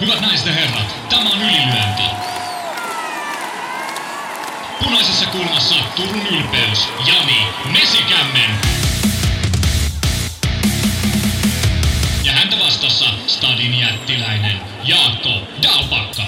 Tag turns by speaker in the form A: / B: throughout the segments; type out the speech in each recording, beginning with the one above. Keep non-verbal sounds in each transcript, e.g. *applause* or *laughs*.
A: Hyvät naiset ja herrat, tämä on ylilyönti. Punaisessa kulmassa Turun ylpeys, Jani Mesikämmen. Ja häntä vastassa Stadin jättiläinen Jaakko Dalpakka.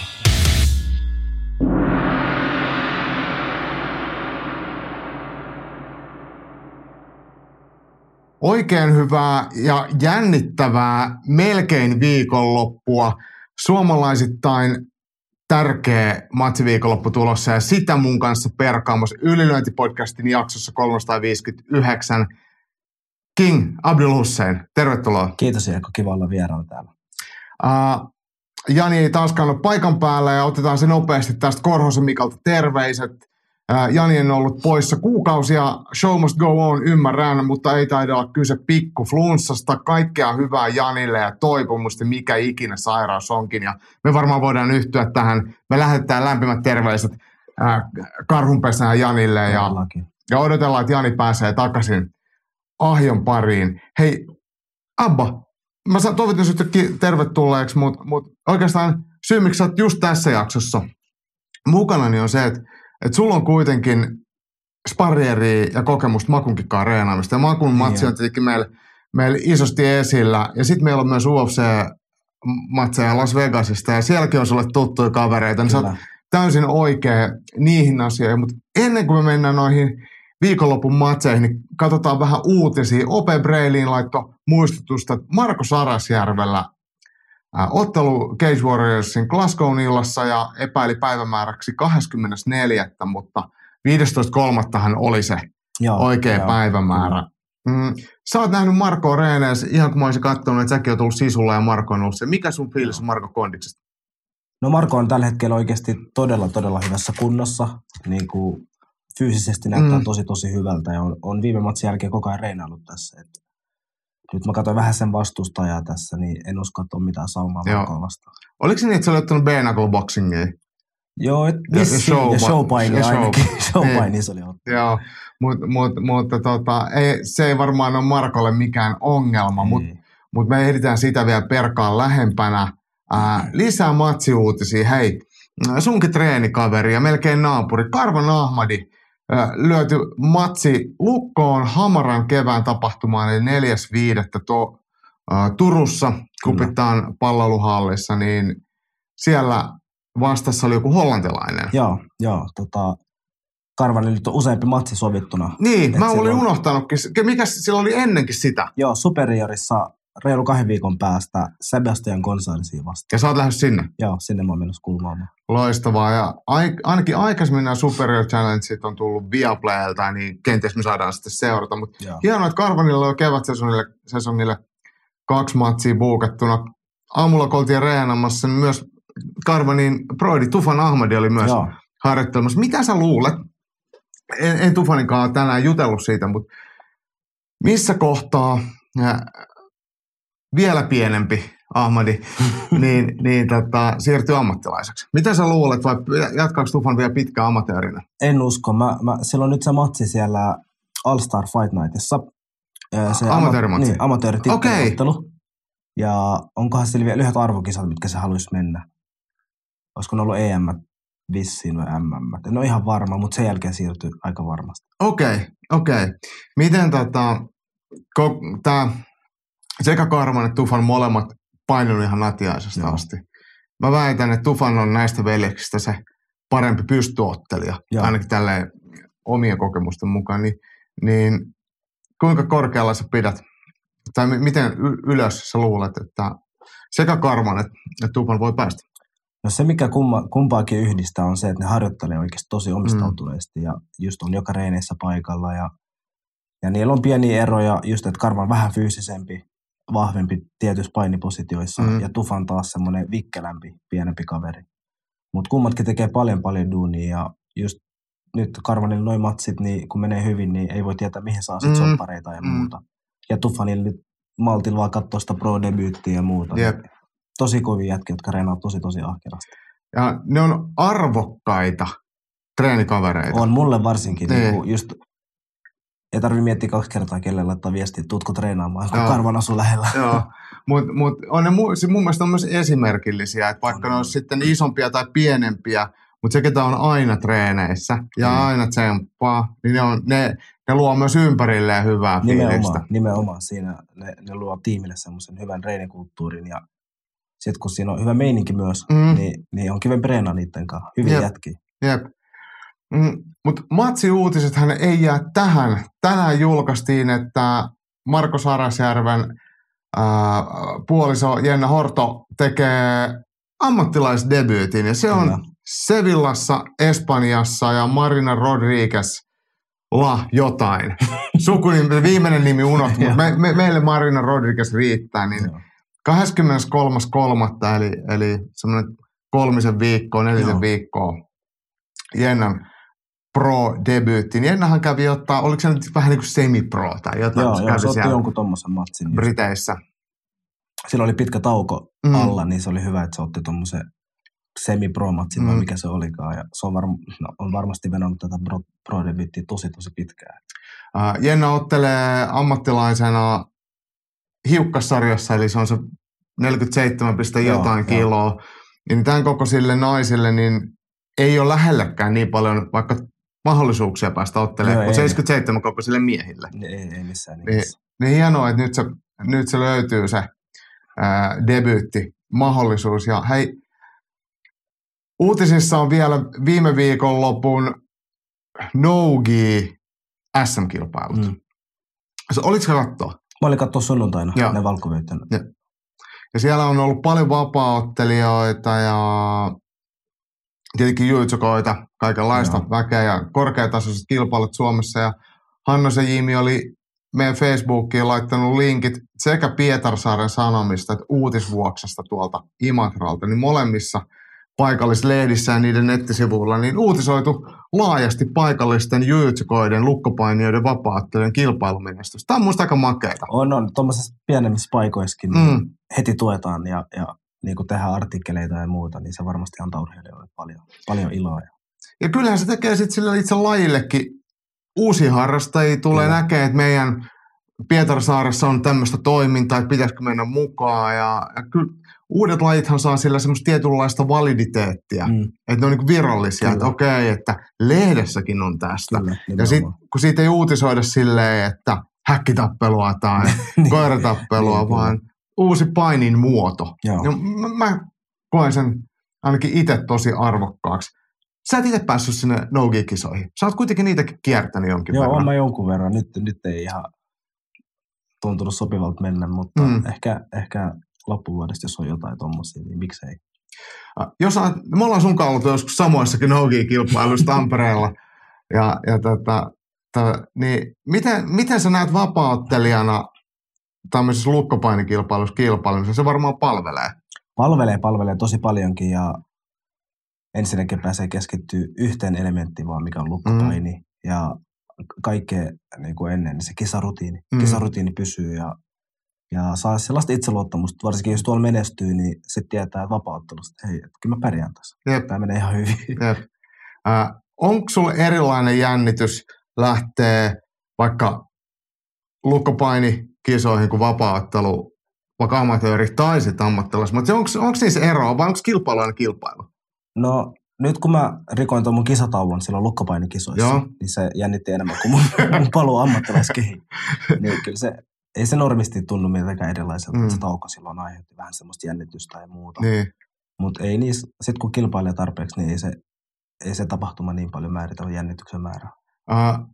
B: Oikein hyvää ja jännittävää melkein viikonloppua. Suomalaisittain tärkeä matsiviikonloppu tulossa ja sitä mun kanssa perkaamassa Ylilöintipodcastin jaksossa 359. King Abdul Hussein, tervetuloa.
C: Kiitos Jaakko, kiva olla vieraana täällä.
B: Uh, Jani ei taaskaan ole paikan päällä ja otetaan se nopeasti tästä Korhosen Mikalta terveiset. Jani on ollut poissa kuukausia, show must go on, ymmärrän, mutta ei taida olla kyse pikku flunssasta. Kaikkea hyvää Janille ja toipumusta, mikä ikinä sairaus onkin. Ja me varmaan voidaan yhtyä tähän. Me lähetetään lämpimät terveiset karhunpesään Janille ja, ja odotellaan, että Jani pääsee takaisin ahjon pariin. Hei, Abba, mä toivotin sinut tervetulleeksi, mutta mut oikeastaan syy, miksi sä oot just tässä jaksossa mukana, niin on se, että että sulla on kuitenkin sparrieri ja kokemusta makunkikkaa reenaamista. Ja makun niin matsi on tietenkin meillä, meillä isosti esillä. Ja sitten meillä on myös UFC-matseja Las Vegasista. Ja sielläkin on sulle tuttuja kavereita. Niin sä oot täysin oikea niihin asioihin. Mutta ennen kuin me mennään noihin viikonlopun matseihin, niin katsotaan vähän uutisia. Ope Breiliin laitto muistutusta, että Marko Sarasjärvellä ottelu Cage Warriorsin Glasgow illassa ja epäili päivämääräksi 24. mutta 15.3. oli se joo, oikea joo, päivämäärä. Mm, sä oot nähnyt Marko Reenees, ihan kun mä olisin katsonut, että säkin oot tullut sisulla ja Marko on ollut se. Mikä sun fiilis on Marko Kondiksesta?
C: No Marko on tällä hetkellä oikeasti todella, todella hyvässä kunnossa. Niin kuin fyysisesti näyttää mm. tosi, tosi hyvältä ja on, on viime matsin jälkeen koko ajan reenaillut tässä. Et nyt mä katsoin vähän sen vastustajaa tässä, niin en usko, että on mitään saumaa Markoa vastaan.
B: Oliko se niin, että sä olet ottanut bare boxingia?
C: Joo, et ja, vissiin, ja, show, ja showpaini ja ainakin. Showpaini *laughs* niin. se oli ottanut.
B: Joo, mutta mut, mut, tota, ei, se ei varmaan ole Markolle mikään ongelma, mutta mut me ehditään sitä vielä perkaan lähempänä. Ää, lisää matsiuutisia. Hei, sunkin treenikaveri ja melkein naapuri, Karvan Ahmadi – lyöty matsi lukkoon Hamaran kevään tapahtumaan, eli 4.5. To, äh, Turussa kupitaan palloiluhallissa, niin siellä vastassa oli joku hollantilainen.
C: Joo, joo. Tota, Karvanille nyt on useampi matsi sovittuna.
B: Niin, mä olin on... unohtanutkin. Mikä sillä oli ennenkin sitä?
C: Joo, Superiorissa reilu kahden viikon päästä Sebastian Gonzalesia vastaan.
B: Ja sä oot lähes sinne?
C: Joo, sinne mä oon menossa kulmaamaan.
B: Loistavaa. Ja ainakin aikaisemmin nämä Superior Challengeit on tullut Viaplaylta, niin kenties me saadaan sitten seurata. Mutta hienoa, että Karvanilla on kevätsesonille sesonille kaksi matsia buukattuna. Aamulla kun oltiin reenamassa, niin myös Karvanin Broidi Tufan Ahmadi oli myös Joo. harjoittelemassa. Mitä sä luulet? En, en Tufaninkaan tänään jutellut siitä, mutta missä kohtaa vielä pienempi Ahmadi, *laughs* niin, niin tota, siirtyy ammattilaiseksi. Mitä sä luulet, vai jatkaako Tufan vielä pitkä amatöörinä?
C: En usko. Mä, mä, siellä on nyt se matsi siellä All Star Fight Nightissa.
B: Se Amatöörimatsi?
C: Niin, amatöörititteluottelu. Okay. Ja onkohan sillä vielä lyhyet arvokisat, mitkä se haluaisi mennä? Olisiko ne ollut EM vissiin vai MM? En ole ihan varma, mutta sen jälkeen siirtyy aika varmasti.
B: Okei, okay, okei. Okay. Miten tota, tämä sekä Karman että Tufan molemmat painunut ihan natiaisesta Joo. asti. Mä väitän, että Tufan on näistä veljeksistä se parempi pystyottelija, Joo. ainakin tälle omien kokemusten mukaan. Niin, niin kuinka korkealla sä pidät, tai miten ylös sä luulet, että sekä Karman että, että Tufan voi päästä?
C: No se, mikä kumma, kumpaakin yhdistää, on se, että ne harjoittelee oikeasti tosi omistautuneesti mm. ja just on joka reeneissä paikalla ja, ja niillä on pieniä eroja, just että Karvan vähän fyysisempi, vahvempi tietyissä painipositioissa mm. ja Tufan taas semmoinen vikkelämpi, pienempi kaveri. Mutta kummatkin tekee paljon paljon duunia ja just nyt Karvanilla noin matsit, niin kun menee hyvin, niin ei voi tietää mihin saa sit mm. soppareita ja mm. muuta. Ja Tufanilla nyt maltilla vaan katsoa sitä pro-debyyttiä ja muuta. Yep. Tosi kovia jätkiä, jotka reenaa tosi tosi ahkerasti.
B: Ja ne on arvokkaita treenikavereita.
C: On mulle varsinkin. Niin. Niin just ei tarvitse miettiä kaksi kertaa, kelle laittaa viestiä, tuutko treenaamaan, kun Joo. karvan asuu lähellä.
B: Joo. Mutta mut on ne mu- se mun mielestä on myös esimerkillisiä, että vaikka
C: On,
B: ne
C: on.
B: sitten isompia tai pienempiä, mutta se, ketä on aina treeneissä ja
C: Mm.
B: aina tsemppaa, niin ne, on, ne, ne luo myös ympärilleen hyvää fiilistä.
C: Nimenomaan, nimenomaan siinä ne, ne luo tiimille semmoisen hyvän reenikulttuurin ja sitten kun siinä on hyvä meininki myös,
B: Mm.
C: niin, niin on kiven treenaa niiden kanssa. Hyvin
B: Jep.
C: jätki.
B: Jep. Mm, Mutta Matsi-uutisethan ei jää tähän. Tänään julkaistiin, että Marko Sarasjärven ää, puoliso Jenna Horto tekee ammattilaisdebyytin. Ja se on
C: Kyllä.
B: Sevillassa, Espanjassa ja Marina Rodriguez La jotain. *laughs* Sukunimi, viimeinen nimi unohtui, mutta me, me, meille Marina Rodriguez riittää. Niin
C: Joo.
B: 23.3. eli, eli semmoinen kolmisen viikkoa, nelisen
C: Joo.
B: viikkoa Jennan pro-debyytti. Niin Jennahan kävi ottaa, oliko se nyt vähän niin kuin semi-pro tai jotain,
C: Joo,
B: se
C: joo, se otti jonkun tommosen matsin.
B: Briteissä.
C: Silloin oli pitkä tauko
B: Mm.
C: alla, niin se oli hyvä, että se otti tommosen semi-pro-matsin, mm. Mikä se olikaan. Ja se on, varm- no, on varmasti venannut tätä pro- pro-debyyttiä tosi, tosi pitkään.
B: Ää, Jenna ottelee ammattilaisena hiukkassarjassa, eli se on se 47, piste
C: Joo,
B: jotain
C: joo.
B: kiloa. Niin tämän kokoisille naisille niin ei ole lähelläkään niin paljon vaikka mahdollisuuksia päästä ottelemaan kuin
C: ei.
B: 77 kokoisille miehille.
C: Niin Ei, ei missään
B: Niin,
C: nimessä.
B: niin hienoa, että nyt se, nyt se löytyy se ää, debyytti mahdollisuus. Ja hei, uutisissa on vielä viime viikonlopun Nogi SM-kilpailut.
C: Mm.
B: Mm. Olitko katsoa?
C: Mä olin katsoa sunnuntaina
B: Joo.
C: ne valkovyytten.
B: Ja siellä on ollut paljon vapaa-ottelijoita ja tietenkin juitsukoita, kaikenlaista
C: Joo.
B: väkeä ja korkeatasoiset kilpailut Suomessa. Ja Hannosen Jimi oli meidän Facebookiin laittanut linkit sekä Pietarsaaren Sanomista että Uutisvuoksesta tuolta Imatralta, niin molemmissa paikallislehdissä ja niiden nettisivuilla niin uutisoitu laajasti paikallisten jyytsykoiden, lukkopainijoiden, vapaa-ottelijoiden kilpailumenestystä. Tämä on musta aika makeata.
C: On, on. Tuommoisessa pienemmissä paikoissakin niin
B: Mm.
C: heti tuetaan ja, ja niin kuin tehdään artikkeleita ja muuta, niin se varmasti antaa urheilijoille paljon, paljon iloa.
B: Ja kyllähän se tekee sitten sille itse lajillekin uusia harrastajia tulee
C: Kyllä.
B: näkee, että meidän Pietarsaaressa on tämmöistä toimintaa, että pitäisikö mennä mukaan. Ja, ja kyllä uudet lajithan saa sillä semmoista tietynlaista validiteettia, mm. Että ne on niin virallisia,
C: Kyllä.
B: että okei, että lehdessäkin on tästä.
C: kyllä,
B: Ja sitten kun siitä ei uutisoida silleen, että häkkitappelua tai *laughs*
C: Niin.
B: koiratappelua,
C: Niin,
B: vaan uusi painin muoto.
C: Joo.
B: No, mä, mä koen sen ainakin itse tosi arvokkaaksi. Sä et itse päässyt sinne no kisoihin Sä oot kuitenkin niitäkin kiertänyt jonkin
C: Joo,
B: verran.
C: on mä jonkun verran. Nyt, nyt ei ihan tuntunut sopivalta mennä, mutta
B: Mm.
C: ehkä, ehkä loppuvuodesta, jos on jotain tommosia, niin miksei.
B: Jos on, me ollaan sun kanssa joskus samoissakin no kilpailuissa *laughs* Tampereella. Ja, ja tota, to, niin miten, miten sä näet vapaaottelijana tämmöisessä lukkopainikilpailussa kilpailussa? Se varmaan palvelee.
C: Palvelee, palvelee tosi paljonkin ja ensinnäkin pääsee keskittyä yhteen elementtiin vaan, mikä on lukkopaini. Mm. Ja kaikkea niin kuin ennen, niin se kisarutiini.
B: Mm.
C: Kisarutiini pysyy ja, ja saa sellaista itseluottamusta. Varsinkin jos tuolla menestyy, niin sitten tietää että vapauttelusta, että hei, että kyllä mä pärjään tässä.
B: Jep.
C: Tämä menee ihan hyvin.
B: Jep. Äh, onko sulla erilainen jännitys lähteä vaikka lukkopainikisoihin kuin vapaaottelu, vaikka amatööri tai sitten ammattilais, mutta onko, onko niissä eroa vai onko kilpailu aina kilpailu?
C: No nyt kun mä rikoin tuon mun kisatauon silloin lukkopaiниkisoissa,
B: Joo.
C: niin se jännitti enemmän kuin mun, *laughs* mun paluu ammattilaiskehiin. *laughs* niin kyllä se, ei se normisti tunnu mitenkään erilaiselta,
B: Mm.
C: mm. se tauko silloin aiheutti vähän semmoista jännitystä ja muuta.
B: Niin.
C: Mutta ei niissä, sit kun kilpailee tarpeeksi, niin ei se, ei se tapahtuma niin paljon määritä jännityksen määrää.
B: Uh,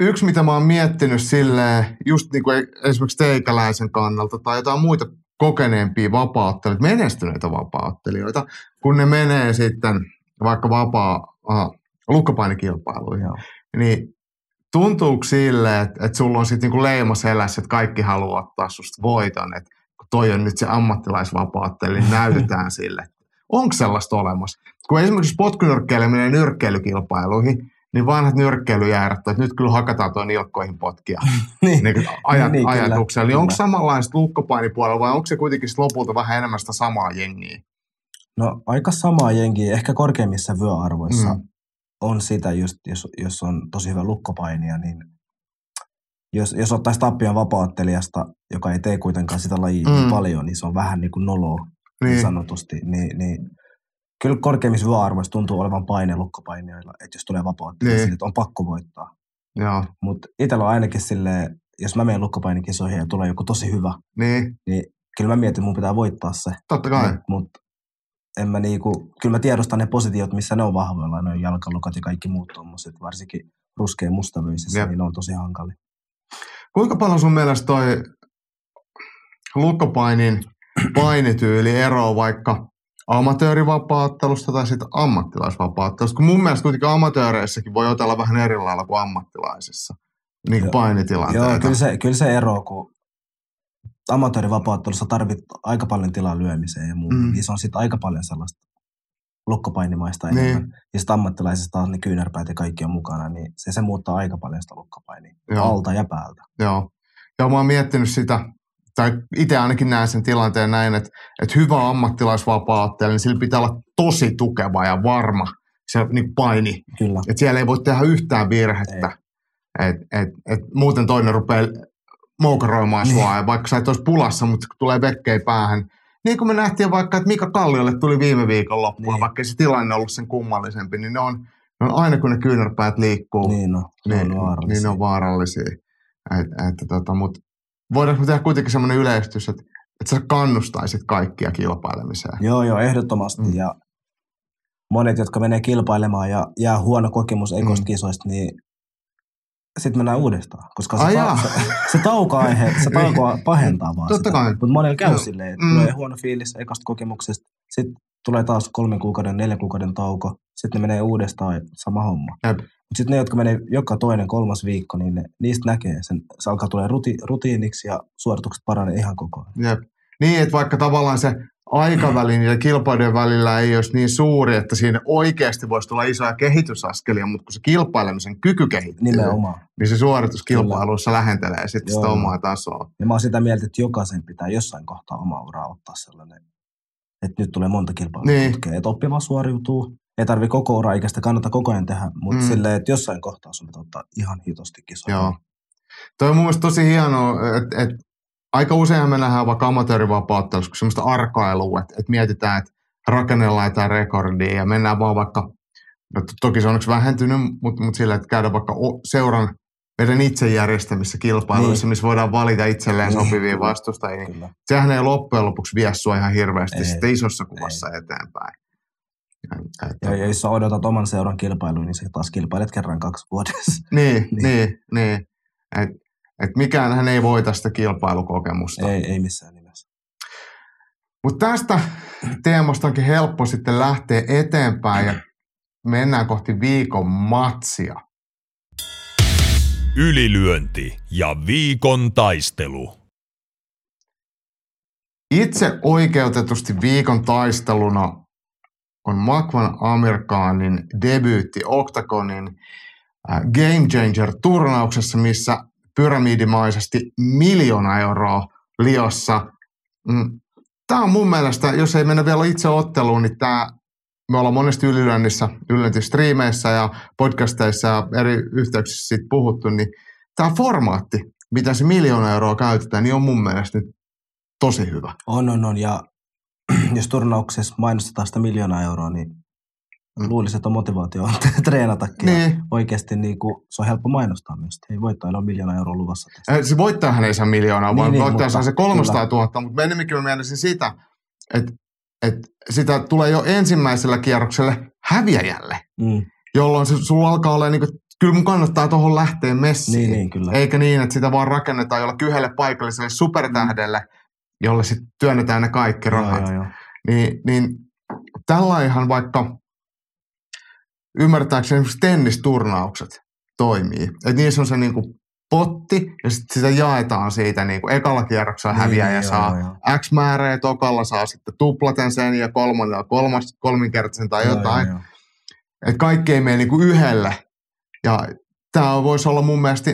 B: yksi, mitä mä oon miettinyt silleen, just niin kuin esimerkiksi teikäläisen kannalta tai jotain muita kokeneempia vapaaottelijoita, menestyneitä vapaaottelijoita, kun ne menee sitten vaikka vapaa lukkopainikilpailuihin,
C: Joo.
B: niin tuntuuko sille, että, että sulla on sitten niinku leima selässä, että kaikki haluaa ottaa susta voiton, että kun toi on nyt se ammattilaisvapaattelija, niin näytetään *laughs* sille. Onko sellaista olemassa? Kun esimerkiksi potkunyrkkeilijä menee nyrkkeilykilpailuihin, niin vanhat nyrkkeilyjäärät, että nyt kyllä hakataan tuon nilkkoihin potkia *laughs*
C: niin.
B: niin ajat,
C: Niin,
B: ajatuksella. Eli onko samanlaista lukkopainipuolella vai onko se kuitenkin lopulta vähän enemmän sitä samaa jengiä?
C: No aika samaa jengiä, ehkä korkeimmissa vyöarvoissa
B: Mm.
C: mm. on sitä just, jos, jos on tosi hyvä lukkopainija, niin jos, jos ottaisi tappion vapaattelijasta joka ei tee kuitenkaan sitä lajia
B: Mm.
C: niin paljon, niin se on vähän niin kuin noloa niin
B: Niin,
C: sanotusti. Niin, niin kyllä korkeimmissa vyöarvoissa tuntuu olevan paine lukkopainijoilla, että jos tulee vapautta,
B: Niin.
C: niin. että on pakko voittaa. Mutta itsellä on ainakin silleen, jos mä menen lukkopaiниkisoihin ja tulee joku tosi hyvä,
B: niin,
C: niin kyllä mä mietin, että mun pitää voittaa se.
B: totta kai.
C: Mut, mut en mä niinku, kyllä mä tiedostan ne positiot, missä ne on vahvoilla, noin jalkalukat ja kaikki muut tommoset, varsinkin ruskea mustavyisissä, niin ne on tosi hankali.
B: Kuinka paljon sun mielestä toi lukkopainin painityyli eroaa vaikka amatöörivapaattelusta tai sitten ammattilaisvapaattelusta? Kun mun mielestä kuitenkin amatööreissäkin voi otella vähän eri lailla kuin ammattilaisissa. Niin kuin painitilanteita.
C: Joo, kyllä se, kyllä se ero, kun amatöörivapaattelussa tarvit aika paljon tilaa lyömiseen ja muuhun,
B: Mm.
C: niin se on sitten aika paljon sellaista lukkopainimaista
B: Niin.
C: enemmän. Ja sitten ammattilaisista taas ne kyynärpäät ja kaikki on mukana, niin se, se muuttaa aika paljon sitä lukkopainia
B: Joo.
C: alta ja päältä.
B: Joo. Ja mä oon miettinyt sitä, tai itse ainakin näen sen tilanteen näin, että, että hyvä ammattilaisvapaattelija, niin sillä pitää olla tosi tukeva ja varma se niin paini.
C: Kyllä.
B: Että siellä ei voi tehdä yhtään virhettä. Et, et, et, muuten toinen rupeaa moukaroimaan
C: Niin.
B: sua, ja vaikka sä et olisi pulassa, mutta kun tulee vekkei päähän. Niin kuin me nähtiin vaikka, että Mika Kalliolle tuli viime viikon loppuun,
C: Niin.
B: vaikka se tilanne ollut sen kummallisempi, niin ne on, ne on aina kun ne kyynärpäät liikkuu,
C: Niin no, ne
B: niin,
C: on vaarallisia.
B: niin ne on vaarallisia. Et, et, tota, mut voidaanko tehdä kuitenkin semmoinen yleistys, että, että sä kannustaisit kaikkia kilpailemiseen?
C: Joo, joo, ehdottomasti.
B: Mm.
C: Mm. Ja monet, jotka menee kilpailemaan ja jää huono kokemus ekoista
B: Mm.
C: kisoista, niin sitten mennään uudestaan. Koska
B: Ai
C: se,
B: jaa.
C: ta- se, se tauko-aihe, se tauko pahentaa vaan
B: Totta
C: sitä. Mutta monella käy
B: Joo.
C: silleen, että
B: Mm.
C: mm. tulee huono fiilis ekasta kokemuksesta, sitten tulee taas kolmen kuukauden, neljän kuukauden tauko, sitten ne menee uudestaan ja sama homma.
B: Jep.
C: Mutta sitten ne, jotka menee joka toinen, kolmas viikko, niin ne, niistä näkee sen, se alkaa tulee ruti, rutiiniksi ja suoritukset paranee ihan koko ajan.
B: Jep. Niin, että vaikka tavallaan se aikaväli niiden kilpailujen välillä ei olisi niin suuri, että siinä oikeasti voisi tulla isoja kehitysaskelia, mutta kun se kilpailemisen kyky kehittyy,
C: Nimenomaan.
B: niin se suorituskilpailuissa lähentelee sitten sitä omaa tasoa.
C: Ja mä oon sitä mieltä, että jokaisen pitää jossain kohtaa oma uraa ottaa sellainen, että nyt tulee monta kilpailua
B: Niin.
C: putkeen, että oppi vaan suoriutuu. Ei tarvi koko ura, eikä sitä kannata koko ajan tehdä, mutta
B: Mm.
C: silleen, että jossain kohtaa sun pitää ottaa ihan hitosti kisoja.
B: Joo. Toi on mun mielestä tosi hienoa, että et, aika usein me nähdään vaikka amatöörivapauttelussa kun semmoista arkailua, että et mietitään, että rakennellaan jotain rekordia ja mennään vaan vaikka, no to- toki se on onneksi vähentynyt, mutta mut sillä, että käydään vaikka o- seuran meidän itse järjestämissä kilpailuissa,
C: Niin.
B: missä voidaan valita itselleen
C: Niin,
B: sopivia vastustajia. niin
C: Kyllä.
B: Sehän ei loppujen lopuksi vie sua ihan hirveästi
C: Ei.
B: sitten isossa kuvassa eteenpäin. Ja, että-
C: Ja, ja jos sä odotat oman seuran kilpailuun, niin sä taas kilpailet kerran kaksi vuodessa. *laughs*
B: Niin, niin,
C: Niin.
B: niin. Et, et mikäänhän ei voita sitä kilpailukokemusta.
C: ei, ei missään nimessä.
B: Mutta tästä teemasta onkin helppo sitten lähteä eteenpäin ja mennään kohti viikon matsia.
A: Ylilyönti ja viikon taistelu.
B: Itse oikeutetusti viikon taisteluna on Makvan Amerikaanin debyytti Octagonin äh, Game Changer-turnauksessa, missä pyramidimaisesti miljoona euroa liossa. Tämä on mun mielestä, jos ei mennä vielä itse otteluun, niin tämä, me ollaan monesti ylilönnissä, ylilöntistriimeissä ja podcasteissa ja eri yhteyksissä siitä puhuttu, niin tämä formaatti, mitä se miljoona euroa käytetään, niin on mun mielestä nyt tosi hyvä.
C: On, on, on. Ja *clears throat* jos turnauksessa mainostetaan sitä miljoonaa euroa, niin
B: Mm.
C: luulisin, että on motivaatio *laughs* treenatakin.
B: Niin,
C: oikeasti niin kuin, se on helppo mainostaa myös. että Hei, voittajilla on miljoona euroa luvassa. tästä.
B: Eh, se voittajahan ei saa miljoonaa, vaan
C: Niin, niin,
B: voittaja saa se 300
C: kyllä.
B: 000, mutta enemmänkin mä mielisin sitä, että, että sitä tulee jo ensimmäisellä kierroksella häviäjälle,
C: Mm.
B: jolloin se, sulla alkaa olla niin kuin, kyllä mun kannattaa tuohon lähteä messiin.
C: Niin, niin, kyllä.
B: Eikä niin, että sitä vaan rakennetaan jollakin yhdelle paikalliselle supertähdelle, jolle sitten työnnetään ne kaikki rahat.
C: Joo, joo, joo.
B: Niin, niin tällä ihan vaikka ymmärtääkseni esimerkiksi tennisturnaukset toimii. Että niissä on se niinku potti ja sitten sitä jaetaan siitä niinku ekalla kierroksella häviäjä
C: Niin,
B: ja
C: joo,
B: saa
C: joo.
B: X määrää ja tokalla saa sitten tuplaten sen ja kolmannella kolmas, kolminkertaisen tai
C: Joo,
B: jotain.
C: joo, joo.
B: Että kaikki ei mene niinku yhdelle. Ja tämä voisi olla mun mielestä,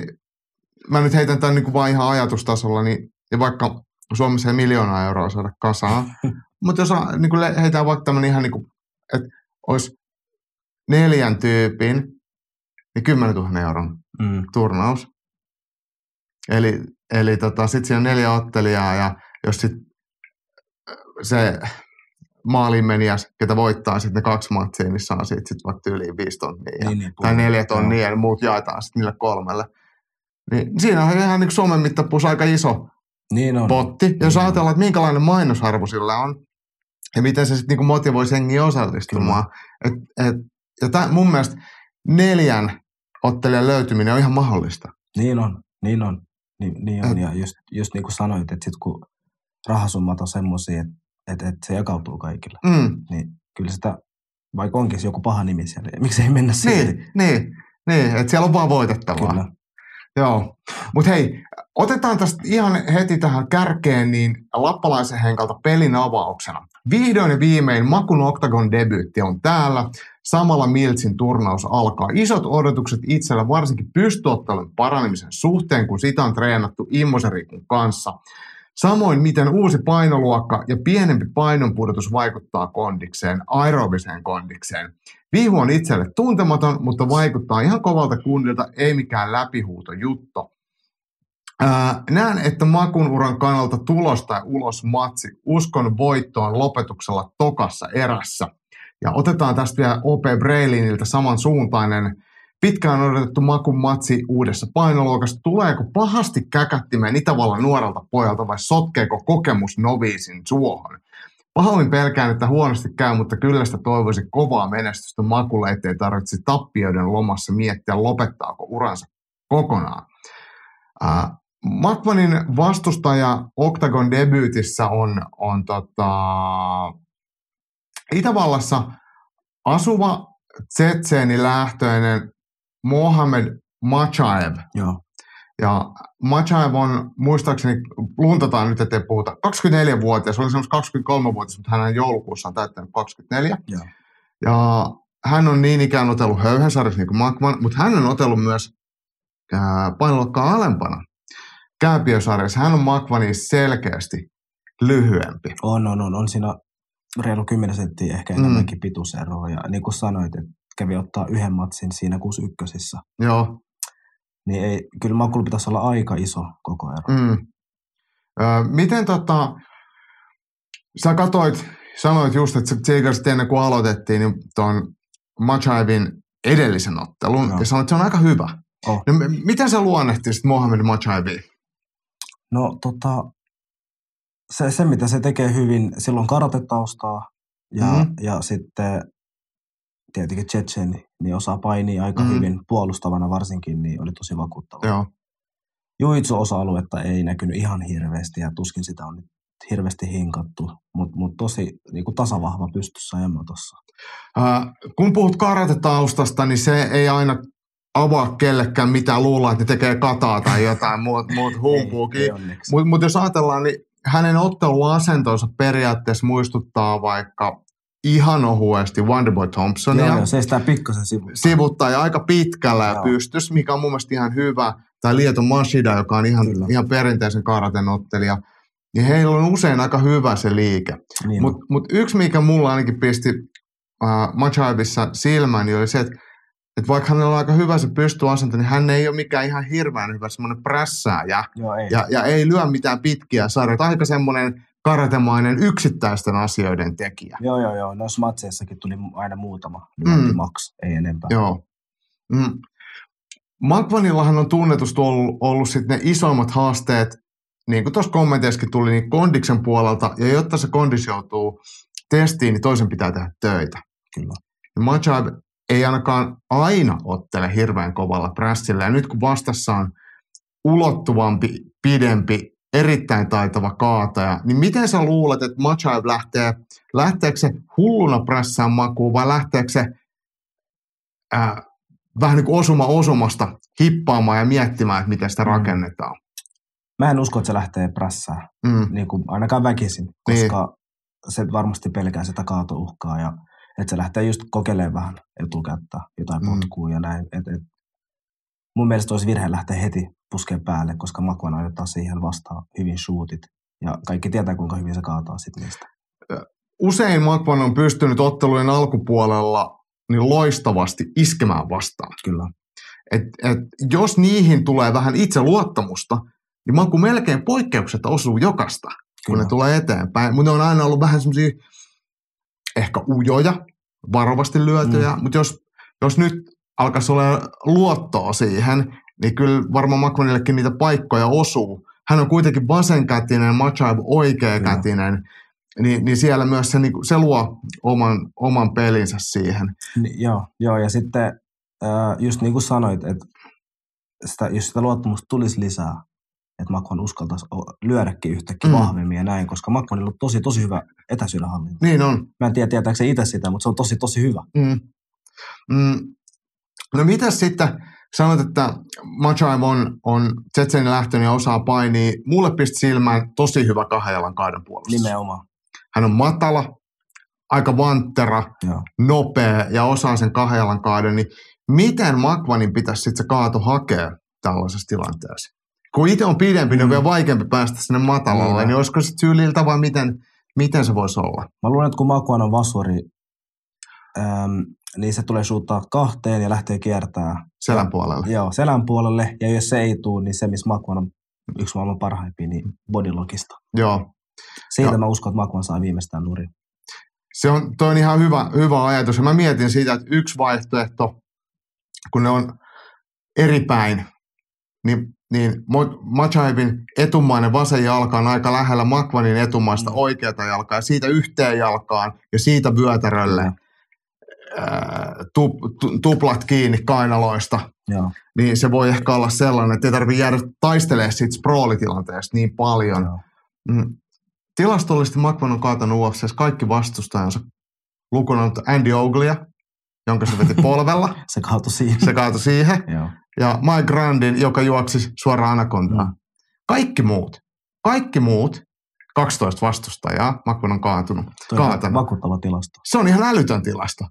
B: mä nyt heitän tämän niinku vaan ihan ajatustasolla, niin, ja vaikka Suomessa ei miljoonaa euroa saada kasaan, *laughs* mutta jos niinku le- heitään vaikka tämmöinen ihan niinku, että olisi neljän tyypin, niin 10 000 euron
C: Mm.
B: turnaus. Eli eli tota, sitten siinä on neljä ottelijaa ja jos sit se maalinmenijäs, ketä voittaa sitten ne kaksi matsia, niin saa siitä sitten vaikka yli viisi tonnia. Ja,
C: Niin, niin,
B: tai neljä tonnia ja muut jaetaan sitten niille kolmelle. Niin siinä on ihan niin Suomen mittapuussa aika iso
C: Niin on.
B: potti. Jos
C: Niin.
B: ajatellaan, että minkälainen mainosarvo sillä on ja miten se sitten niin motivoi jengiä osallistumaan. Et, et, ja tää, mun mielestä neljän ottelijan löytyminen on ihan mahdollista.
C: Niin on, niin on. Niin, niin on. Ja just, just niin kuin sanoit, että sit kun rahasummat on semmoisia, että et, et se jakautuu kaikille,
B: Mm.
C: niin kyllä sitä, vaikka onkin joku paha nimi siellä, niin miksei mennä silti.
B: Niin, niin, niin että siellä on vaan voitettavaa.
C: Kyllä.
B: Joo. Mutta hei, otetaan tästä ihan heti tähän kärkeen niin Lappalaisen henkalta pelin avauksena. Vihdoin ja viimein Makun Octagon debyytti on täällä. Samalla Miltsin turnaus alkaa. Isot odotukset itsellä varsinkin pystyottelun paranemisen suhteen, kun sitä on treenattu Immoserikun kanssa. Samoin miten uusi painoluokka ja pienempi painonpudotus vaikuttaa kondikseen, aerobiseen kondikseen. Vihu on itselle tuntematon, mutta vaikuttaa ihan kovalta kundilta, ei mikään läpihuuto jutto. Ää, näen, että Makun uran kannalta tulos tai ulos matsi. Uskon voittoon lopetuksella tokassa erässä. Ja otetaan tästä vielä OP Breiliniltä samansuuntainen pitkään odotettu Makun matsi uudessa painoluokassa. Tuleeko pahasti käkättimeen Itävallan nuorelta pojalta vai sotkeeko kokemus noviisin suohon? Pahoin pelkään, että huonosti käy, mutta kyllä sitä toivoisi kovaa menestystä Makulle, ettei tarvitse tappioiden lomassa miettiä, lopettaako uransa kokonaan. Äh, Makmanin vastustaja Octagon debyytissä on, on tota, Itävallassa asuva tsetseeni lähtöinen Mohamed Machaev.
C: Joo.
B: Ja Machaev on, muistaakseni, luntataan nyt, ettei puhuta, 24-vuotias, oli semmoista 23-vuotias, mutta hän on joulukuussa on täyttänyt 24.
C: Joo.
B: Ja hän on niin ikään otellut höyhensarjassa niin kuin Makman, mutta hän on otellut myös painoluokkaa alempana kääpiösarjassa. Hän on Makmanin selkeästi lyhyempi.
C: On, on, on. On siinä reilu 10 senttiä ehkä
B: Mm.
C: enemmänkin pituuseroa. Ja niin kuin sanoit, että kävi ottaa yhden matsin siinä 61
B: Joo.
C: Niin ei, kyllä Makulla pitäisi olla aika iso koko ero.
B: Mm. Ö, miten tota, sä katoit, sanoit just, että tsiikasit ennen kuin aloitettiin, niin tuon Machaevin edellisen ottelun,
C: Joo.
B: ja sanoit, että se on aika hyvä.
C: Oh.
B: No, miten sä luonnehtisit Mohamed Machaevia?
C: No tota, se, se mitä se tekee hyvin, silloin karatetaustaa ja,
B: Mhm.
C: mm. ja sitten tietenkin Chechen, niin osaa painia aika
B: Mhm.
C: mm. hyvin puolustavana varsinkin, niin oli tosi vakuuttava.
B: Joo.
C: Juitsu-osa-aluetta ei näkynyt ihan hirveästi ja tuskin sitä on nyt hirveästi hinkattu, mutta mut tosi niin kuin tasavahva pystyssä Emma tuossa.
B: Äh, kun puhut karatetaustasta, niin se ei aina avaa kellekään mitään luulla, että ne tekee kataa tai jotain muut, muut *laughs* humpuukin. Mutta mut jos ajatellaan, niin hänen otteluasentonsa periaatteessa muistuttaa vaikka ihan ohuesti Wonderboy Thompsonia.
C: Joo, joo, se sitä pikkasen sivu.
B: Sivuttaa ja aika pitkällä ja
C: Joo.
B: pystys, mikä on mun mielestä ihan hyvä. Tai Lieto Mashida, joka on ihan,
C: Kyllä.
B: ihan perinteisen karaten ottelija. Niin heillä on usein aika hyvä se liike.
C: Niin
B: Mutta mut yksi, mikä mulla ainakin pisti äh, Machaevissa silmään, niin oli se, että et vaikka hänellä on aika hyvä se pystyasento, niin hän ei ole mikään ihan hirveän hyvä semmoinen prässääjä.
C: Joo, ei.
B: Ja, ja ei lyö mitään pitkiä sarjoja. Aika semmoinen karatemainen yksittäisten asioiden tekijä.
C: Joo, joo, joo. Noissa matseissakin tuli aina muutama
B: Mm.
C: maks, ei enempää.
B: Joo. Mm. Magvanillahan on tunnetusti ollut, ollut sit ne isoimmat haasteet, niin kuin tuossa kommenteissakin tuli, niin kondiksen puolelta, ja jotta se kondis joutuu testiin, niin toisen pitää tehdä töitä.
C: Kyllä.
B: Ja ei ainakaan aina ottele hirveän kovalla prässillä, ja nyt kun vastassa on ulottuvampi, pidempi, erittäin taitava kaataja, niin miten sä luulet, että Machaev lähtee, lähteekö se hulluna prässään makuun, vai lähteekö se ää, vähän niin kuin osuma osumasta hippaamaan ja miettimään, että miten sitä
C: Mm.
B: rakennetaan.
C: Mä en usko, että se lähtee prässään,
B: Mm.
C: niin kuin ainakaan väkisin, koska se varmasti pelkää sitä kaatouhkaa ja että se lähtee just kokeilemaan vähän etukättä, jotain
B: Mm.
C: potkua ja näin. Et, et, mun mielestä olisi virhe lähteä heti puskeen päälle, koska Makvan aiottaa siihen vastaan hyvin shootit. Ja kaikki tietää, kuinka hyvin se kaataa sitten niistä.
B: Usein Magvan on pystynyt ottelujen alkupuolella niin loistavasti iskemään vastaan.
C: Kyllä.
B: Et, et, jos niihin tulee vähän itseluottamusta, niin Maku melkein poikkeuksetta osuu jokasta, kun
C: Kyllä.
B: ne tulee eteenpäin. Mutta ne on aina ollut vähän semmoisia ehkä ujoja, varovasti lyötyjä, mm. mutta jos, jos nyt alkaisi olla luottoa siihen, niin kyllä varmaan Makvanillekin niitä paikkoja osuu. Hän on kuitenkin vasenkätinen, Machaev oikeakätinen, niin, niin siellä myös se, niin se luo oman, oman pelinsä siihen.
C: Ni, joo, joo, ja sitten äh, just niin kuin sanoit, että sitä, jos sitä luottamusta tulisi lisää, että Makvan uskaltaisi lyödäkin yhtäkkiä
B: Mm.
C: mm. vahvemmin ja näin, koska Makvanilla on tosi, tosi hyvä etäisyydenhallinta.
B: Niin on.
C: Mä en tiedä, tietääkö se itse sitä, mutta se on tosi, tosi hyvä.
B: Mm. Mm. No mitäs sitten, sanoit, että Machaev on, on Tsetsenin lähtöön ja osaa painia. Mulle pisti silmään tosi hyvä kahden jalan kaidan puolustus.
C: Nimenomaan.
B: Hän on matala, aika vanttera,
C: Joo.
B: nopea ja osaa sen kahden jalan kaaden. Niin miten Makvanin pitäisi sitten se kaato hakea tällaisessa tilanteessa? Kun itse on pidempi, niin on
C: Mm.
B: vielä vaikeampi päästä sinne matalalle,
C: Niin.
B: niin olisiko se tyyliltä vai miten, miten se voisi olla?
C: Mä luulen, että kun Makvan on vasuri, äm, niin se tulee suuttaa kahteen ja lähtee kiertää
B: Selän puolelle.
C: joo, selän puolelle. Ja jos se ei tule, niin se, missä Makvan on yksi maailman parhaimpia, niin bodylogista.
B: Joo.
C: Siitä
B: Joo.
C: mä uskon, että Makvan saa viimeistään nurin.
B: Se on, toi on ihan hyvä, hyvä ajatus. Ja mä mietin siitä, että yksi vaihtoehto, kun ne on eri päin, niin, niin Machaevin etumainen vasen jalka on aika lähellä Makvanin etumaista
C: Mm.
B: oikeata jalkaa, ja siitä yhteen jalkaan ja siitä vyötärölle tu, tu, tuplat kiinni kainaloista,
C: Joo,
B: niin se voi ehkä olla sellainen, että ei tarvitse jäädä taistelemaan siitä sprawl-tilanteesta niin paljon.
C: joo.
B: Mm. Tilastollisesti Makvan on kaatanut UFCssä kaikki vastustajansa lukuun Andy Oglia, jonka se veti *laughs* polvella.
C: Se kaatui siihen.
B: Se kaatui siihen.
C: Joo.
B: Ja Mike Grandin, joka juoksi suoraan anakondaa.
C: Mm.
B: Kaikki muut, kaikki muut, 12 vastustajaa, Makvan on kaatunut.
C: Toi
B: Kaatanut.
C: vakuuttava tilasto.
B: Se on ihan älytön tilasto.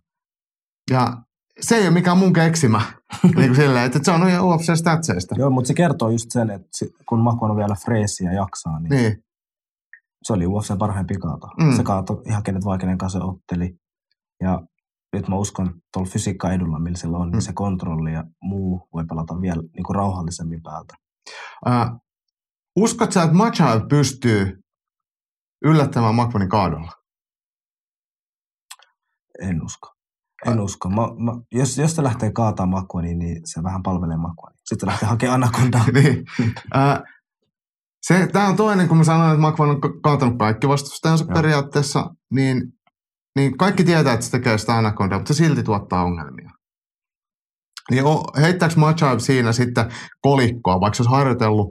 B: Ja se ei ole mikään mun keksimä. *laughs* niin kuin silleen, että se on ihan UFC-statseista.
C: Joo, mutta se kertoo just sen, että kun Makon on vielä freesi ja jaksaa, niin, niin. Se oli UFC parhaimpi kaato.
B: Mm.
C: Se kaato ihan kenet vaan kenen kanssa otteli. Ja nyt mä uskon tuolla fysiikka-edulla, millä sillä on,
B: Mm.
C: niin se kontrolli ja muu voi pelata vielä niin kuin rauhallisemmin päältä.
B: Äh, uskot sä, että Machaev pystyy yllättämään Makvanin kaadolla?
C: En usko. En usko. Mä, mä, jos, jos se lähtee kaataa Makvani, niin se vähän palvelee Makvani. Sitten *laughs* lähtee hakemaan anakondaa. *laughs*
B: niin. Äh, se, tämä on toinen, kun mä sanoin, että Makvan on ka- kaatanut kaikki vastustajansa
C: Joo.
B: periaatteessa, niin, niin kaikki tietää, että se tekee sitä anakondaa, mutta se silti tuottaa ongelmia. Niin heittääkö Machaev siinä sitten kolikkoa, vaikka se olisi harjoitellut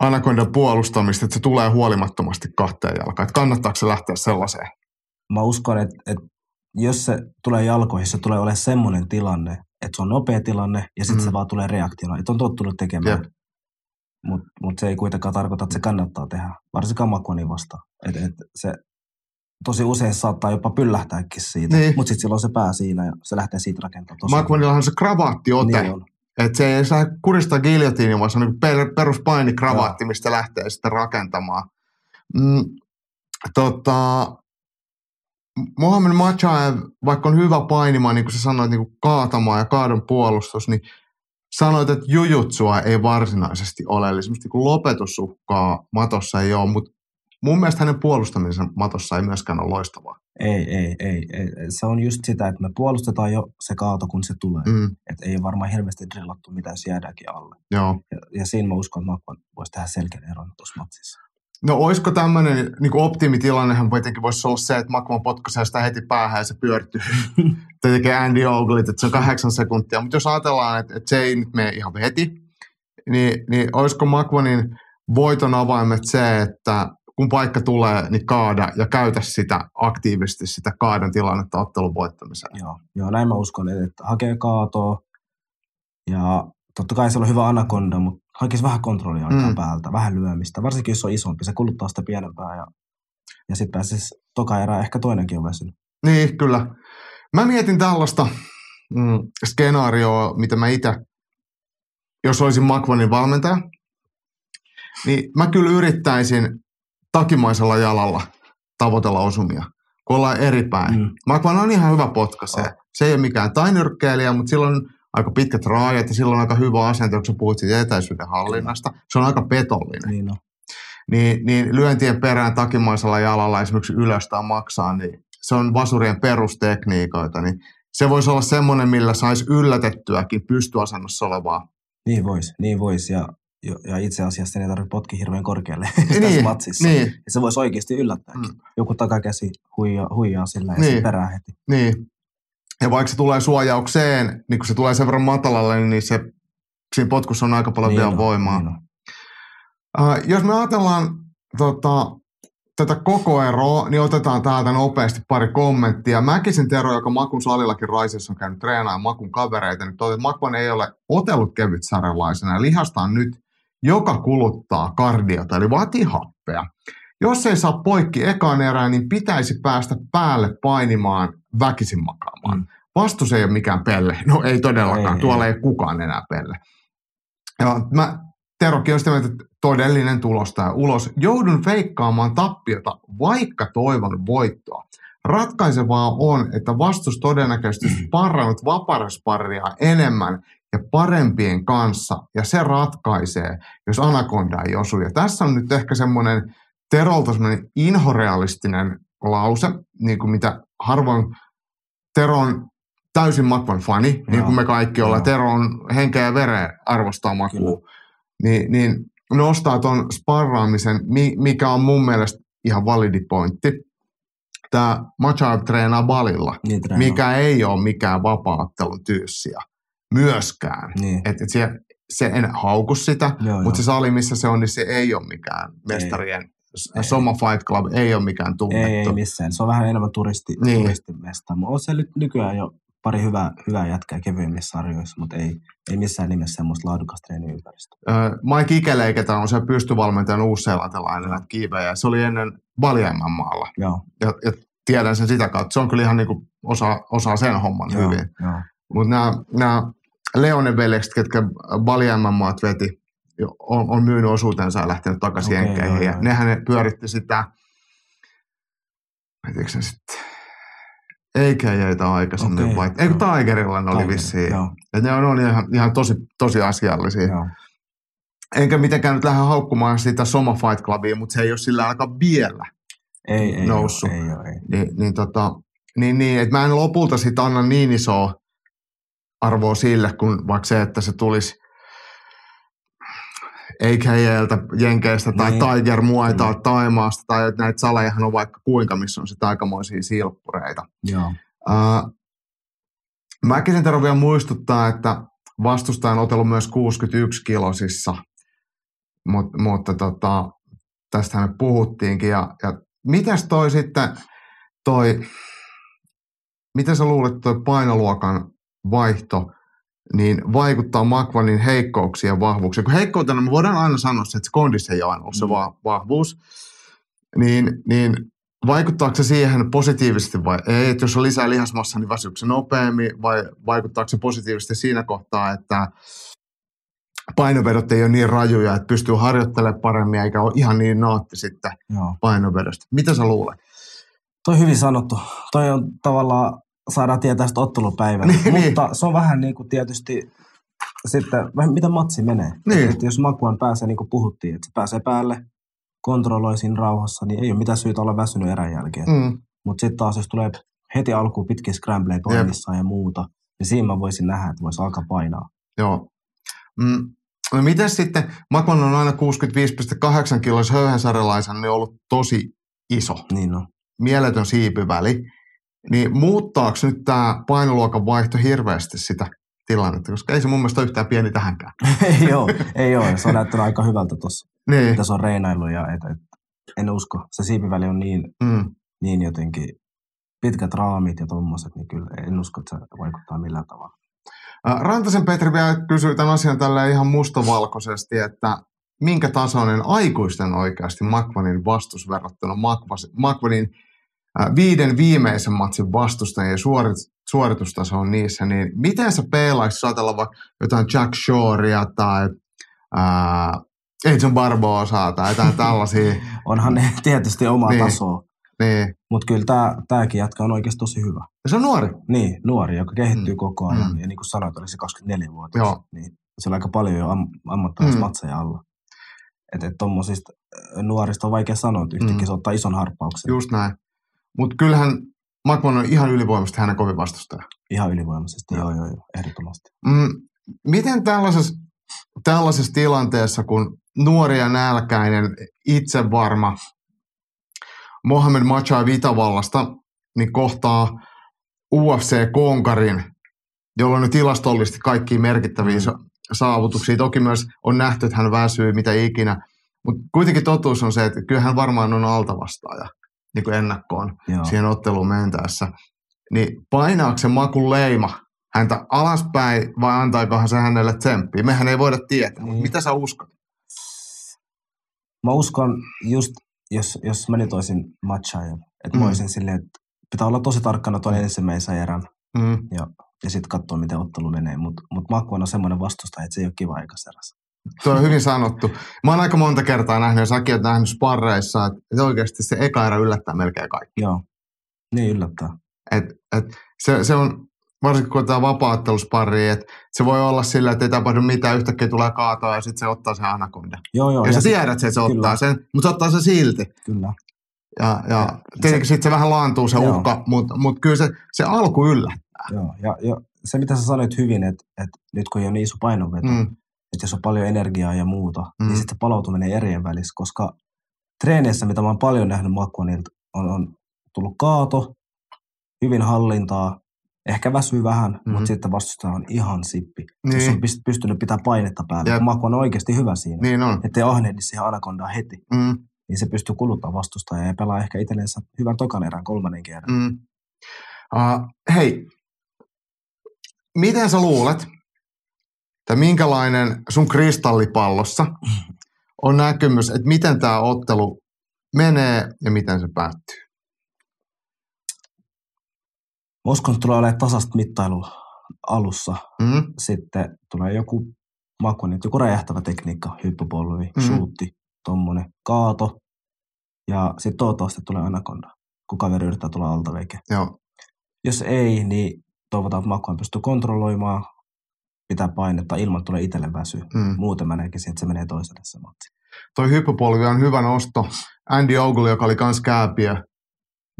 B: anakondan puolustamista, että se tulee huolimattomasti kahteen jalkaan, että kannattaako se lähteä sellaiseen?
C: Mä uskon, että, että jos se tulee jalkoihin, se tulee olemaan semmoinen tilanne, että se on nopea tilanne ja sitten
B: Mm.
C: se vaan tulee reaktiona. Että on tottunut tekemään.
B: Jep.
C: Mutta mut se ei kuitenkaan tarkoita, että se kannattaa tehdä, varsinkaan Makwani vastaan. Et, et se tosi usein saattaa jopa pyllähtääkin siitä,
B: Niin.
C: mutta sitten silloin se pää siinä ja se lähtee siitä rakentamaan
B: on se kravaattiote,
C: Niin on.
B: Että se ei saa kuristaa giljotiini, vaan se on niin per, peruspainikravaatti, mistä lähtee sitten rakentamaan. Mm, tota, Mohamed Machaev, vaikka on hyvä painimaan, niin kuin sä sanoit, niin kuin kaatamaan ja kaadon puolustus, niin sanoit, että jujutsua ei varsinaisesti ole. Eli semmoista niin lopetusuhkaa matossa ei ole, mutta mun mielestä hänen puolustamisensa matossa ei myöskään ole loistavaa.
C: Ei, ei, ei, ei. Se on just sitä, että me puolustetaan jo se kaato, kun se tulee. Mm. Että ei varmaan hirveästi drillattu mitään, jos jäädäänkin alle.
B: joo.
C: Ja, ja siinä mä uskon, että Makwan voisi tehdä selkeän eron tuossa matsissa.
B: No olisiko tämmöinen niin optimitilannehan kuitenkin voisi olla se, että Makvan potkaisee sitä heti päähän ja se pyörtyy. *laughs* tai tekee Andy Oglit, että se on kahdeksan sekuntia. Mutta jos ajatellaan, että, että se ei nyt mene ihan heti, niin, niin olisiko Makvanin voiton avaimet se, että kun paikka tulee, niin kaada ja käytä sitä aktiivisesti sitä kaadan tilannetta ottelun voittamiseen.
C: Joo, joo, näin mä uskon, että- hakee kaatoa ja totta kai se on hyvä anakonda, mutta hakisi vähän kontrollia
B: Mm.
C: mm. päältä, vähän lyömistä. Varsinkin jos on isompi, se kuluttaa sitä pienempää ja, ja sitten pääsisi toka erää ehkä toinenkin on väsynyt.
B: Niin, kyllä. Mä mietin tällaista mm, skenaarioa, mitä mä itse, jos olisin Makvanin valmentaja, niin mä kyllä yrittäisin takimaisella jalalla tavoitella osumia, kun ollaan eri päin. Mm. On ihan hyvä potkasee.
C: Oh.
B: Se ei ole mikään tainyrkkeilijä, mutta sillä on aika pitkät raajat ja silloin aika hyvä asento, kun sä puhut siitä etäisyyden hallinnasta. Se on aika petollinen.
C: Niin on.
B: Niin, niin lyöntien perään takimaisella jalalla esimerkiksi ylös tai maksaa, niin se on vasurien perustekniikoita. Niin se voisi olla semmoinen, millä saisi yllätettyäkin pystyasennossa olevaa.
C: Niin voisi, niin vois. Ja, ja itse asiassa sen ei tarvitse potki hirveän korkealle *laughs*
B: Niin,
C: tässä matsissa.
B: niin.
C: Ja se voisi oikeasti yllättääkin.
B: Mm.
C: Joku takakäsi huijaa, huijaa sillä ja
B: Niin.
C: niin. perään heti.
B: Niin. Ja vaikka se tulee suojaukseen, niin kun se tulee sen verran matalalle, niin se, siinä potkussa on aika paljon
C: niin
B: vielä
C: on,
B: voimaa.
C: Niin on.
B: Uh, jos me ajatellaan tota, tätä koko eroa, niin otetaan täältä nopeasti pari kommenttia. Mäkisen Tero, joka Makun salillakin Raisessa on käynyt treenaamaan Makun kavereita, niin toi, että Makvan ei ole otellut kevyt ja lihasta on nyt, joka kuluttaa kardiota, eli vaatii happea. Jos ei saa poikki ekaan erään, niin pitäisi päästä päälle painimaan väkisin makaamaan.
C: Mm.
B: Vastus ei ole mikään pelle. No ei todellakaan,
C: Ei,
B: tuolla ei, ei kukaan enää pelle. Ja mä, Terokin on sitä mieltä, että todellinen tulos tää ulos. Joudun feikkaamaan tappiota, vaikka toivon voittoa. Ratkaisevaa on, että vastus todennäköisesti *clears throat* sparrannut vaparasparria enemmän ja parempien kanssa, ja se ratkaisee, jos Anaconda ei osu. Ja tässä on nyt ehkä semmoinen Terolta semmoinen inhorealistinen lause, niin kuin mitä harvoin Tero on täysin Makvan fani, niin
C: Joo.
B: kuin me kaikki ollaan. Tero on henkeä ja vereen arvostaa makua. Niin, niin nostaa tuon sparraamisen, mi- mikä on mun mielestä ihan validi pointti. Tämä Machado treenaa balilla,
C: Niin treenaa.
B: mikä ei ole mikään vapaattelun tyyssiä myöskään.
C: Niin.
B: Et, et se, se en hauku sitä,
C: Joo,
B: mutta se sali, missä se on, niin se ei ole mikään mestarien.
C: Ei.
B: Soma Fight Club ei ole mikään tunnettu.
C: Ei, ei missään. Se on vähän enemmän turisti,
B: Niin.
C: turistimesta. On se nykyään jo pari hyvää, hyvää jätkää kevyemmissä sarjoissa, mutta ei, ei missään nimessä semmoista laadukasta treeniympäristöä.
B: Ö, Mike Ikeleiketä on se pystyvalmentajan uusseelantilainen näitä kiivejä. Se oli ennen Balieman maalla.
C: Joo,
B: Ja, ja tiedän sen sitä kautta. Se on kyllä ihan niin kuin osa, osaa sen homman
C: joo,
B: hyvin. Mutta nämä, veljekset, ketkä Balieman maat veti, on, on myynyt osuutensa ja lähtenyt takaisin
C: Okei,
B: Jenkkeihin.
C: joo,
B: Ja
C: joo.
B: nehän ne pyöritti sitä, vetikö se sitten, AKJtä aikaisemmin
C: Okei,
B: vai? Eikö. Tigerilla ne oli
C: Tiger,
B: vissiin?
C: Joo,
B: Ja ne on, on ihan, ihan tosi, tosi asiallisia.
C: joo.
B: Enkä mitenkään nyt lähde haukkumaan sitä Soma Fight Clubia, mutta se ei ole sillä ainakaan vielä.
C: Ei, ei
B: Noussut.
C: Ole, ei, ole, ei.
B: Niin, niin, tota, niin, niin että mä en lopulta sit anna niin isoa arvoa sille, kun vaikka se, että se tulisi AKLtä, Jenkeistä tai
C: Niin.
B: Tiger Muayta
C: Kyllä.
B: Taimaasta tai että näitä salejahan on vaikka kuinka, missä on sitten aikamoisia silppureita.
C: Joo,
B: Uh, Mäkisen Tero vielä muistuttaa, että vastustaja on otellut myös 61 kilosissa, Mut, mutta tota, tästä me puhuttiinkin. Ja, ja mitäs toi sitten, toi, miten sä luulet, että toi painoluokan vaihto niin vaikuttaa Makvanin heikkouksiin ja vahvuuksiin? Kun heikkoutena me voidaan aina sanoa että se kondis ei aina ollut se
C: Mm.
B: va- vahvuus, niin, niin vaikuttaako se siihen positiivisesti vai ei? Että jos on lisää lihasmassa, niin väsyykö se nopeammin vai vaikuttaako se positiivisesti siinä kohtaa, että painovedot ei ole niin rajuja, että pystyy harjoittelemaan paremmin eikä ole ihan niin naatti sitten
C: joo.
B: painovedosta. Mitä sä luulet?
C: Toi hyvin sanottu. Toi on tavallaan, saadaan tietää sitä ottelupäivänä.
B: Niin, niin.
C: Mutta se on vähän niin kuin tietysti sitten, vähän miten matsi menee.
B: Niin.
C: Että jos Makuan pääsee, niin kuin puhuttiin, että se pääsee päälle, kontrolloi siinä rauhassa, niin ei ole mitään syytä olla väsynyt erän jälkeen. Mm. Mutta sitten taas, jos tulee heti alkuun pitkin scrambleja painissa ja muuta, niin siinä mä voisin nähdä, että voisi alkaa painaa.
B: Joo. Mm. No miten sitten, Makon on aina 65,8 kiloissa höyhensarjalaisen, niin ollut tosi iso,
C: Niin on.
B: mieletön siipiväli. Niin muuttaako nyt tämä painoluokan vaihto hirveästi sitä tilannetta? Koska ei se mun mielestä yhtään pieni tähänkään. *laughs*
C: ei ole, ei ole. Se on näyttänyt aika hyvältä tuossa,
B: Niin.
C: mitä se on reinailu ja et, et, en usko. Se siipiväli on niin,
B: Mm.
C: niin jotenkin pitkät raamit ja tommoset, niin kyllä en usko, että se vaikuttaa millään tavalla.
B: Rantasen Petri vielä kysyy tämän asian tällä ihan mustavalkoisesti, että minkä tasoinen aikuisten oikeasti Makvanin vastus verrattuna Makvanin viiden viimeisen matsin vastustajien ja suorit, suoritustaso on niissä, niin miten sä peilaisit, jos vaikka jotain Jack Shorea tai ää, Agent Barbosaa tai jotain *laughs* tällaisia,
C: Onhan ne tietysti omaa
B: Niin.
C: tasoa.
B: Niin.
C: Mutta kyllä tää, tääkin jatka on oikeasti tosi hyvä.
B: Ja se on nuori.
C: Niin, nuori, joka kehittyy
B: Mm.
C: koko ajan.
B: Mm.
C: Ja niin kuin sanoit, oli se 24-vuotias.
B: Joo.
C: Niin se on aika paljon jo am, ammattilaismatseja
B: Mm.
C: alla. Että et tommosista äh, nuorista on vaikea sanoa, että yhtäkkiä
B: Mm.
C: se ottaa ison harppauksen.
B: Just näin. Mutta kyllähän McMahon on ihan ylivoimaisesti hänen kovin vastustaja.
C: Ihan ylivoimaisesti,
B: Joo.
C: joo, joo, ehdottomasti.
B: Mm, miten tällaisessa, tällaisessa tilanteessa, kun nuori ja nälkäinen, itsevarma Mohamed Machai Vitavallasta, niin kohtaa UFC-konkarin, jolla on tilastollisesti kaikki merkittäviä sa- saavutuksia. Toki myös on nähty, että hän väsyy mitä ikinä. Mutta kuitenkin totuus on se, että kyllä hän varmaan on altavastaaja niin kuin ennakkoon
C: Joo.
B: siihen otteluun mentäessä. Niin painaako se makun leima häntä alaspäin vai antaikohan se hänelle tsemppiä? Mehän ei voida tietää. Niin.
C: Niin.
B: Mitä sä uskot?
C: Mä uskon just, jos, jos mä nyt olisin matchaaja, että
B: Mm.
C: mä olisin silleen, että pitää olla tosi tarkkana tuon ensimmäisen erän
B: Mm.
C: ja, ja sitten katsoa, miten ottelu menee. Mutta mut Makvan on semmoinen vastustaja, että se ei ole kiva eikä erässä.
B: Tuo on hyvin sanottu. Mä oon aika monta kertaa nähnyt, ja säkin oot nähnyt sparreissa, että oikeasti se eka erä yllättää melkein kaikki.
C: Joo, niin yllättää.
B: Et, et se, se on, varsinkin kun tämä vapaaottelusparri, että se voi olla sillä, että ei tapahdu mitään, yhtäkkiä tulee kaatoa ja sitten se ottaa sen anakonda.
C: Joo, joo.
B: ja sä
C: sit-
B: tiedät, että se
C: kyllä.
B: ottaa sen, mutta se ottaa sen silti.
C: Kyllä.
B: Ja, ja
C: Ja
B: tietenkin sitten se vähän laantuu se
C: Joo.
B: uhka, mutta mut kyllä se, se alku yllättää.
C: Joo, ja, ja se mitä sä sanoit hyvin, että, että nyt kun ei ole niin iso painonveto, mm. Että jos on paljon energiaa ja muuta, mm.
B: Mm.
C: niin sitten se palautuminen erien välissä, koska treeneissä, mitä mä oon paljon nähnyt Makwanilta, on, on tullut kaato, hyvin hallintaa, ehkä väsyy vähän, mm.
B: Mhm.
C: mutta sitten vastustaja on ihan sippi. Niin. Jos
B: niin,
C: on pystynyt pitää painetta päällä,
B: Jep.
C: kun on oikeasti hyvä siinä, niin.
B: niin on.
C: ettei ahnehdi siihen anakondaa heti,
B: Mm,
C: niin se pystyy kuluttaa vastustajaa ja pelaa ehkä itsellensä hyvän tokan erän, kolmannen kerran.
B: mm. Uh, hei, miten sä luulet, että minkälainen sun kristallipallossa on näkymys, että miten tämä ottelu menee ja miten se päättyy?
C: Uskon, tulee olemaan tasasta mittailua alussa.
B: Mm,
C: Sitten tulee joku Makwanit, joku räjähtävä tekniikka, hyppypolvi, mm. shootti, tommonen, kaato. Ja sitten toivottavasti tulee anakonda, kun kaveri yrittää tulla alta veke.
B: joo.
C: Jos ei, niin toivotaan, että Makwan pystyy kontrolloimaan, pitää painetta ilman, tulee itselle väsyä.
B: Mm.
C: Muuten mä näkisin, että se menee toiselle se matsi.
B: Toi hyppypolvi on hyvä nosto. Andy Ogle, joka oli kans kääpiö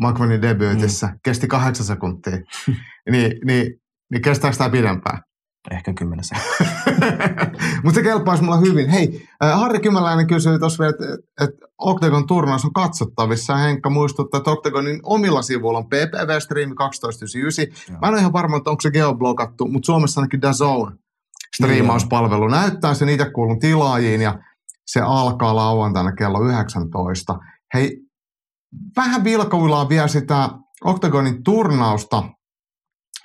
B: McVanin debyytissä, mm. kesti kahdeksan sekuntia. *laughs* niin, niin, niin kestääkö tämä pidempään?
C: Ehkä kymmenessä. *laughs*
B: Mutta se kelpaisi mulla hyvin. Hei, äh, Harri Kymäläinen kysyi tuossa vielä, että et Octagon turnaus on katsottavissa. Henkka muistuttaa, että Octagonin omilla sivuilla on PPV Stream 1299.
C: Joo.
B: Mä en ole ihan varma, että onko se geoblokattu, mutta Suomessa ainakin DAZN striimauspalvelu näyttää sen itse kuulun tilaajiin ja se alkaa lauantaina kello 19. Hei, vähän vilkauillaan vielä sitä Octagonin turnausta,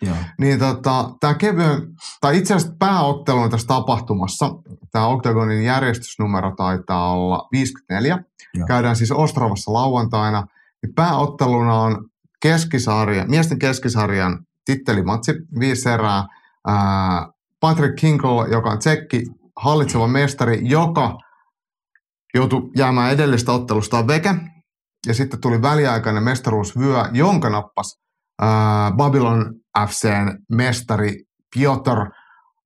C: Joo.
B: niin tota, tämä kevyen, tai itse asiassa pääottelu tässä tapahtumassa, tämä Octagonin järjestysnumero taitaa olla 54,
C: Joo.
B: käydään siis Ostravassa lauantaina, niin pääotteluna on keskisarja, miesten keskisarjan tittelimatsi, viisi erää, ää, Patrick Kinkle, joka on tsekki, hallitseva mestari, joka joutui jäämään edellistä ottelustaan veke, ja sitten tuli väliaikainen mestaruusvyö, jonka nappas ää, Babylon FCn mestari Piotr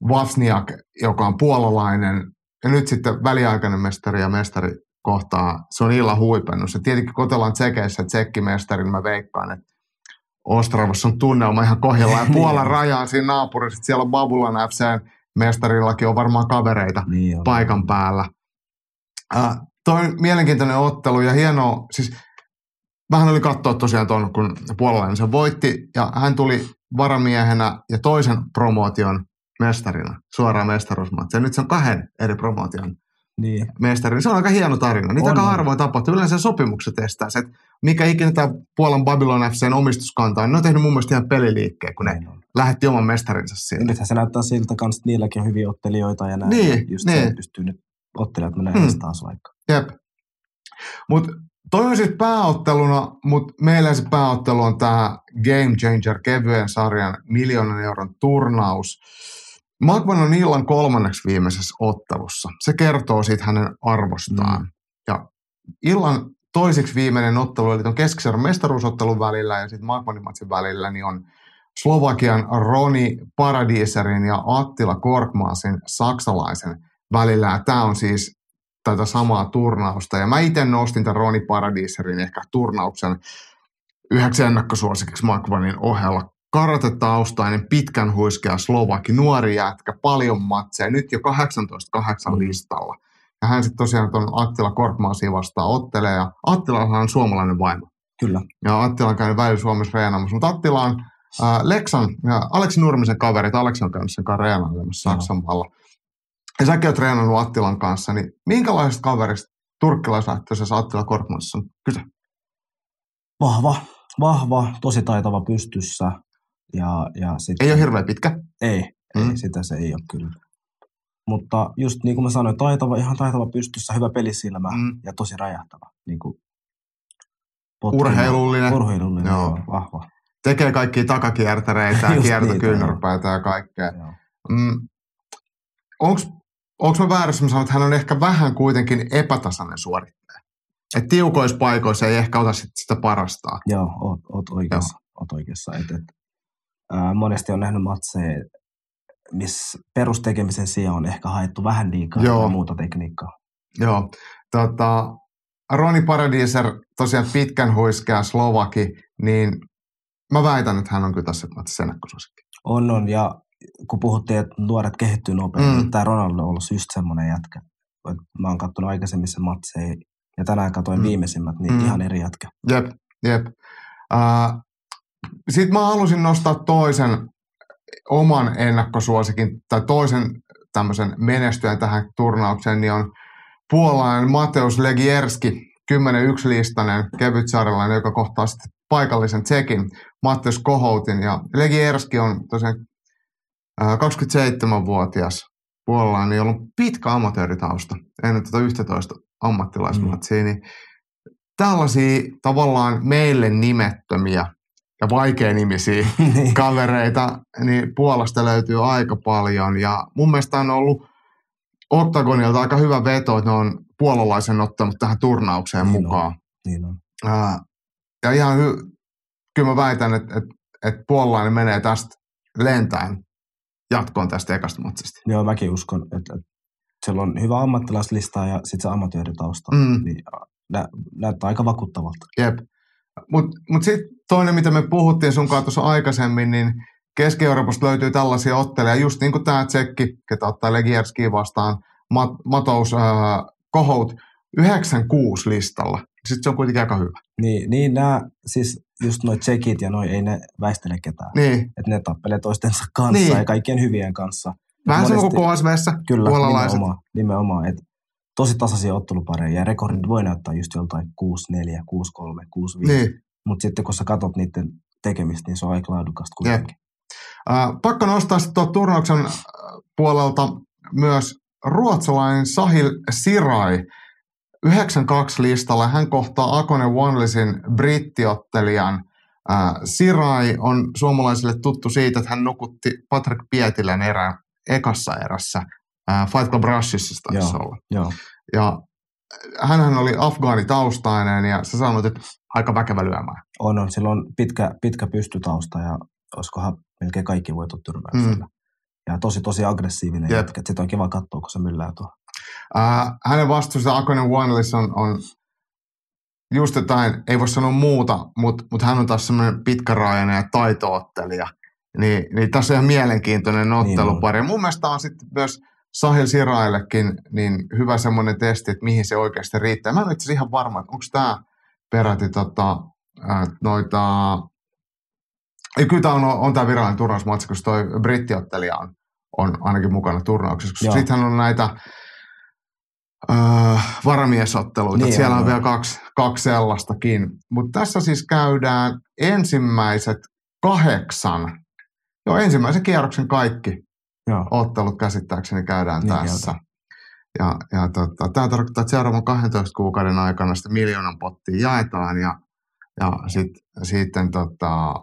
B: Vavsniak, joka on puolalainen, ja nyt sitten väliaikainen mestari ja mestari kohtaa, se on illan huipennus. Ja tietenkin kotellaan tsekeissä tsekkimestarin, mä veikkaan, että Ostravassa on tunnelma ihan kohdillaan, ja *laughs* Puolan raja on siinä naapurissa, siellä on Babylon FCn mestarillakin on varmaan kavereita
C: Niin on.
B: paikan päällä. Äh, toi on mielenkiintoinen ottelu ja hienoa, siis vähän oli katsoa tosiaan tuon, kun puolalainen sen voitti ja hän tuli varamiehenä ja toisen promootion mestarina, suoraan mestaruusmatsia. Nyt se on kahden eri promootion
C: Niin.
B: mestari. Se on aika hieno tarina. Niitä
C: On,
B: aika harvoin tapahtuu. Yleensä sopimukset estää se, että mikä ikinä tämä Puolan Babylon FCn omistuskanta on. Ne on tehnyt mun mielestä ihan peliliikkeen, kun ne
C: Näin on.
B: lähetti oman mestarinsa sinne.
C: nythän se näyttää siltä kans, että niilläkin on hyviä ottelijoita ja näin.
B: Niin,
C: Just
B: niin.
C: se pystyy nyt ottelijat menee
B: hmm.
C: taas vaikka.
B: Jep. Mutta toi on siis pääotteluna, mutta meillä se pääottelu on tämä Game Changer kevyen sarjan miljoonan euron turnaus. Magvan on illan kolmanneksi viimeisessä ottelussa. Se kertoo siitä hänen arvostaan.
C: Mm.
B: Ja illan toiseksi viimeinen ottelu, eli tuon keskisarjan mestaruusottelun välillä ja sitten Magmanin matsin välillä, niin on Slovakian Roni Paradiserin ja Attila Korkmaasin saksalaisen välillä. Tämä on siis tätä samaa turnausta. Ja mä itse nostin tämän Roni Paradiserin ehkä turnauksen yhdeksi ennakkosuosikiksi Magmanin ohella. Karatetaustainen, pitkän huiskea Slovaki, nuori jätkä, paljon matseja, nyt jo 18-8 mm. listalla. Ja hän sitten tosiaan tuon Attila Korkmaasia vastaan ottelee. Ja Attila on suomalainen vaimo.
C: Kyllä.
B: Ja Attila on käynyt välillä Suomessa reenaamassa. Mutta Attila on äh, Leksan ja Aleksi Nurmisen kaverit. Aleksi on käynyt sen kanssa reenailemassa Saksan. Ja säkin oot treenannut Attilan kanssa. Niin minkälaisesta kaverista turkkilaislähtöisessä Attila Korkmaassa on kyse?
C: Vahva, vahva, tosi taitava pystyssä. Ja, ja sit,
B: Ei ole hirveän pitkä.
C: Ei, ei
B: Mm.
C: sitä se ei ole kyllä. Mutta just niin kuin mä sanoin, taitava, ihan taitava pystyssä, hyvä pelisilmä
B: Mm.
C: ja tosi räjähtävä. Niin kuin
B: Urheilullinen.
C: Urheilullinen,
B: Joo.
C: joo. vahva.
B: Tekee kaikkia takakiertäreitä *laughs* ja kiertokyynärpäitä ja kaikkea.
C: Joo.
B: Mm. Onko mä väärässä, mä sanon, että hän on ehkä vähän kuitenkin epätasainen suorittaja. Että tiukoissa paikoissa ei ehkä ota sit sitä parastaa.
C: Joo, oot, oot oikeassa. Oot oikeassa. Et, et, ää, monesti on nähnyt matseja, missä perustekemisen sijaan on ehkä haettu vähän liikaa
B: Joo.
C: ja muuta tekniikkaa.
B: Joo. Tota, Roni Paradiser, tosiaan pitkän huiskea Slovaki, niin mä väitän, että hän on kyllä tässä matsissa ennakkosuosikki.
C: On, on. Ja kun puhuttiin, että nuoret kehittyy nopeasti,
B: Mm.
C: mm. tämä Ronaldo on ollut just semmoinen jätkä. Mä oon katsonut aikaisemmissa matseja ja tänään katsoin
B: Mm.
C: mm. viimeisimmät, niin
B: Mm.
C: ihan eri jätkä.
B: Jep, jep. Uh, Sitten mä halusin nostaa toisen oman ennakkosuosikin, tai toisen tämmöisen menestyjän tähän turnaukseen, niin on puolalainen Mateus Legierski, 10-1 listainen kevytsarjalainen, joka kohtaa sitten paikallisen tsekin Matteus Kohoutin. Ja Legierski on tosiaan 27-vuotias puolalainen, jolla on pitkä amatööritausta, ennen tätä 11 ammattilaismatsia, niin tällaisia tavallaan meille nimettömiä ja vaikeanimisiä *laughs*
C: Niin.
B: kavereita, niin Puolasta löytyy aika paljon. Ja mun mielestä on ollut Octagonilta aika hyvä veto, että ne on puolalaisen ottanut tähän turnaukseen
C: Niin on.
B: mukaan.
C: niin on.
B: Ää, ja ihan hy- kyllä mä väitän, että, että, että puolalainen menee tästä lentään jatkoon tästä ekasta matsista.
C: Joo, mäkin uskon, että, siellä on hyvä ammattilaislista ja sitten se amatööritausta.
B: Mm.
C: Niin nä, näyttää aika vakuuttavalta.
B: Jep. Mutta mut sitten toinen, mitä me puhuttiin sun kanssa tuossa aikaisemmin, niin Keski-Euroopasta löytyy tällaisia otteleja, just niin kuin tämä Tsekki, ketä ottaa Legierski vastaan, Mat- Matous äh, Kohout, 96 listalla. Sitten se on kuitenkin aika hyvä.
C: Niin, niin nämä, siis just noi tsekit ja noi ei ne väistele ketään.
B: Niin,
C: Että ne tappelee toistensa kanssa
B: Niin.
C: ja kaikkien hyvien kanssa.
B: vähän sama kuin KSVssä,
C: Kyllä,
B: puolalaiset.
C: nimenomaan. nimenomaan et tosi tasaisia ottelupareja ja rekordit voi näyttää just joltain 6-4, 6-3, 6-5.
B: Niin.
C: Mutta sitten kun sä katot niiden tekemistä, niin se on aika laadukasta kuitenkin.
B: Äh, pakko nostaa sitten tuon turnauksen puolelta myös ruotsalainen Sahil Sirai 92 listalla. Hän kohtaa Akone Wanlisin brittiottelijan. Äh, Sirai on suomalaisille tuttu siitä, että hän nukutti Patrick Pietilän erään ekassa erässä. Äh, Fight Club Rushissa taisi olla.
C: Joo.
B: Ja hänhän oli afgaanitaustainen ja sä sanoit, että aika väkevä lyömään.
C: On, on. Sillä on pitkä, pitkä pystytausta ja olisikohan melkein kaikki voitot tyrmäyksellä. Mm. Ja tosi, tosi aggressiivinen
B: Jep.
C: jätkä. Sitä on kiva katsoa, kun se myllää tuo.
B: Äh, hänen vastuunsa Akonen Wanlis on, on just jotain, ei voi sanoa muuta, mutta mut hän on taas semmoinen pitkärajainen ja taitoottelija. Niin, niin tässä on ihan mielenkiintoinen ottelupari. Niin mun mielestä on sitten myös Sahil Siraillekin niin hyvä semmoinen testi, että mihin se oikeasti riittää. Mä en itse ihan varma, että onko tämä peräti tota, äh, noita... Ei, kyllä tämä on, on tämä virallinen turnausmatsi, koska toi brittiottelija on, on ainakin mukana turnauksessa. Sittenhän on näitä öö, varamiesotteluita.
C: Niin
B: Siellä
C: on,
B: on vielä kaksi, kaksi sellaistakin. Mutta tässä siis käydään ensimmäiset kahdeksan, joo ensimmäisen kierroksen kaikki
C: Joo.
B: ottelut käsittääkseni käydään
C: Niin
B: tässä. Ja, ja tota, tämä tarkoittaa, että seuraavan 12 kuukauden aikana sitä miljoonan pottia jaetaan ja, ja sit, sitten tota,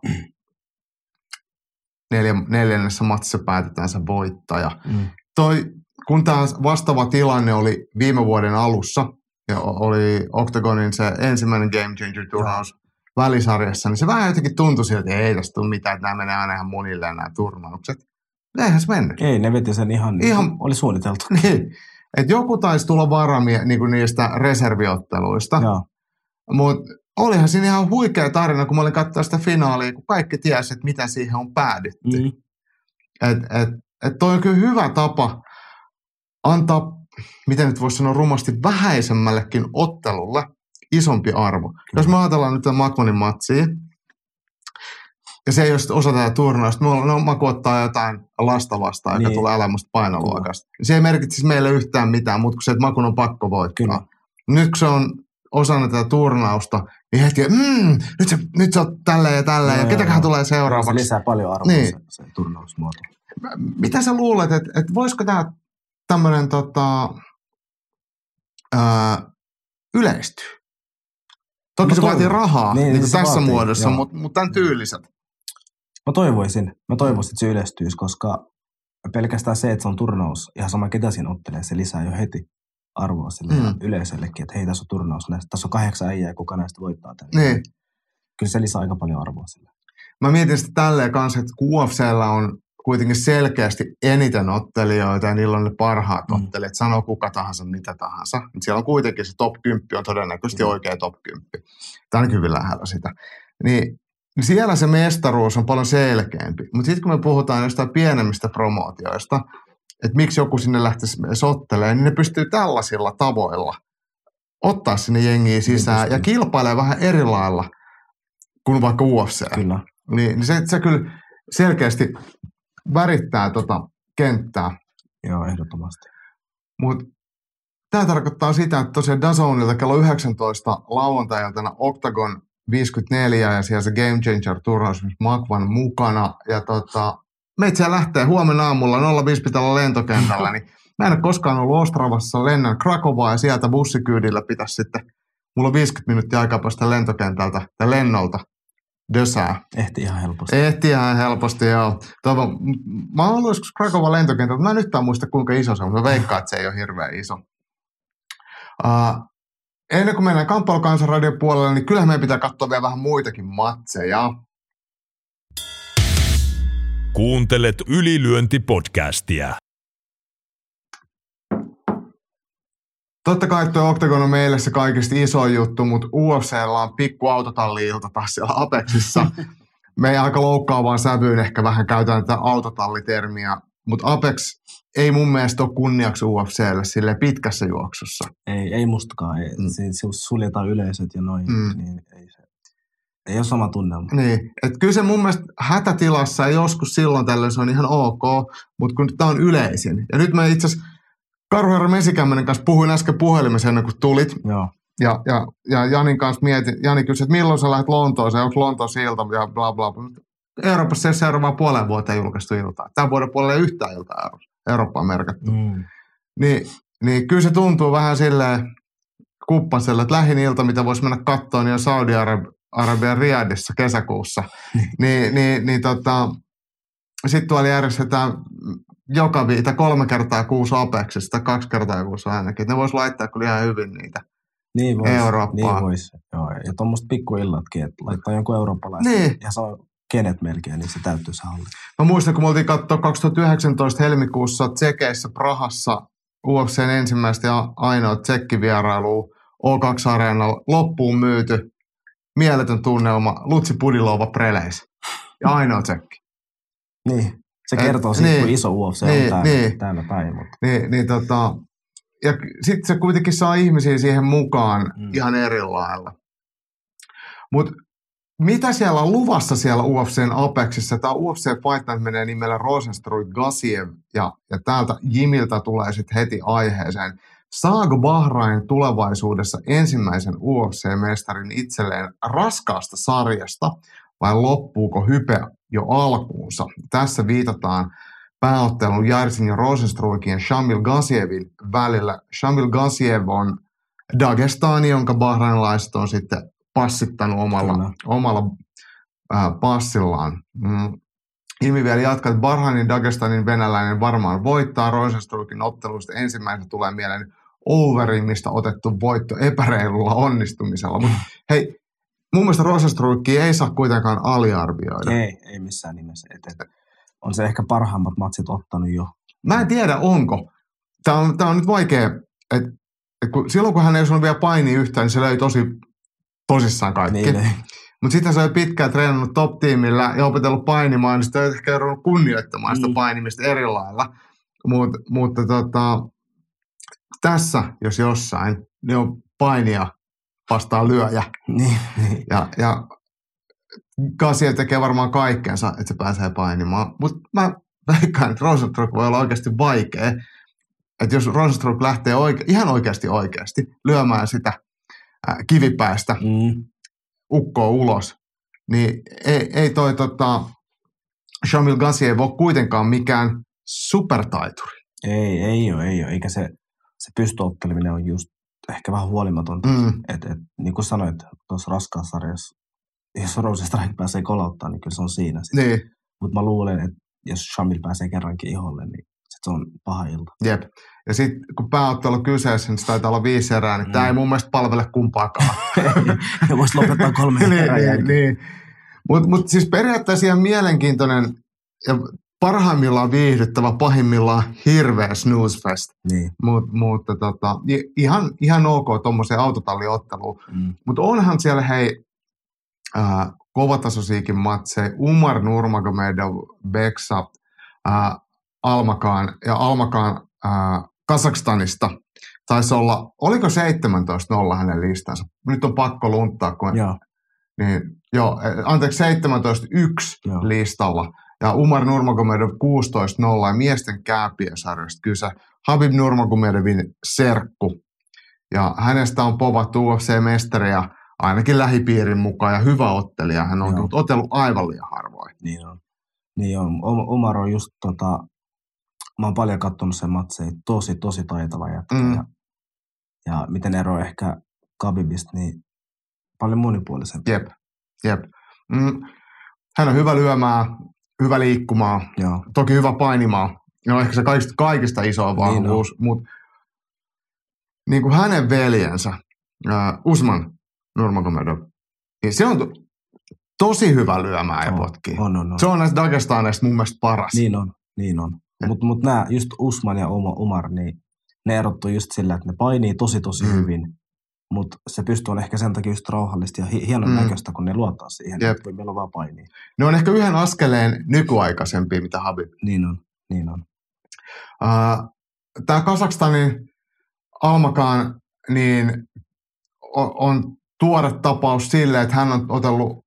B: neljä, neljännessä matsissa päätetään se voittaja.
C: Mm.
B: Toi, kun tämä vastaava tilanne oli viime vuoden alussa, ja oli Octagonin se ensimmäinen Game Changer turnaus välisarjassa, niin se vähän jotenkin tuntui siltä, että ei tästä tule mitään, että nämä menee aina ihan munille nämä turnaukset. Eihän se mennyt.
C: Ei, ne veti sen ihan,
B: Ihan-
C: ihan... oli suunniteltu. *laughs*
B: Niin. Et joku taisi tulla varamia niin niistä reserviotteluista, mutta olihan siinä ihan huikea tarina, kun mä olin katsoa sitä finaalia, kun kaikki tiesi, että mitä siihen on päädytty.
C: mm.
B: Et, et, et toi on kyllä hyvä tapa antaa, miten nyt voisi sanoa rumasti, vähäisemmällekin ottelulle isompi arvo. Kyllä. Jos me ajatellaan nyt tätä Makmonin matsia, ja se ei ole osa tätä turnausta, me no, Maku ottaa jotain lasta vastaan, joka
C: Niin.
B: tulee alemmusta painoluokasta. Se ei merkitsisi meille yhtään mitään, mutta kun se, että Makun on pakko voittaa.
C: Kyllä.
B: Nyt kun se on osana tätä turnausta, niin heti, mm, nyt, se, nyt se on tälleen ja tälleen, ja
C: Joo,
B: ketäköhän
C: joo.
B: tulee
C: Se
B: seuraavaksi.
C: lisää paljon arvoa
B: Niin.
C: se, se turnausmuoto.
B: mitä sä luulet, että, että voisiko tämä tämmöinen tota, ää, yleistyä? Toki
C: Mä
B: se vaatii rahaa niin,
C: Niin,
B: niin
C: se
B: tässä
C: vaatii,
B: muodossa, mutta mut tämän tyyliset.
C: Mä toivoisin, mä toivoisin, että se yleistyisi, koska pelkästään se, että se on turnaus, ihan sama ketä siinä ottelee, se lisää jo heti arvoa sille
B: Mm.
C: yleisöllekin, että hei, tässä on turnaus näistä, tässä on kahdeksan äijää ja kuka näistä voittaa tämän.
B: Niin.
C: Kyllä se lisää aika paljon arvoa sille.
B: Mä mietin sitä tälleen kanssa, että kun UFCllä on kuitenkin selkeästi eniten ottelijoita ja niillä on ne parhaat mm. Ottelijat, sanoo kuka tahansa mitä tahansa. Mutta siellä on kuitenkin se top 10 on todennäköisesti
C: Mm.
B: oikea top 10. Tai ainakin hyvin lähellä sitä. Niin, niin siellä se mestaruus on paljon selkeämpi. Mutta sitten kun me puhutaan jostain pienemmistä promootioista, että miksi joku sinne lähtisi sottelemaan, niin ne pystyy tällaisilla tavoilla ottaa sinne jengiä sisään ja kilpailee vähän eri lailla kuin vaikka UFC.
C: Kyllä.
B: Niin, niin se, se kyllä selkeästi värittää tota kenttää.
C: Joo, ehdottomasti.
B: Mutta tämä tarkoittaa sitä, että tosiaan Dazonilta kello 19 lauantai-iltana Octagon 54 ja siellä se Game Changer turnaus missä Makvan mukana. Ja tota, meitä lähtee huomenna aamulla 05 pitää olla lentokentällä, niin mä en ole koskaan ollut Ostravassa, lennän Krakovaa ja sieltä bussikyydillä pitäisi sitten, mulla on 50 minuuttia aikaa päästä lentokentältä tai lennolta Dösää.
C: Ehti ihan helposti.
B: Ehti ihan helposti, joo. Toivon, m- mä oon ollut joskus Krakovan lentokentältä, mutta mä en yhtään muista kuinka iso se on, mutta mä veikkaan, että se ei ole hirveän iso. Uh, ennen kuin mennään Kamppailukansanradion puolelle, niin kyllähän meidän pitää katsoa vielä vähän muitakin matseja.
A: Kuuntelet ylilyöntipodcastia.
B: Totta kai tuo Octagon on meille se kaikista iso juttu, mutta UFCllä on pikku autotalli-ilta taas siellä Apexissa. *laughs* Me ei aika loukkaavaan sävyyn ehkä vähän käytetään tätä autotallitermiä, mutta Apex ei mun mielestä ole kunniaksi UFClle sille pitkässä juoksussa.
C: Ei, ei mustakaan. Ei,
B: Mm.
C: se, se suljetaan yleisöt ja noin,
B: Mm.
C: niin ei se. Ei ole sama tunnelma.
B: Niin, että kyllä se mun mielestä hätätilassa ja joskus silloin tällöin se on ihan ok, mutta kun tämä on yleisin. Ja nyt mä itse asiassa Karhuherra Mesikämmenen kanssa puhuin äsken puhelimessa ennen kuin tulit.
C: Joo.
B: Ja, ja, ja Janin kanssa mietin, Jani kysyi, että milloin sä lähdet Lontooseen, onko Lontoon silta ja bla bla bla. Euroopassa ei ole seuraavaa puolen vuoteen julkaistu iltaa. Tämän vuoden ole yhtään iltaa Euro- Eurooppaan merkattu.
C: Mm.
B: Niin, niin kyllä se tuntuu vähän silleen kuppaselle, että lähin ilta, mitä voisi mennä kattoon, niin on Saudi-Arabian Riadissa kesäkuussa. niin, niin, niin tota, sitten tuolla järjestetään joka viita kolme kertaa kuusi Apexista, kaksi kertaa kuusi ainakin. Ne vois laittaa kyllä ihan hyvin niitä.
C: Niin vois.
B: Eurooppaan.
C: Niin vois. Joo. Ja tuommoista pikkuillatkin, että laittaa jonkun eurooppalaisen.
B: Niin.
C: Ja se on kenet melkein, niin se täytyy halli.
B: Mä muistan, kun me oltiin katsoa 2019 helmikuussa Tsekeissä Prahassa UFCn ensimmäistä ja ainoa tsekkivierailua O2 Areenalla loppuun myyty. Mieletön tunnelma, Lutsi Pudilova Preleis. Ja ainoa tsekki.
C: Niin. Se kertoo siitä,
B: niin.
C: kun iso UFC
B: Niin,
C: on täällä,
B: niin.
C: täällä päin. Mutta
B: Niin, niin tota, ja sitten se kuitenkin saa ihmisiä siihen mukaan mm. Ihan eri lailla. Mutta mitä siellä on luvassa siellä UFCn Apexissa? Tämä UFC Fight Night menee nimellä Rosenstruik Gasiev ja, ja täältä Jimiltä tulee sitten heti aiheeseen. Saako Bahrain tulevaisuudessa ensimmäisen UFC-mestarin itselleen raskaasta sarjasta vai loppuuko hype jo alkuunsa? Tässä viitataan pääottelun Jarsin ja Rosenstruikin ja Shamil Gasievin välillä. Shamil Gasiev on Dagestani, jonka bahrainilaiset on sitten passittanut omalla,
C: Kyllä.
B: omalla äh, passillaan. Mm. Ilmi vielä jatkaa, että Bahrainin Dagestanin venäläinen varmaan voittaa Rosenstruikin ottelusta. Ensimmäisenä tulee mieleen overimista otettu voitto epäreilulla onnistumisella. Mutta *laughs* hei, mun mielestä Rosenstruikki ei saa kuitenkaan aliarvioida.
C: Ei, ei missään nimessä. Et, et, on se ehkä parhaimmat matsit ottanut jo.
B: Mä en tiedä, onko. Tämä on, tää on nyt vaikea, että et kun, silloin kun hän ei osannut vielä painia yhtään, niin se löi tosi tosissaan kaikki.
C: Niin, niin.
B: Mutta sitten se oli pitkään treenannut top-tiimillä ja opetellut painimaan, niin sitten ehkä ruvennut kunnioittamaan sitä
C: Mm.
B: painimista eri lailla. Mut, mutta tota, tässä, jos jossain, ne on painia vastaan lyöjä.
C: niin, niin.
B: Ja, ja Gassier tekee varmaan kaikkeensa, että se pääsee painimaan. Mutta mä veikkaan, että Rosenstruck voi olla oikeasti vaikea. Että jos Rosenstruck lähtee oike- ihan oikeasti oikeasti lyömään sitä ää, kivipäästä
C: Mm.
B: ukkoa ulos, niin ei, ei toi tota, Shamil Gassi ei voi kuitenkaan mikään supertaituri.
C: Ei, ei ole, ei ole. Eikä se, se pystyotteleminen on just ehkä vähän huolimatonta.
B: Mm,
C: Et, et, niin kuin sanoit, tuossa raskaassa sarjassa, jos Rosenstrike pääsee kolauttaa, niin kyllä se on siinä.
B: niin,
C: Mutta mä luulen, että jos Shamil pääsee kerrankin iholle, niin sit se on paha ilta.
B: jep. Ja sitten kun pääottelu kyseessä, niin se taitaa olla viisi erää, niin mm. tämä ei mun mielestä palvele kumpaakaan. *laughs*
C: ja voisi lopettaa kolme *laughs*
B: niin,
C: erää
B: niin, niin. Mutta mut siis periaatteessa ihan mielenkiintoinen ja parhaimmillaan viihdyttävä, pahimmillaan hirveä snoozefest.
C: Niin.
B: Mut, mutta tota, ihan, ihan ok tuommoiseen autotalliotteluun.
C: Mm.
B: Mutta onhan siellä hei äh, kovatasoisiakin matseja. Umar Nurmagomedov, Beksa, äh, Almakaan ja Almakaan äh, Kazakstanista taisi olla, oliko 17-0 hänen listansa? Nyt on pakko lunttaa, kun
C: Joo,
B: niin, joo, eh, anteeksi, 17-1
C: Joo.
B: listalla. Ja Umar Nurmagomedov 16-0 ja miesten kääpiösarjasta kyse. Habib Nurmagomedovin serkku. Ja hänestä on povattu UFC-mestaria ainakin lähipiirin mukaan ja hyvä ottelija. Hän on
C: Joo.
B: otellut aivan liian harvoin.
C: niin on. Niin on. Om- Omar on just tota, mä oon paljon katsonut sen matseja, tosi, tosi taitava jätkä.
B: Mm.
C: Ja, ja miten ero ehkä Khabibista, niin paljon monipuolisempi.
B: Jep, jep. Mm. Hän on hyvä lyömään, hyvä liikkumaan,
C: Joo,
B: toki hyvä painimaan. Ja on ehkä se kaikista, kaikista isoin
C: Niin
B: vahvuus, mutta niin kuin hänen veljensä, äh, Usman Nurmagomedov, niin se on to, tosi hyvä lyömään ja
C: On,
B: potkii.
C: on, on. on.
B: Se on näistä Dagestaneista mun mielestä paras.
C: Niin on, niin on. Mutta mut nämä, just Usman ja Oma- Umar, niin ne erottuu just sillä, että ne painii tosi tosi
B: mm.
C: hyvin. Mutta se pystyy olemaan ehkä sen takia just rauhallista ja hi- hienon
B: Mm.
C: näköistä, kun ne luottaa siihen,
B: Jep.
C: että voi meillä vaan painia.
B: Ne on ehkä yhden askeleen nykyaikaisempia, mitä Habib.
C: Niin on, niin on.
B: Uh, Tämä Kasakstanin Almakaan niin on, on tuore tapaus sille, että hän on otellut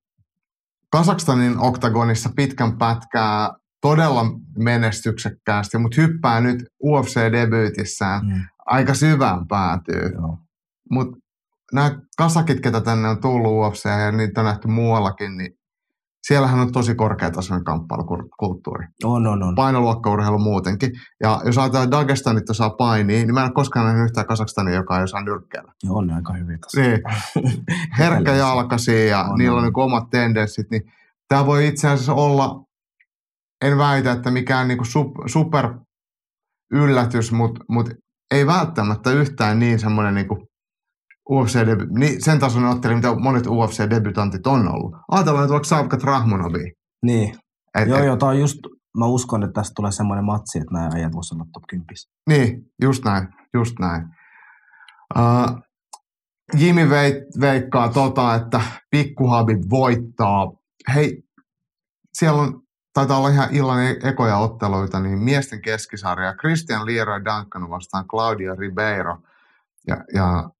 B: Kasakstanin oktagonissa pitkän pätkää todella menestyksekkäästi, mutta hyppää nyt UFC-debyytissään
C: Mm.
B: aika syvään päätyy. Mutta nämä kasakit, ketä tänne on tullut UFC ja niitä on nähty muuallakin, niin siellähän on tosi korkeatasoinen kamppailukulttuuri.
C: On, on, on.
B: Painoluokkaurheilu muutenkin. Ja jos ajatellaan Dagestanit osaa painia, niin mä en ole koskaan nähnyt yhtään Kasakstania, joka ei osaa nyrkkeillä.
C: Ja on aika hyviä tässä.
B: Niin, *laughs* herkkäjalkaisia ja
C: On,
B: niillä on
C: on.
B: niin omat tendenssit, niin tämä voi itse asiassa olla, en väitä, että mikään niin sup, super yllätys, mutta mut ei välttämättä yhtään niin semmoinen niin UFC niin sen tasoinen otteli, mitä monet UFC-debutantit on ollut. Ajatellaan nyt vaikka Savkat Rahmonovia.
C: Niin.
B: Et,
C: Joo,
B: et,
C: joo, tää on just, mä uskon, että tästä tulee semmoinen matsi, että nämä ajat voisivat olla top 10.
B: Niin, just näin, just näin. Uh, Jimmy veit, veikkaa tota, että pikkuhabib voittaa. Hei, siellä on, taitaa olla ihan illan e- ekoja otteluita, niin miesten keskisarja. Christian Leroy Duncan vastaan Claudia Ribeiro. Ja, ja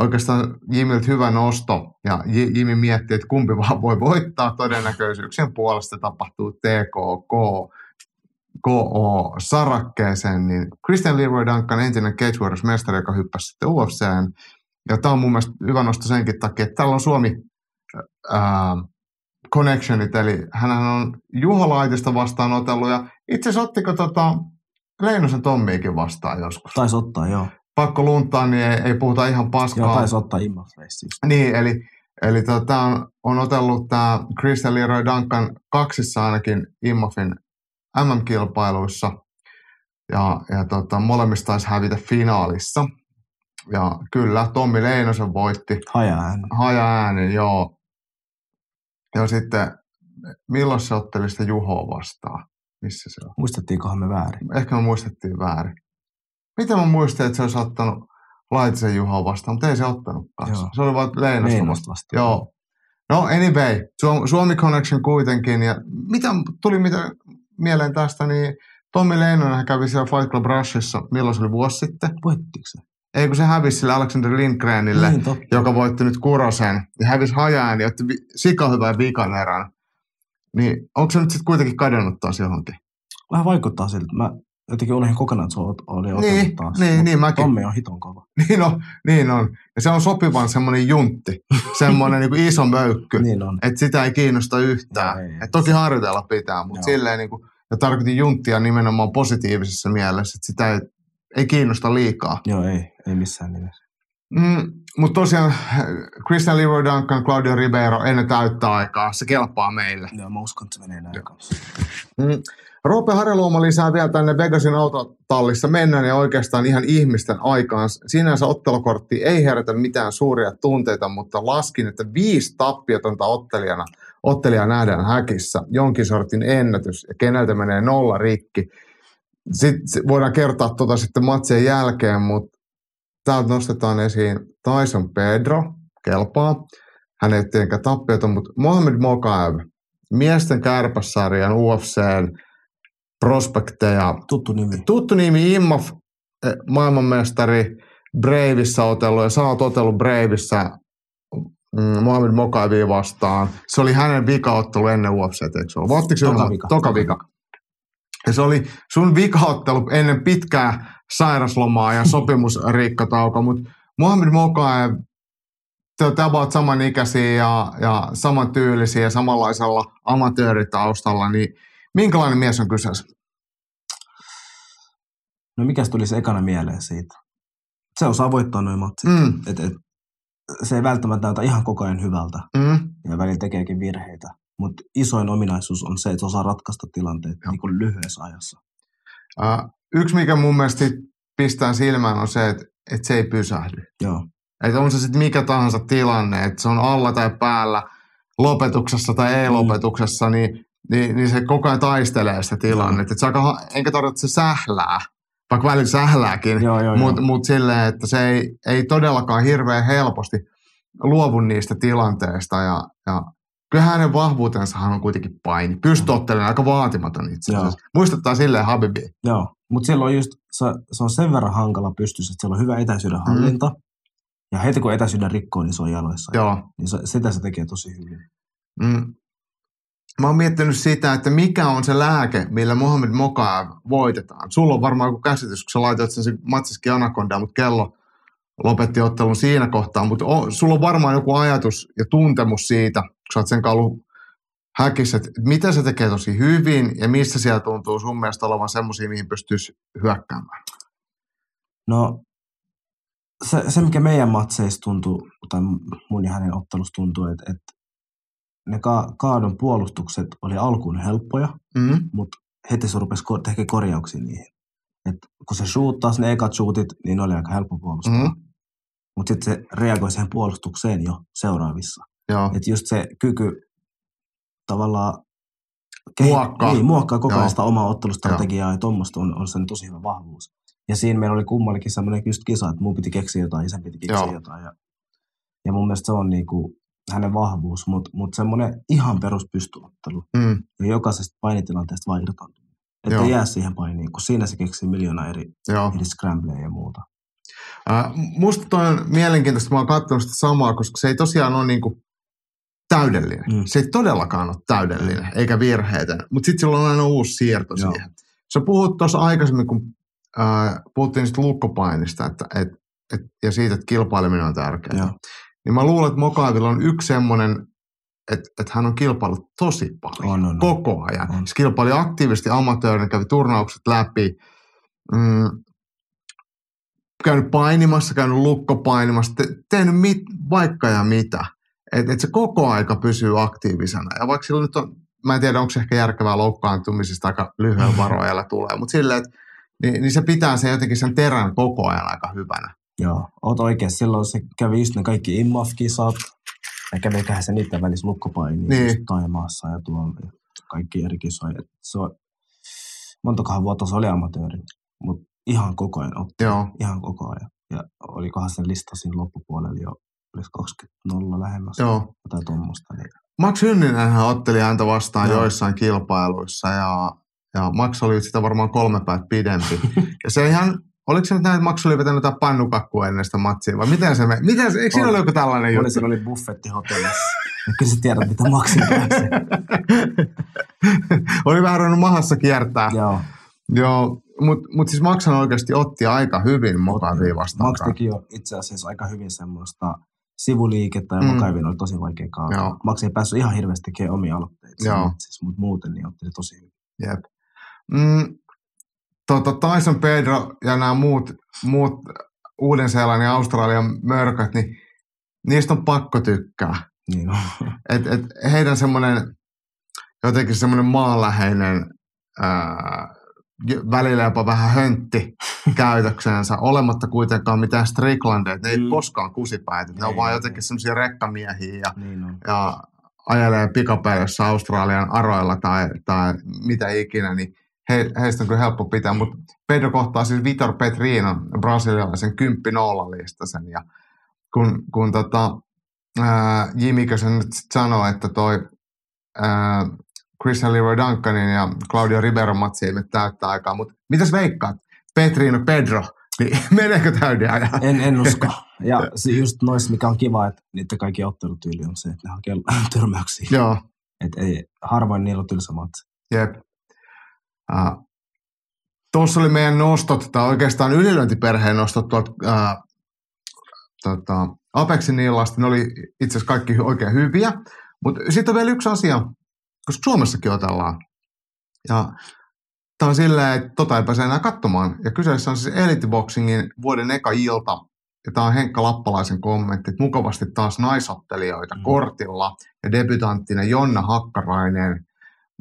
B: oikeastaan Jimmiltä hyvä nosto. Ja J- Jimmy miettii, että kumpi vaan voi voittaa todennäköisyyksien puolesta tapahtuu TKK. KO Sarakkeeseen, niin Christian Leroy Duncan, entinen Cage Warriors mestari, joka hyppäsi sitten UFCen. Ja tämä on mun mielestä hyvä nosto senkin takia, että täällä on Suomi ää, connectionit, eli hän on Juho Laitista vastaan otellut, ja itse asiassa ottiko tota Leinosen Tommiikin vastaan joskus.
C: Taisi ottaa, joo.
B: Pakko luntaa, niin ei, ei puhuta ihan paskaa.
C: Joo, taisi ottaa Imma-reissi.
B: Niin, eli, eli tota, on, on otellut tämä Christian Leroy Duncan kaksissa ainakin Immofin MM-kilpailuissa. Ja, ja tota, molemmista taisi hävitä finaalissa. Ja kyllä, Tommi Leinosen voitti
C: Haja ääni.
B: haja äänen, joo. Ja sitten, milloin se otteli sitä Juhoa vastaan? Missä se on?
C: Muistettiinkohan me väärin?
B: Ehkä me muistettiin väärin. Miten mä muistin, että se olisi ottanut Laitisen Juhoa vastaan, mutta ei se ottanutkaan.
C: Joo.
B: Se oli vain Leinosta vastaan. Joo. No anyway, Suom- Suomi Connection kuitenkin. Ja mitä tuli mitä mieleen tästä, niin Tommi Leinonen kävi siellä Fight Club Rushissa, milloin se oli vuosi sitten.
C: Voittiko se?
B: Ei kun se hävisi sille Alexander Lindgrenille,
C: Niin, totta.
B: joka voitti nyt Kurosen. Ja hävisi hajaan ja otti vi- sikahyvän vikan erän. Niin onko se nyt sitten kuitenkin kadonnut taas johonkin?
C: Vähän vaikuttaa siltä. Mä jotenkin unohdin kokonaan, että se oli
B: Niin,
C: taas.
B: niin,
C: Mut
B: niin, mäkin.
C: Tommi on hiton kova. *laughs*
B: Niin on, niin on. Ja se on sopivan semmoinen juntti, *laughs* semmoinen niin iso möykky.
C: Niin on.
B: että sitä ei kiinnosta yhtään.
C: Joo, ei.
B: Et toki harjoitella pitää, mutta
C: Joo.
B: silleen niin kuin, ja tarkoitin junttia nimenomaan positiivisessa mielessä, että sitä ei, ei kiinnosta liikaa.
C: Joo, ei. Ei missään nimessä.
B: Mm, mutta tosiaan Christian Leroy Duncan, Claudio Ribeiro ennen täyttä aikaa, se kelpaa meille.
C: Joo, mä uskon, että se menee näin kanssa.
B: Mm. Roope Harjaluoma lisää vielä tänne Vegasin autotallissa mennään ja oikeastaan ihan ihmisten aikaan. Sinänsä ottelukortti ei herätä mitään suuria tunteita, mutta laskin, että viisi tappiotonta ottelijana, ottelijaa nähdään häkissä. Jonkin sortin ennätys ja keneltä menee nolla rikki. Sitten voidaan kertoa tuota sitten matsien jälkeen, mutta täältä nostetaan esiin Tyson Pedro, kelpaa. Hän ei tietenkään tappioton, mutta Mohamed Mokaev, miesten kärpäsarjan UFCn prospekteja.
C: Tuttu nimi.
B: Tuttu nimi Immoff, eh, maailmanmestari Breivissä otellut ja sä oot otellut Breivissä mm, Mohamed Mokaevia vastaan. Se oli hänen vikaottelu ennen UFC, eikö se se
C: Toka vika.
B: Toka vika. Ja se oli sun vikaottelu ennen pitkää sairaslomaa ja sopimusrikkatauko, mutta Mohamed Mokaev, te olette about samanikäisiä ja, ja samantyylisiä ja samanlaisella amatööritaustalla, niin minkälainen mies on kyseessä?
C: No mikäs tuli se ekana mieleen siitä? Se osaa voittaa noin matsit.
B: Mm,
C: Et, et, se ei välttämättä näytä ihan koko ajan hyvältä
B: mm,
C: ja välillä tekeekin virheitä. Mutta isoin ominaisuus on se, että se osaa ratkaista tilanteet
B: Joo.
C: niin kuin lyhyessä ajassa.
B: Äh, yksi, mikä mun mielestä pistää silmään, on se, että, että se ei pysähdy.
C: Joo,
B: Että on se sitten mikä tahansa tilanne, että se on alla tai päällä, lopetuksessa tai ei
C: Mm.
B: lopetuksessa, niin, niin, niin se koko ajan taistelee sitä tilannetta. Et se aika, enkä tarkoita, että se sählää, vaikka välillä sählääkin,
C: joo, joo.
B: mutta
C: joo.
B: mut silleen, että se ei, ei todellakaan hirveän helposti luovu niistä tilanteista. Ja, ja kyllä hänen vahvuutensahan on kuitenkin paini. Pystyottelijana aika vaatimaton itse asiassa. Muistuttaa silleen Habibi.
C: Joo, mutta siellä on just, se, se on sen verran hankala pystyssä, että siellä on hyvä etäisyyden hallinta. Ja heti kun etäisyyden rikkoo, niin se on jaloissa.
B: Joo.
C: Niin se, sitä se tekee tosi hyvin.
B: Mm. Mä oon miettinyt sitä, että mikä on se lääke, millä Mohamed Mokaev voitetaan. Sulla on varmaan joku käsitys, kun sä laitoit sen se matsiskin Anacondaa, mutta kello lopetti ottelun siinä kohtaa. Mutta on, sulla on varmaan joku ajatus ja tuntemus siitä, kun sä oot sen ollut häkissä, että mitä se tekee tosi hyvin ja missä siellä tuntuu sun mielestä olevan semmoisia, mihin pystyisi hyökkäämään.
C: No, se, se mikä meidän matseissa tuntuu, tai mun ja hänen ottelussa tuntuu, että, että ne ka, kaadon puolustukset oli alkuun helppoja,
B: Mm.
C: mutta heti se rupesi ko- tekemään korjauksia niihin. Et kun se shoottasi ne ekat shootit, niin ne oli aika helppo puolustaa.
B: Mm.
C: Mutta sitten se reagoi siihen puolustukseen jo seuraavissa. Että just se kyky tavallaan
B: Muokkaa.
C: Niin, muokkaa koko ajan sitä omaa ottelustrategiaa ja tuommoista on, on sen tosi hyvä vahvuus. Ja siinä meillä oli kummallakin semmoinen just kisa, että mun piti keksiä jotain ja sen piti keksiä
B: Joo.
C: jotain. Ja, ja mun mielestä se on niinku hänen vahvuus, mutta mut semmoinen ihan peruspystyottelu
B: Mm.
C: ja jokaisesta painitilanteesta vaan irtaantuminen. Että
B: Joo.
C: jää siihen painiin, kun siinä se keksii miljoona eri,
B: Joo.
C: eri scrambleja ja muuta.
B: Äh, musta toi on mielenkiintoista, mä oon katsonut sitä samaa, koska se ei tosiaan ole niinku täydellinen.
C: Mm.
B: Se ei todellakaan ole täydellinen, eikä virheetön, mutta sitten sillä on aina uusi siirto
C: Joo.
B: siihen. Sä puhut tuossa aikaisemmin, kun äh, puhuttiin niistä lukkopainista että, et, et, ja siitä, että kilpaileminen on tärkeää.
C: Joo.
B: Niin mä luulen, että Mokaavilla on yksi semmoinen, että, että hän on kilpailut tosi paljon,
C: On, on, on.
B: koko ajan.
C: On.
B: Se kilpaili aktiivisesti amatöörinä, kävi turnaukset läpi, mm, käynyt painimassa, käynyt lukkopainimassa, te, tehnyt mit, vaikka ja mitä. Että et se koko aika pysyy aktiivisena. Ja vaikka sillä nyt on, mä en tiedä, onko se ehkä järkevää loukkaantumisesta aika lyhyellä varoajalla tulee, mutta silleen, että niin, niin se pitää se jotenkin sen terän koko ajan aika hyvänä.
C: Joo, oot oikein. Silloin se kävi just ne kaikki IMAF-kisat. Ja käviköhän se niiden välissä lukkopaini
B: Niin.
C: just Taimaassa ja tuolla. Kaikki eri kisoja. Et Se on, montakohan vuotta se oli amatööri, mutta ihan koko ajan otti.
B: Joo.
C: Ihan koko ajan. Ja olikohan sen lista siinä loppupuolella jo, olisiko 20 nolla lähemmäs.
B: Joo.
C: Jotain tuommoista. Niin.
B: Max Hynninenhän otteli häntä vastaan
C: Joo.
B: joissain kilpailuissa ja, ja Max oli sitä varmaan kolme päät pidempi. *laughs* ja se ihan, oliko se nyt näin, että Max oli vetänyt jotain pannukakkua ennen sitä matsia vai miten se, me, miten se eikö siinä ole joku tällainen
C: Oli,
B: juttu?
C: siellä oli buffetti hotellissa. Kyllä sä tiedät, mitä maksin *laughs*
B: oli vähän ruvennut mahassa kiertää.
C: Joo.
B: Joo, mutta mut siis Maxhan oikeasti otti aika hyvin Mokavia vastaan.
C: Max teki jo itse asiassa aika hyvin semmoista sivuliikettä ja
B: Mm.
C: mm. Oli tosi vaikea kaataa. Max ei päässyt ihan hirveästi tekemään omia aloitteita.
B: Joo.
C: Siis, mutta muuten niin otti se tosi hyvin.
B: Jep. Mm, tota, Tyson Pedro ja nämä muut, muut Uuden-Seelannin ja Australian mörköt, niin niistä on pakko tykkää.
C: Niin on.
B: Et, et heidän semmoinen jotenkin semmoinen maanläheinen ää, välillä jopa vähän höntti *laughs* käytöksensä, olematta kuitenkaan mitään Stricklandeja. Ne ei
C: Mm.
B: koskaan kusipäitä. Ne on vaan jotenkin semmoisia rekkamiehiä ja,
C: niin on.
B: ja ajelee pikapäädössä Australian aroilla tai, tai mitä ikinä, niin he, heistä on kyllä helppo pitää. Mutta Pedro kohtaa siis Vitor Petrino, brasilialaisen 10 nolla listasen ja kun, kun tota, ää, Jimmy nyt sit sanoo, että toi ää, Christian Leroy Duncanin ja Claudio Ribeiro matsi ei mene täyttä aikaa, mutta mitäs veikkaat? Petrino Pedro, niin *laughs* meneekö täyden ajan?
C: En, en usko. *laughs* Ja se just noissa, mikä on kiva, että niiden kaikki ottelutyyli on se, että ne hakee törmäyksiä.
B: Joo,
C: Et ei, harvoin niillä on tylsä matsi.
B: jep. Uh, Tuossa oli meidän nostot, tai oikeastaan ylilöintiperheen nostot tuolta tota, Apexin illasta. Ne oli itse asiassa kaikki oikein hyviä. Mutta sitten on vielä yksi asia, koska Suomessakin otellaan. Ja tämä on silleen, että tota ei pääse enää katsomaan. Ja kyseessä on siis Elite Boxingin vuoden eka ilta. Ja tämä on Henkka Lappalaisen kommentti, että mukavasti taas naisottelijoita mm. Kortilla. Ja debutanttinen Jonna Hakkarainen.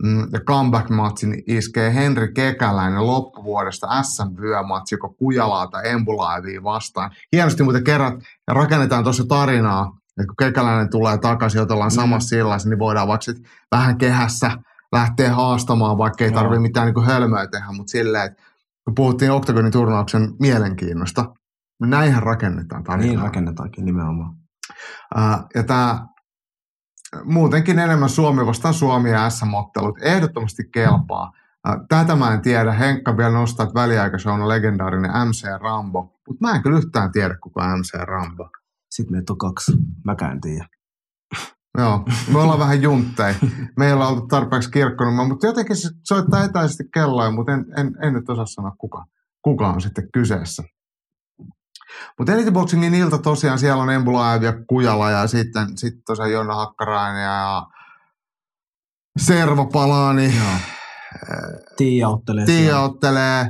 B: Mm, ja comeback-matsin iskee Henri Kekäläinen loppuvuodesta SM-vyömatsi, joko Kujalaa tai Embulaivia vastaan. Hienosti muuten kerrat ja rakennetaan tuossa tarinaa, että kun Kekäläinen tulee takaisin, että ollaan
C: Mm.
B: samassa sillassa, niin voidaan vaikka vähän kehässä lähteä haastamaan, vaikka ei tarvitse mitään niin hölmöä tehdä, mutta silleen, että kun puhuttiin Octagonin turnauksen mielenkiinnosta, niin näinhän rakennetaan tarinaa.
C: Niin rakennetaankin nimenomaan.
B: Ää, ja tämä muutenkin enemmän Suomi vastaan Suomi ja SM-ottelut ehdottomasti kelpaa. Ää, Tätä mä en tiedä. Henkka vielä nostaa, että väliaikaisena on legendaarinen MC Rambo. Mutta mä en kyllä yhtään tiedä, kuka on MC Rambo.
C: Sitten meitä on kaksi. Mäkään en tiedä.
B: Joo, me ollaan vähän juntteja. Meillä on oltu tarpeeksi kirkkonumma, mutta jotenkin se soittaa etäisesti kelloja, mutta en, en, en nyt osaa sanoa, kuka, kuka on sitten kyseessä. Mutta Elite Boxingin ilta tosiaan, siellä on Embulaev ja Kujala ja sitten sit tosiaan Jonna Hakkarainen ja Servo Palani.
C: Joo. Tiia ottelee
B: Tiia
C: siellä.
B: ottelee.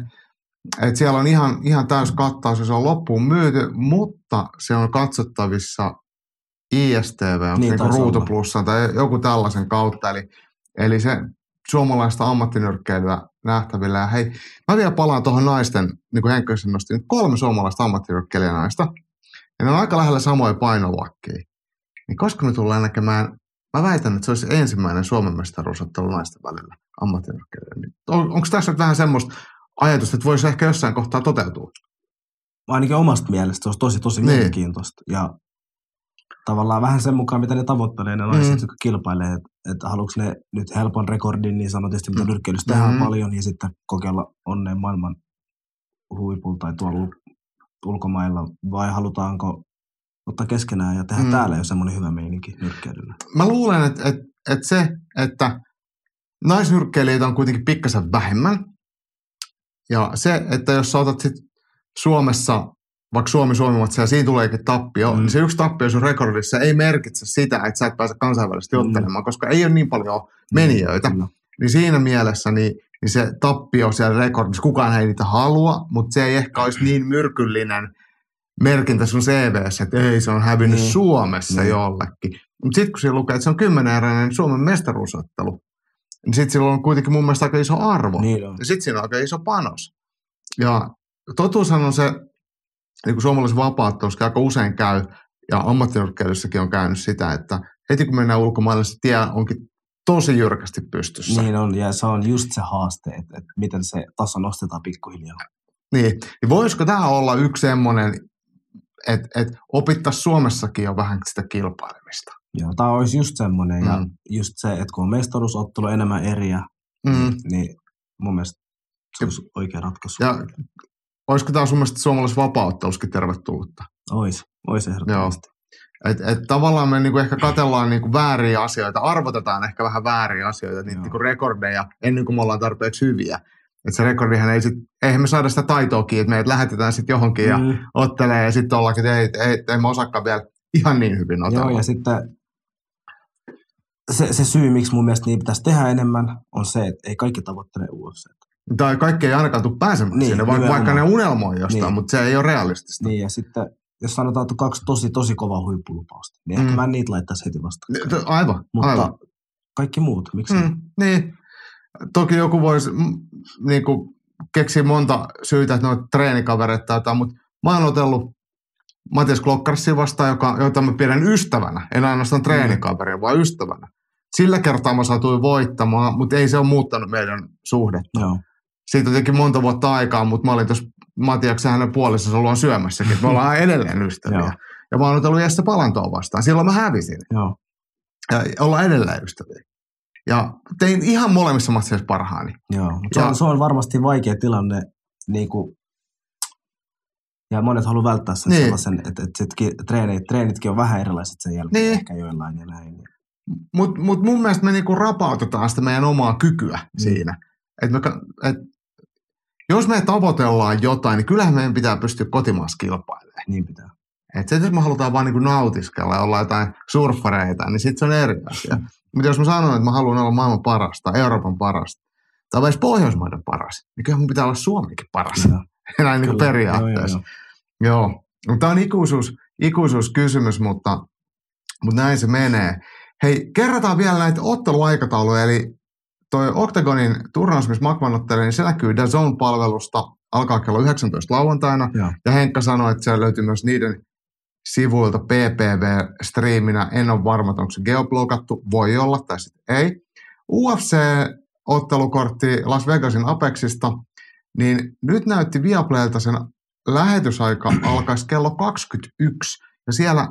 B: Et siellä on ihan, ihan täys kattaus ja se on loppuun myyty, mutta se on katsottavissa ISTV, on niin,
C: Niin
B: niin
C: taisi
B: Ruutu
C: olla.
B: Plussan tai joku tällaisen kautta. Eli, eli se suomalaista ammattinyrkkeilyä nähtävillä. Ja hei, mä vielä palaan tuohon naisten, niin kuin Henkka sen nosti, niin kolme suomalaista ammattinyrkkeilijänaista. Ja ne on aika lähellä samoja painoluokkia. Niin koska me tullaan näkemään, mä väitän, että se olisi ensimmäinen Suomen mestaruusottelu naisten välillä ammattinyrkkeilijöiden. Niin On, onko tässä nyt vähän semmoista ajatusta, että voisi ehkä jossain kohtaa toteutua?
C: Ainakin omasta mielestä se olisi tosi, tosi
B: Niin.
C: mielenkiintoista. Ja tavallaan vähän sen mukaan, mitä ne tavoittelee, ne naiset,
B: Mm.
C: jotka kilpailee, että et haluatko ne nyt helpon rekordin niin sanotusti, mitä
B: Mm.
C: nyrkkeilyssä tehdään
B: Mm.
C: paljon, ja sitten kokeilla onneen maailman huipulla tai tuolla ul- ulkomailla, vai halutaanko ottaa keskenään ja tehdä
B: Mm.
C: täällä jo semmoinen hyvä meininki nyrkkeilyllä.
B: Mä luulen, että, että, että se, että naisnyrkkeilijöitä on kuitenkin pikkasen vähemmän. Ja se, että jos sä otat sit Suomessa, vaikka Suomi Suomi ja siinä tuleekin tappio, mm.
C: Mm.
B: niin se yksi tappio sun rekordissa ei merkitse sitä, että sä et pääse kansainvälisesti
C: Mm.
B: ottelemaan, koska ei ole niin paljon menijöitä.
C: Kyllä.
B: Niin siinä mielessä niin, niin se tappio siellä rekordissa, kukaan ei niitä halua, mutta se ei ehkä olisi niin myrkyllinen merkintä sun CVssä, että ei se on hävinnyt
C: Niin.
B: Suomessa
C: Niin.
B: jollekin. Mutta sitten kun siinä lukee, että se on kymmeneräinen Suomen mestaruusottelu, niin sitten sillä on kuitenkin mun mielestä aika iso arvo.
C: Niin on.
B: Ja sitten siinä on aika iso panos. Ja totuushan on se, niin kuin suomalaisen vapaattelussa aika usein käy, ja ammattinurkkeilussakin on käynyt sitä, että heti kun mennään ulkomaille, se tie onkin tosi jyrkästi pystyssä.
C: Niin on, ja se on just se haaste, että, että miten se taso nostetaan pikkuhiljaa.
B: Niin, niin voisiko tämä olla yksi semmoinen, että, että opittaisiin Suomessakin jo vähän sitä kilpailemista?
C: Joo, tämä olisi just semmoinen, mm. ja just se, että kun on mestaruusottelu enemmän eriä,
B: Mm.
C: niin, niin mun mielestä se olisi oikea ratkaisu.
B: Ja olisiko tämä sun mielestä suomalaisessa vapauttelussakin tervetullutta?
C: Ois, ois ehdottomasti.
B: Et, et tavallaan me niinku ehkä katellaan niinku vääriä asioita, arvotetaan ehkä vähän vääriä asioita, niitä
C: Joo.
B: niinku rekordeja, ennen kuin me ollaan tarpeeksi hyviä. Et se rekordihan ei sit, eihän me saada sitä taitoakin, että meidät lähetetään sitten johonkin ja
C: Mm.
B: ottelee ja sitten ollaankin, että ei, ei, ei me osaakaan vielä ihan niin hyvin otella.
C: Joo, ja sitten se, se syy, miksi mun mielestä niin pitäisi tehdä enemmän, on se, että ei kaikki tavoittele UFC.
B: Tai kaikki ei ainakaan tule pääsemään
C: Niin,
B: sinne, vaikka, vaikka ne unelmoi jostain,
C: Niin.
B: mutta se ei ole realistista.
C: Niin, ja sitten jos sanotaan, että kaksi tosi, tosi kovaa huippulupausta, niin
B: Mm.
C: ehkä mä en niitä laittaisi heti vastaan.
B: Aivan,
C: Mutta
B: aivan.
C: kaikki muut, miksi?
B: Mm, niin. Toki joku voisi mm, niinku, keksiä monta syytä, että ne on treenikavereita tai jotain, mutta mä oon otellut Matias Klokkarsia vastaan, joka, jota mä pidän ystävänä. En ainoastaan treenikaveria, vaan ystävänä. Sillä kertaa mä saatuin voittamaan, mutta ei se ole muuttanut meidän suhdetta.
C: Joo.
B: Siitä on tietenkin monta vuotta aikaa, mutta mä olin tuossa Matiaksen hänen puolissa luon syömässäkin. Me ollaan edelleen ystäviä. Ja mä oon otellut Jesse Palantoa vastaan. Silloin mä hävisin
C: Joo.
B: ja ollaan edelleen ystäviä. Ja tein ihan molemmissa matseissa parhaani.
C: Joo. Se,
B: Ja-
C: on, se on varmasti vaikea tilanne, niin kuin, ja monet haluaa välttää sen
B: Niin.
C: sellaisen, että, että sitkin, treenit, treenitkin on vähän erilaiset sen jälkeen,
B: Niin.
C: ehkä joillain ja näin.
B: Mutta mut mun mielestä me niinku rapautetaan sitä meidän omaa kykyä
C: Mm.
B: siinä. Et me, et, jos me tavoitellaan jotain, niin kyllähän meidän pitää pystyä kotimaassa kilpailemaan.
C: Niin pitää.
B: Et se, että jos me halutaan vaan niinku nautiskella ja olla jotain surffareita, niin sitten se on eri asia. Mutta jos mä sanon, että mä haluan olla maailman parasta, Euroopan parasta, tai edes Pohjoismaiden paras, niin kyllä mun pitää olla Suomenkin paras.
C: Joo. *laughs*
B: Näin niin periaatteessa.
C: Joo, joo, joo.
B: Joo, mutta tämä on ikuisuus, ikuisuuskysymys, mutta, mutta näin se menee. Hei, kerrataan vielä näitä otteluaikatauluja, eli toi Octagonin turnaus, missä Makman ottelee, niin se näkyy DAZN-palvelusta, alkaa kello 19 lauantaina,
C: Joo.
B: ja Henkka sanoi, että siellä löytyy myös niiden sivuilta PPV-striiminä. En ole varma, onko se geoblokattu, voi olla tai sitten ei. UFC-ottelukortti Las Vegasin Apexista, niin nyt näytti Viaplaylta sen lähetysaika *clears throat* alkaisi kello 21, ja siellä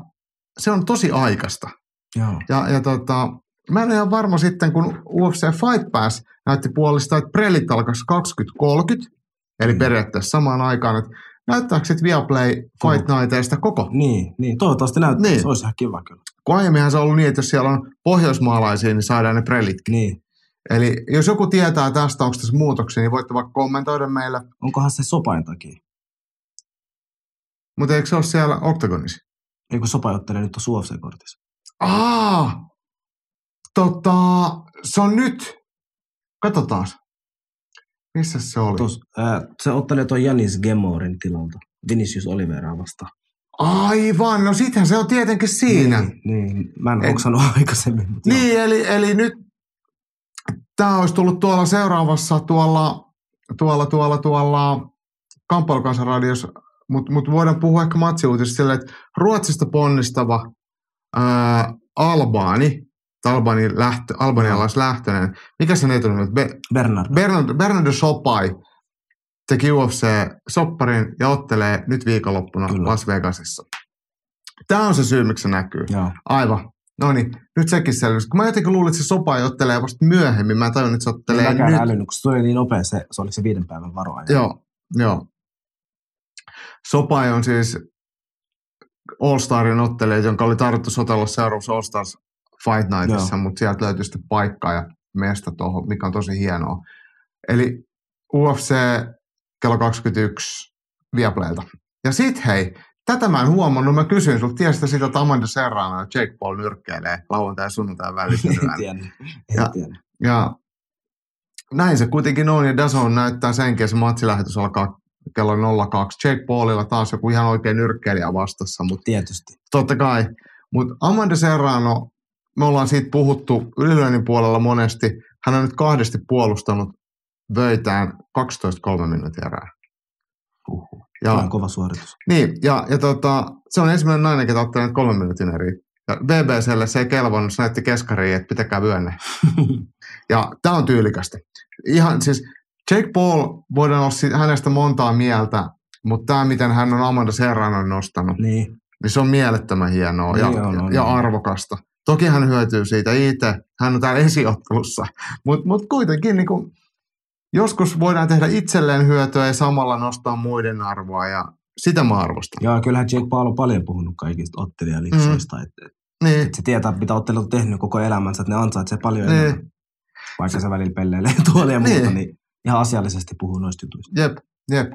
B: se on tosi aikaista.
C: Joo.
B: Ja, ja tota, mä en ole varma sitten, kun UFC Fight Pass näytti puolesta, että prelit alkaisi 20.30, eli
C: Mm.
B: periaatteessa samaan aikaan, että näyttääkö sitten Viaplay Fight Nighteista koko?
C: Niin, niin, toivottavasti näyttää.
B: Niin.
C: Se olisi ihan kiva kyllä.
B: Kun aiemminhan se on ollut niin, että jos siellä on pohjoismaalaisia, niin saadaan ne prelitkin.
C: Niin.
B: Eli jos joku tietää tästä, onko tässä muutoksia, niin voitte vaikka kommentoida meille.
C: Onkohan se sopain takia?
B: Mutta eikö se ole siellä Octagonissa?
C: Eikö sopa nyt tuossa UFC-kortissa?
B: Aa, tota, se on nyt. Katsotaan. Missä se oli?
C: Tos, ää, se ottelee tuon Janis Gemorin tilalta. Vinicius Oliveira vastaan.
B: Aivan, no sittenhän se on tietenkin siinä. Niin,
C: Niin, mä en
B: Et-
C: oksanut *laughs* aikaisemmin. Mutta joo.
B: niin eli, eli nyt tämä olisi tullut tuolla seuraavassa tuolla, tuolla, tuolla, tuolla kamppailukansanradiossa, mutta mut voidaan puhua ehkä matsiuutista silleen, että Ruotsista ponnistava ää, Albaani, Albani lähtö, albanialaislähtöinen, mikä sen etunimi on? Be,
C: Bernard.
B: Bernard, Bernardo Sopai teki UFC-sopparin ja ottelee nyt viikonloppuna
C: Kyllä.
B: Las Vegasissa. Tämä on se syy, miksi se näkyy.
C: Joo.
B: Aivan. No niin, nyt sekin selvisi. Kun mä jotenkin luulin, että se Sopai ottelee vasta myöhemmin. Mä en tajunnut, että se ottelee
C: mäkään
B: nyt.
C: älynyt, kun se tuli niin nopea, se, se oli se viiden päivän varoaja.
B: Joo, joo. Sopai on siis All-Starin ottelija, jonka oli tarkoitus otella seuraavassa All Stars Fight Nightissa, mutta sieltä löytyi sitten paikka ja mesta tuohon, mikä on tosi hienoa. Eli UFC kello 21 Viaplaylta. Ja sit hei, tätä mä en huomannut, mä kysyin sulta, tiesit sitä, että Amanda Serrano ja Jake Paul nyrkkeilee lauantai ja sunnuntai välissä. *laughs* Ja-. Ja näin se kuitenkin on, ja Dazon näyttää senkin, se matsilähetys alkaa kello 02. Jake Paulilla taas joku ihan oikein nyrkkeilijä vastassa, mutta
C: Tietysti.
B: totta kai. Mutta Amanda Serrano, me ollaan siitä puhuttu ylilyönnin puolella monesti. Hän on nyt kahdesti puolustanut vöitään 12-3 minuutin erää.
C: Uhuh. Tämä
B: Ja,
C: on kova suoritus.
B: niin, ja, ja tota, se on ensimmäinen nainen, ketä ottaa näitä kolmen minuutin eri. Ja BBClle se ei kelvannut, se näytti keskariin, että pitäkää vyönne. *laughs* Ja tämä on tyylikästä. Ihan siis Jake Paul, voidaan olla hänestä montaa mieltä, mutta tämä, miten hän on Amanda Serranon nostanut,
C: niin,
B: niin se on mielettömän hienoa ja,
C: Niin on, on,
B: ja
C: on.
B: arvokasta. Toki hän hyötyy siitä itse, hän on täällä esiottelussa, mutta mut kuitenkin niin kuin, joskus voidaan tehdä itselleen hyötyä ja samalla nostaa muiden arvoa ja sitä mä arvostan.
C: Joo, kyllähän Jake Paul on paljon puhunut kaikista ottelijaliksoista. Mm. Että,
B: Niin,
C: että se tietää, mitä ottelijat on tehnyt koko elämänsä, että ne ansaitsee paljon
B: Niin.
C: enemmän. Vaikka se välillä pelleilee *laughs* tuolla ja
B: Niin.
C: muuta, niin ihan asiallisesti puhuu noista jutuista.
B: jep, jep.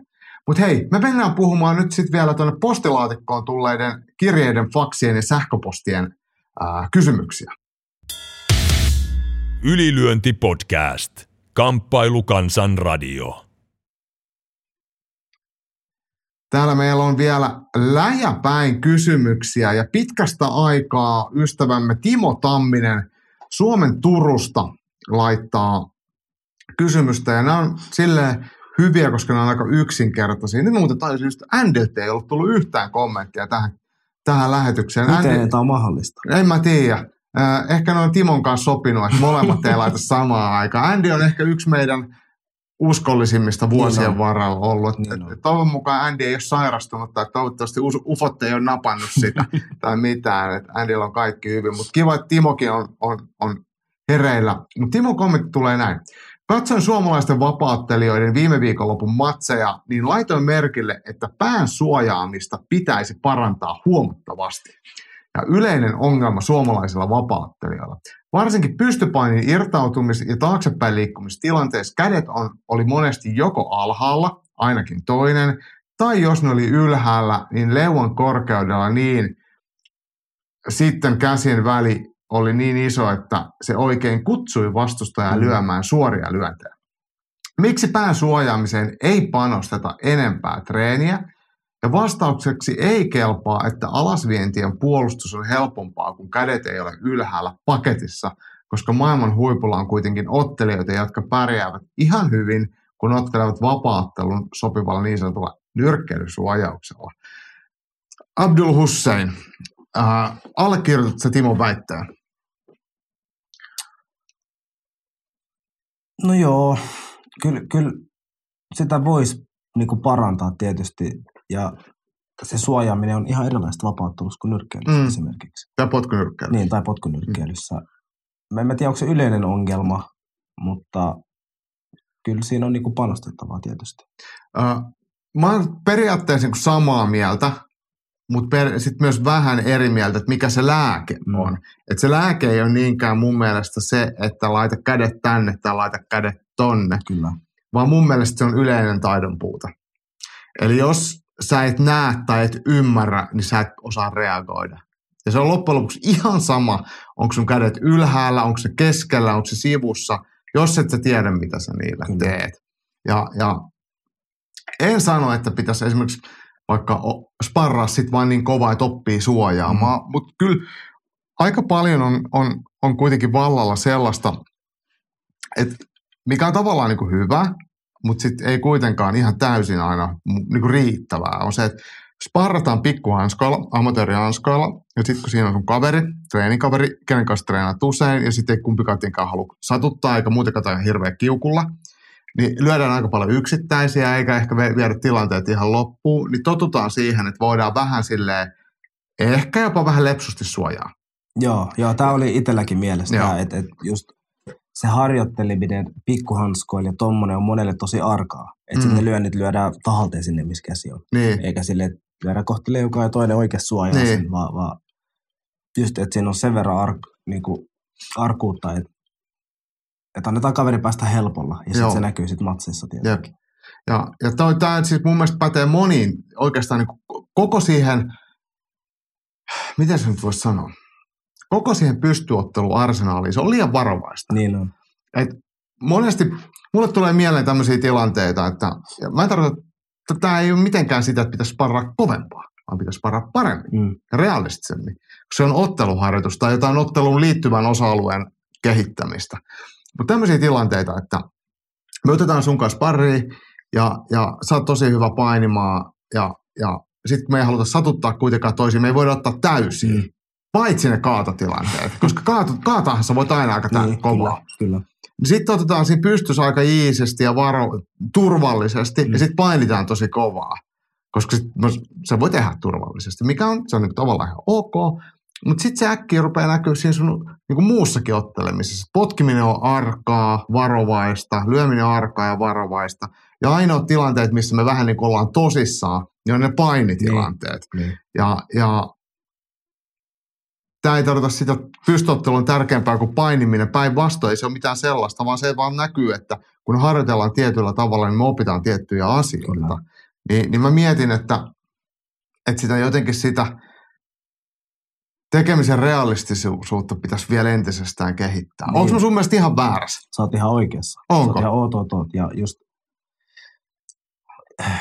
B: Mutta hei, me mennään puhumaan nyt sitten vielä tuonne postilaatikkoon tulleiden kirjeiden, faksien ja sähköpostien ää, kysymyksiä.
A: Ylilyönti podcast. Kamppailu kansan radio.
B: Täällä meillä on vielä läjäpäin kysymyksiä ja pitkästä aikaa ystävämme Timo Tamminen Suomen Turusta laittaa kysymystä ja nämä on silleen hyviä, koska nämä on aika yksinkertaisia. Nyt muuten taisin just, ei ollut tullut yhtään kommenttia tähän, tähän lähetykseen.
C: Miten tämä on mahdollista?
B: En mä tiedä. Äh, Ehkä ne on Timon kanssa sopinut, että molemmat ei *laughs* laita samaan aikaan. Andy on ehkä yksi meidän uskollisimmista vuosien
C: on.
B: varrella ollut.
C: Niin
B: Et-
C: on.
B: et Toivon mukaan Andy ei ole sairastunut tai toivottavasti ufot ei ole napannut sitä *laughs* tai mitään. Et Andyllä on kaikki hyvin, mutta kiva, että Timokin on, on, on hereillä. Mutta Timon kommentti tulee näin. Katsoin suomalaisten vapaattelijoiden viime viikonlopun matseja, niin laitoin merkille, että pään suojaamista pitäisi parantaa huomattavasti ja yleinen ongelma suomalaisilla vapaattelijoilla. Varsinkin pystypainin irtautumis- ja taaksepäin liikkumistilanteessa kädet on, oli monesti joko alhaalla, ainakin toinen, tai jos ne oli ylhäällä, niin leuan korkeudella niin sitten käsien väli oli niin iso, että se oikein kutsui vastustajaa
C: Mm.
B: lyömään suoria lyöntejä. Miksi pään suojaamiseen ei panosteta enempää treeniä? Ja vastaukseksi ei kelpaa, että alasvientien puolustus on helpompaa, kun kädet ei ole ylhäällä paketissa, koska maailman huipulla on kuitenkin ottelijoita, jotka pärjäävät ihan hyvin, kun ottelevat vapaattelun sopivalla niin sanotulla nyrkkeilysuojauksella. Abdul Hussein, äh, allekirjoitatko sä Timon
C: No joo, kyllä, kyllä sitä voisi niinku parantaa tietysti. Ja se suojaaminen on ihan erilaista vapauttelussa kuin nyrkkeilyssä
B: Mm.
C: mm. esimerkiksi.
B: Tai potkunyrkkeily?
C: Niin, tai potkunyrkkeilyssä. Mä en mä tiedä, onko se yleinen ongelma, mutta kyllä siinä on niinku panostettavaa tietysti.
B: Äh, mä oon periaatteessa niin samaa mieltä, mutta sitten myös vähän eri mieltä, että mikä se lääke
C: Mm.
B: on. Et se lääke ei ole niinkään mun mielestä se, että laita kädet tänne tai laita kädet tonne,
C: Kyllä.
B: vaan mun mielestä se on yleinen taidon puute. Eli jos sä et näe tai et ymmärrä, niin sä et osaa reagoida. Ja se on loppujen lopuksi ihan sama, onko sun kädet ylhäällä, onko se keskellä, onko se sivussa, jos et sä tiedä, mitä sä niillä
C: Kyllä.
B: teet. Ja, ja en sano, että pitäisi esimerkiksi vaikka sparraa sit vaan niin kovaa, että oppii suojaamaan, mm. mutta kyllä aika paljon on, on, on kuitenkin vallalla sellaista, että mikä on tavallaan niin kuin hyvä, mutta sitten ei kuitenkaan ihan täysin aina niin kuin riittävää, on se, että sparrataan pikkuhanskoilla, amatöörihanskoilla, ja sitten kun siinä on sun kaveri, treenikaveri, kenen kanssa treenaat usein, ja sitten ei kumpikaan tietenkään halua satuttaa, eikä muutenkaan hirveä kiukulla, niin lyödään aika paljon yksittäisiä, eikä ehkä viedä tilanteet ihan loppuun, niin totutaan siihen, että voidaan vähän silleen, ehkä jopa vähän lepsusti suojaa.
C: Joo, joo tämä oli itselläkin mielessä, että et just se harjoitteleminen pikkuhanskoilla ja tommonen on monelle tosi arkaa. Että
B: Mm.
C: sitten ne lyönnit lyödään tahalteen sinne, missä käsi on.
B: Niin,
C: Eikä sille, että lyödään kohti leukaa ja toinen oikeassa suojaa
B: Niin.
C: sen, vaan, vaan just, että siinä on sen verran ar, niinku, arkuutta, että, että annetaan kaveri päästä helpolla. Ja sitten se näkyy sitten matseissa tietysti.
B: Jep. Ja, ja tämä siis mun mielestä pätee moniin oikeastaan niin koko siihen, miten se nyt voisi sanoa, koko siihen pystyotteluarsenaaliin, se on liian varovaista.
C: Niin on.
B: Monesti mulle tulee mieleen tämmöisiä tilanteita, että mä en tarkoita, että tämä ei ole mitenkään sitä, että pitäisi paraa kovempaa, vaan pitäisi paraa paremmin
C: Mm.
B: ja realistisemmin. Se on otteluharjoitus tai jotain otteluun liittyvän osa-alueen kehittämistä. Mutta tämmöisiä tilanteita, että me otetaan sun kanssa pariin ja, ja sä oot tosi hyvä painimaan ja, ja sitten me ei haluta satuttaa kuitenkaan toisiin, me ei voida ottaa täysin. Mm. Paitsi ne kaatotilanteet, *laughs* koska kaatu, kaatahan sä voit aina aika niin, kovaa.
C: Kyllä, kyllä.
B: Sitten otetaan siinä pystys aika iisisti ja varo, turvallisesti mm. ja sitten painitaan tosi kovaa. Koska sit, no, se voi tehdä turvallisesti, mikä on, se on niin tavallaan ihan ok. Mutta sitten se äkkiä rupeaa näkyä siinä sun niin kuin muussakin ottelemisessa. Potkiminen on arkaa, varovaista, lyöminen on arkaa ja varovaista. Ja ainoa tilanteet, missä me vähän niin kuin ollaan tosissaan, niin on ne painitilanteet. Niin, niin. Ja, ja tämä ei tarkoita sitä, että pystyottelu on tärkeämpää kuin painiminen. Päinvastoin ei se ole mitään sellaista, vaan se vaan näkyy, että kun harjoitellaan tietyllä tavalla, niin me opitaan tiettyjä asioita. Niin, niin mä mietin, että, että sitä jotenkin sitä tekemisen realistisuutta pitäisi vielä entisestään kehittää. Niin. Onko mä sun mielestä ihan väärässä?
C: Sä oot ihan oikeassa.
B: Onko? Sä
C: oot ihan oot, Ja just,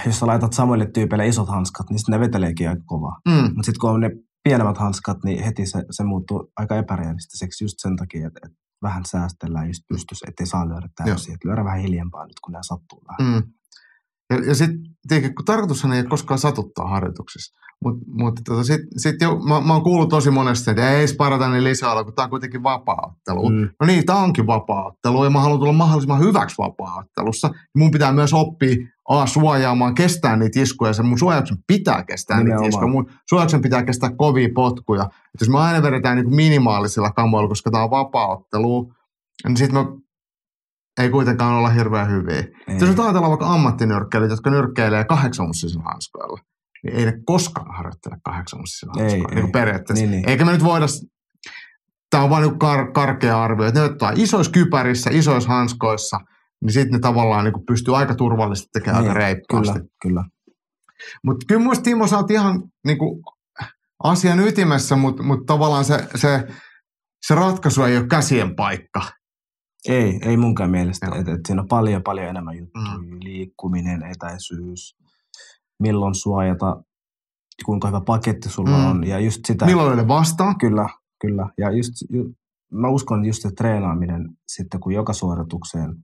C: jos sä laitat samoille tyypeille isot hanskat, niin sitten ne veteleekin aika kovaa. Mm. Mutta sitten kun on ne pienemmät hanskat, niin heti se, se muuttuu aika epärealistiseksi just sen takia, että, että vähän säästellään just pystys, ettei saa lyödä täysin. Että lyödä vähän hiljempaa nyt, kun nämä sattuu vähän. Mm.
B: Ja, ja sitten kun tarkoitushan ei koskaan satuttaa harjoituksessa. Mutta mut, tota, sitten sit jo, mä, mä oon kuullut tosi monesti, että ei sparata niin lisää, kun tämä on kuitenkin vapaaottelu. Mm. No niin, tämä onkin vapaaottelu ja mä haluan tulla mahdollisimman hyväksi vapaaottelussa. Mun pitää myös oppia A, suojaamaan, kestää niitä iskuja. Se mun suojauksen pitää kestää Nimenomaan. niitä iskuja. Mun suojauksen pitää kestää kovia potkuja. Et jos me aina vedetään niin minimaalisilla kamoilla, koska tämä on vapaaottelu, niin sitten me ei kuitenkaan olla hirveän hyviä. Ei. Jos ajatellaan vaikka ammattinyrkkeilijät, jotka nyrkkeilee kahdeksan hanskoilla – niin ei ne koskaan harjoittele kahdeksan ei, ei. Niin periaatteessa. Niin, niin. Eikä me nyt voida, tämä on vain niin kar, karkea arvio, että ne ottaa isoissa kypärissä, isoissa hanskoissa, niin sitten ne tavallaan niin pystyy aika turvallisesti tekemään niin, aika reippaasti.
C: Kyllä, kyllä.
B: Mutta kyllä minusta Timo, sä oot ihan niin kuin, asian ytimessä, mutta mut tavallaan se, se, se ratkaisu ei ole käsien paikka.
C: Ei, ei munkaan mielestä. Et, et siinä on paljon, paljon enemmän juttuja. Mm. Liikkuminen, etäisyys, milloin suojata, kuinka hyvä paketti sulla mm. on. Ja just sitä,
B: milloin ne vastaa?
C: Kyllä, kyllä. Ja just, ju, mä uskon just se treenaaminen sitten, kun joka suoritukseen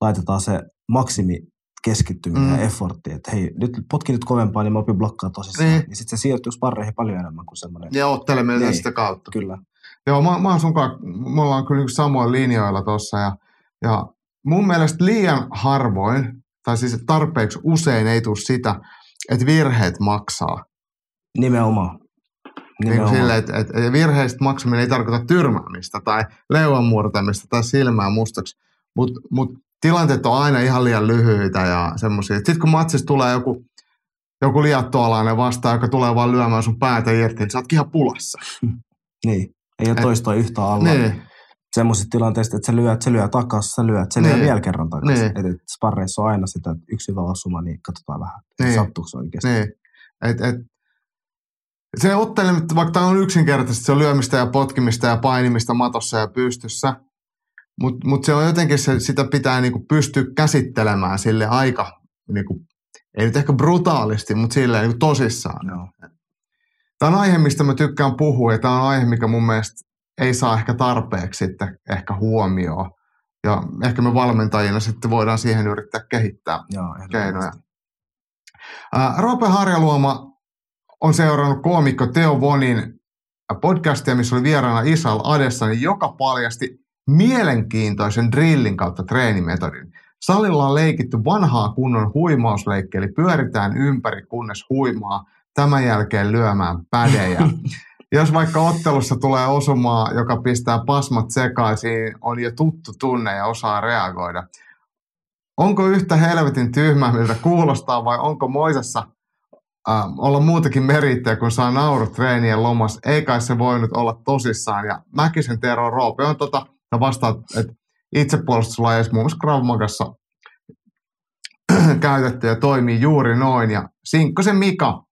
C: laitetaan se maksimi keskittyminen mm. ja effortti, että hei, nyt potki nyt kovempaa, niin mä opin blokkaa tosissaan. Niin. niin sitten se siirtyy sparreihin paljon enemmän kuin semmoinen.
B: Ja otteleminen niin. sitä kautta.
C: Kyllä.
B: Joo, mä, mä sunkaan, me ollaan kyllä niin samoin linjoilla tuossa ja, ja mun mielestä liian harvoin tai siis tarpeeksi usein ei tule sitä, että virheet maksaa.
C: Nimenomaan.
B: Nimenomaan. Niin sille, että, että virheistä maksaminen ei tarkoita tyrmäämistä tai leuan murtamista tai silmää mustaksi, mutta mut tilanteet on aina ihan liian lyhyitä ja semmoisia. Sitten kun matsissa tulee joku, joku liattoalainen vastaan, joka tulee vaan lyömään sun päätä irti, niin sä ihan pulassa.
C: niin, ei ole toistoa yhtä alla. Niin semmoisista tilanteista, että se lyö, se lyö takaisin, se lyö, se lyö niin. vielä kerran takaisin. Niin. Että et sparreissa on aina sitä, että yksi hyvä osuma, niin katsotaan vähän, niin. sattuuko se oikeasti.
B: Niin. Et, et, se ottelemista, vaikka tämä on yksinkertaisesti, se on lyömistä ja potkimista ja painimista matossa ja pystyssä, mutta mut se on jotenkin, se, sitä pitää niinku pystyä käsittelemään sille aika, niinku, ei nyt ehkä brutaalisti, mutta silleen niinku tosissaan.
C: No.
B: Tämä on aihe, mistä mä tykkään puhua ja tämä on aihe, mikä mun mielestä ei saa ehkä tarpeeksi sitten ehkä huomioon. Ja ehkä me valmentajina sitten voidaan siihen yrittää kehittää
C: Joo,
B: keinoja. Roope Harjaluoma on seurannut koomikko Teo Vonin podcastia, missä oli vieraana Isal Adessani, joka paljasti mielenkiintoisen drillin kautta treenimetodin. Salilla on leikitty vanhaa kunnon huimausleikkiä, eli pyöritään ympäri kunnes huimaa, tämän jälkeen lyömään pädejä. *laughs* jos vaikka ottelussa tulee osumaa, joka pistää pasmat sekaisin, on jo tuttu tunne ja osaa reagoida. Onko yhtä helvetin tyhmää, miltä kuulostaa, vai onko Moisessa äh, olla muutakin merittäjä, kun saa naurut treenien lomas? Ei kai se voinut olla tosissaan. Ja Mäkisen Tero Roope on tota, ja vastaa, että itsepuolustuslajeissa muun muassa Krav Magassa *clears throat* käytetty ja toimii juuri noin. Ja Sinkkosen Mika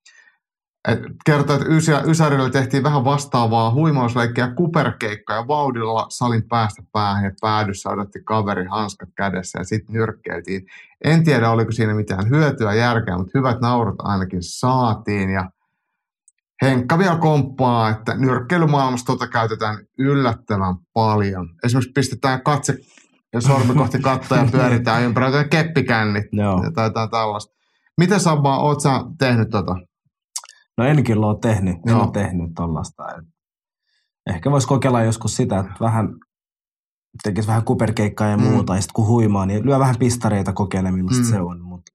B: et kertoo, että Ysä, Ysärillä tehtiin vähän vastaavaa huimausleikkiä kuperkeikkaa vauhdilla salin päästä päähän ja päädyssä odotti kaveri hanskat kädessä ja sitten nyrkkeiltiin. En tiedä, oliko siinä mitään hyötyä järkeä, mutta hyvät naurut ainakin saatiin ja Henkka vielä komppaa, että nyrkkeilymaailmassa tota käytetään yllättävän paljon. Esimerkiksi pistetään katse ja sormi kohti kattoa ja *laughs* pyöritään ympäri keppikännit
C: no.
B: tai jotain tällaista. Miten Sabba, oot sä tehnyt tota?
C: No en kyllä ole tehnyt, en
B: Joo.
C: ole tehnyt tollasta. Ehkä voisi kokeilla joskus sitä, että vähän tekisi vähän kuperkeikkaa ja
B: Mm.
C: muuta, ja sitten kun huimaa, niin lyö vähän pistareita kokeile, millaista
B: Mm.
C: se on. Mutta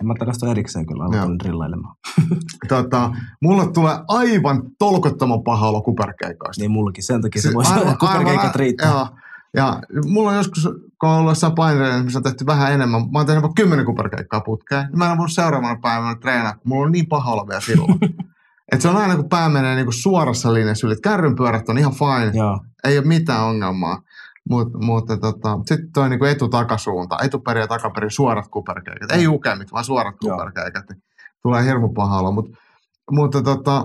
C: en mä tällaista erikseen kyllä aloittanut drillailemaan. *laughs*
B: tota, mulle tulee aivan tolkottoman paha olo kuperkeikoista.
C: Niin mullakin, sen takia se,
B: Se-
C: voisi *laughs*
B: aivan-
C: olla kuperkeikat
B: aivan-
C: riittää.
B: Joo. Ja mulla on joskus, kun on ollut jossain painereilla, missä on tehty vähän enemmän, mä oon tehnyt vaikka kymmenen kuperkeikkaa putkeen, niin mä en voinut seuraavana päivänä treenaa, kun mulla on niin paha olla vielä silloin. *laughs* Et se on aina, kun pää menee niinku suorassa linjassa yli. Et Kärrynpyörät on ihan fine,
C: Joo,
B: ei ole mitään ongelmaa. Mut, mutta tota, sitten toi niinku etutakasuunta, etuperi ja takaperi suorat kuperkeikat. Ei ukemit, vaan suorat kuperkeikat. Niin tulee hirmu paha olla. Mut, mutta tota,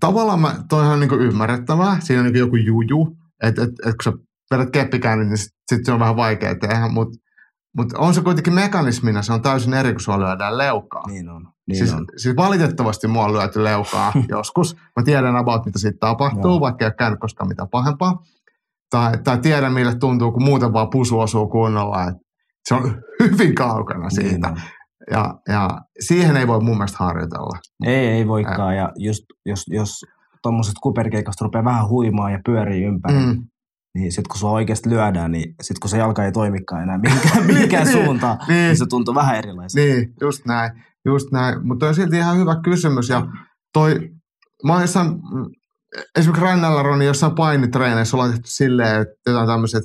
B: tavallaan mä, toihan on niinku ymmärrettävää. Siinä on niinku joku juju. Että et, et, kun sä vedät keppikäännit, niin sit, sit se on vähän vaikea tehdä. Mutta mut on se kuitenkin mekanismina, se on täysin eri, kun sua lyödään leukaa.
C: niin on. Niin
B: Siis,
C: on.
B: siis valitettavasti mua on lyöty leukaa *laughs* joskus. Mä tiedän about, mitä siitä tapahtuu,
C: Joo.
B: vaikka ei ole käynyt koskaan mitään pahempaa. Tai, tai tiedän, mille tuntuu, kun muuten vaan pusu osuu kunnolla. Et se on *laughs* hyvin kaukana siitä.
C: Niin on.
B: ja, ja siihen ei voi mun mielestä harjoitella.
C: Ei, ei voikaan. Ja just, jos, jos tuommoiset kuperkeikasta rupeaa vähän huimaa ja pyörii ympäri, mm. Niin sitten kun sua oikeasti lyödään, niin sitten kun se jalka ei toimikaan enää mihinkään, *laughs* mihinkään
B: Niin,
C: suuntaan,
B: niin.
C: niin se tuntuu vähän erilaiselta.
B: Niin, just näin. Just näin. Mutta on silti ihan hyvä kysymys. Ja toi, mä oon jossain, esimerkiksi Rannalla Roni jossain painitreeneissä ollaan tehty silleen, että jotain tämmöiset,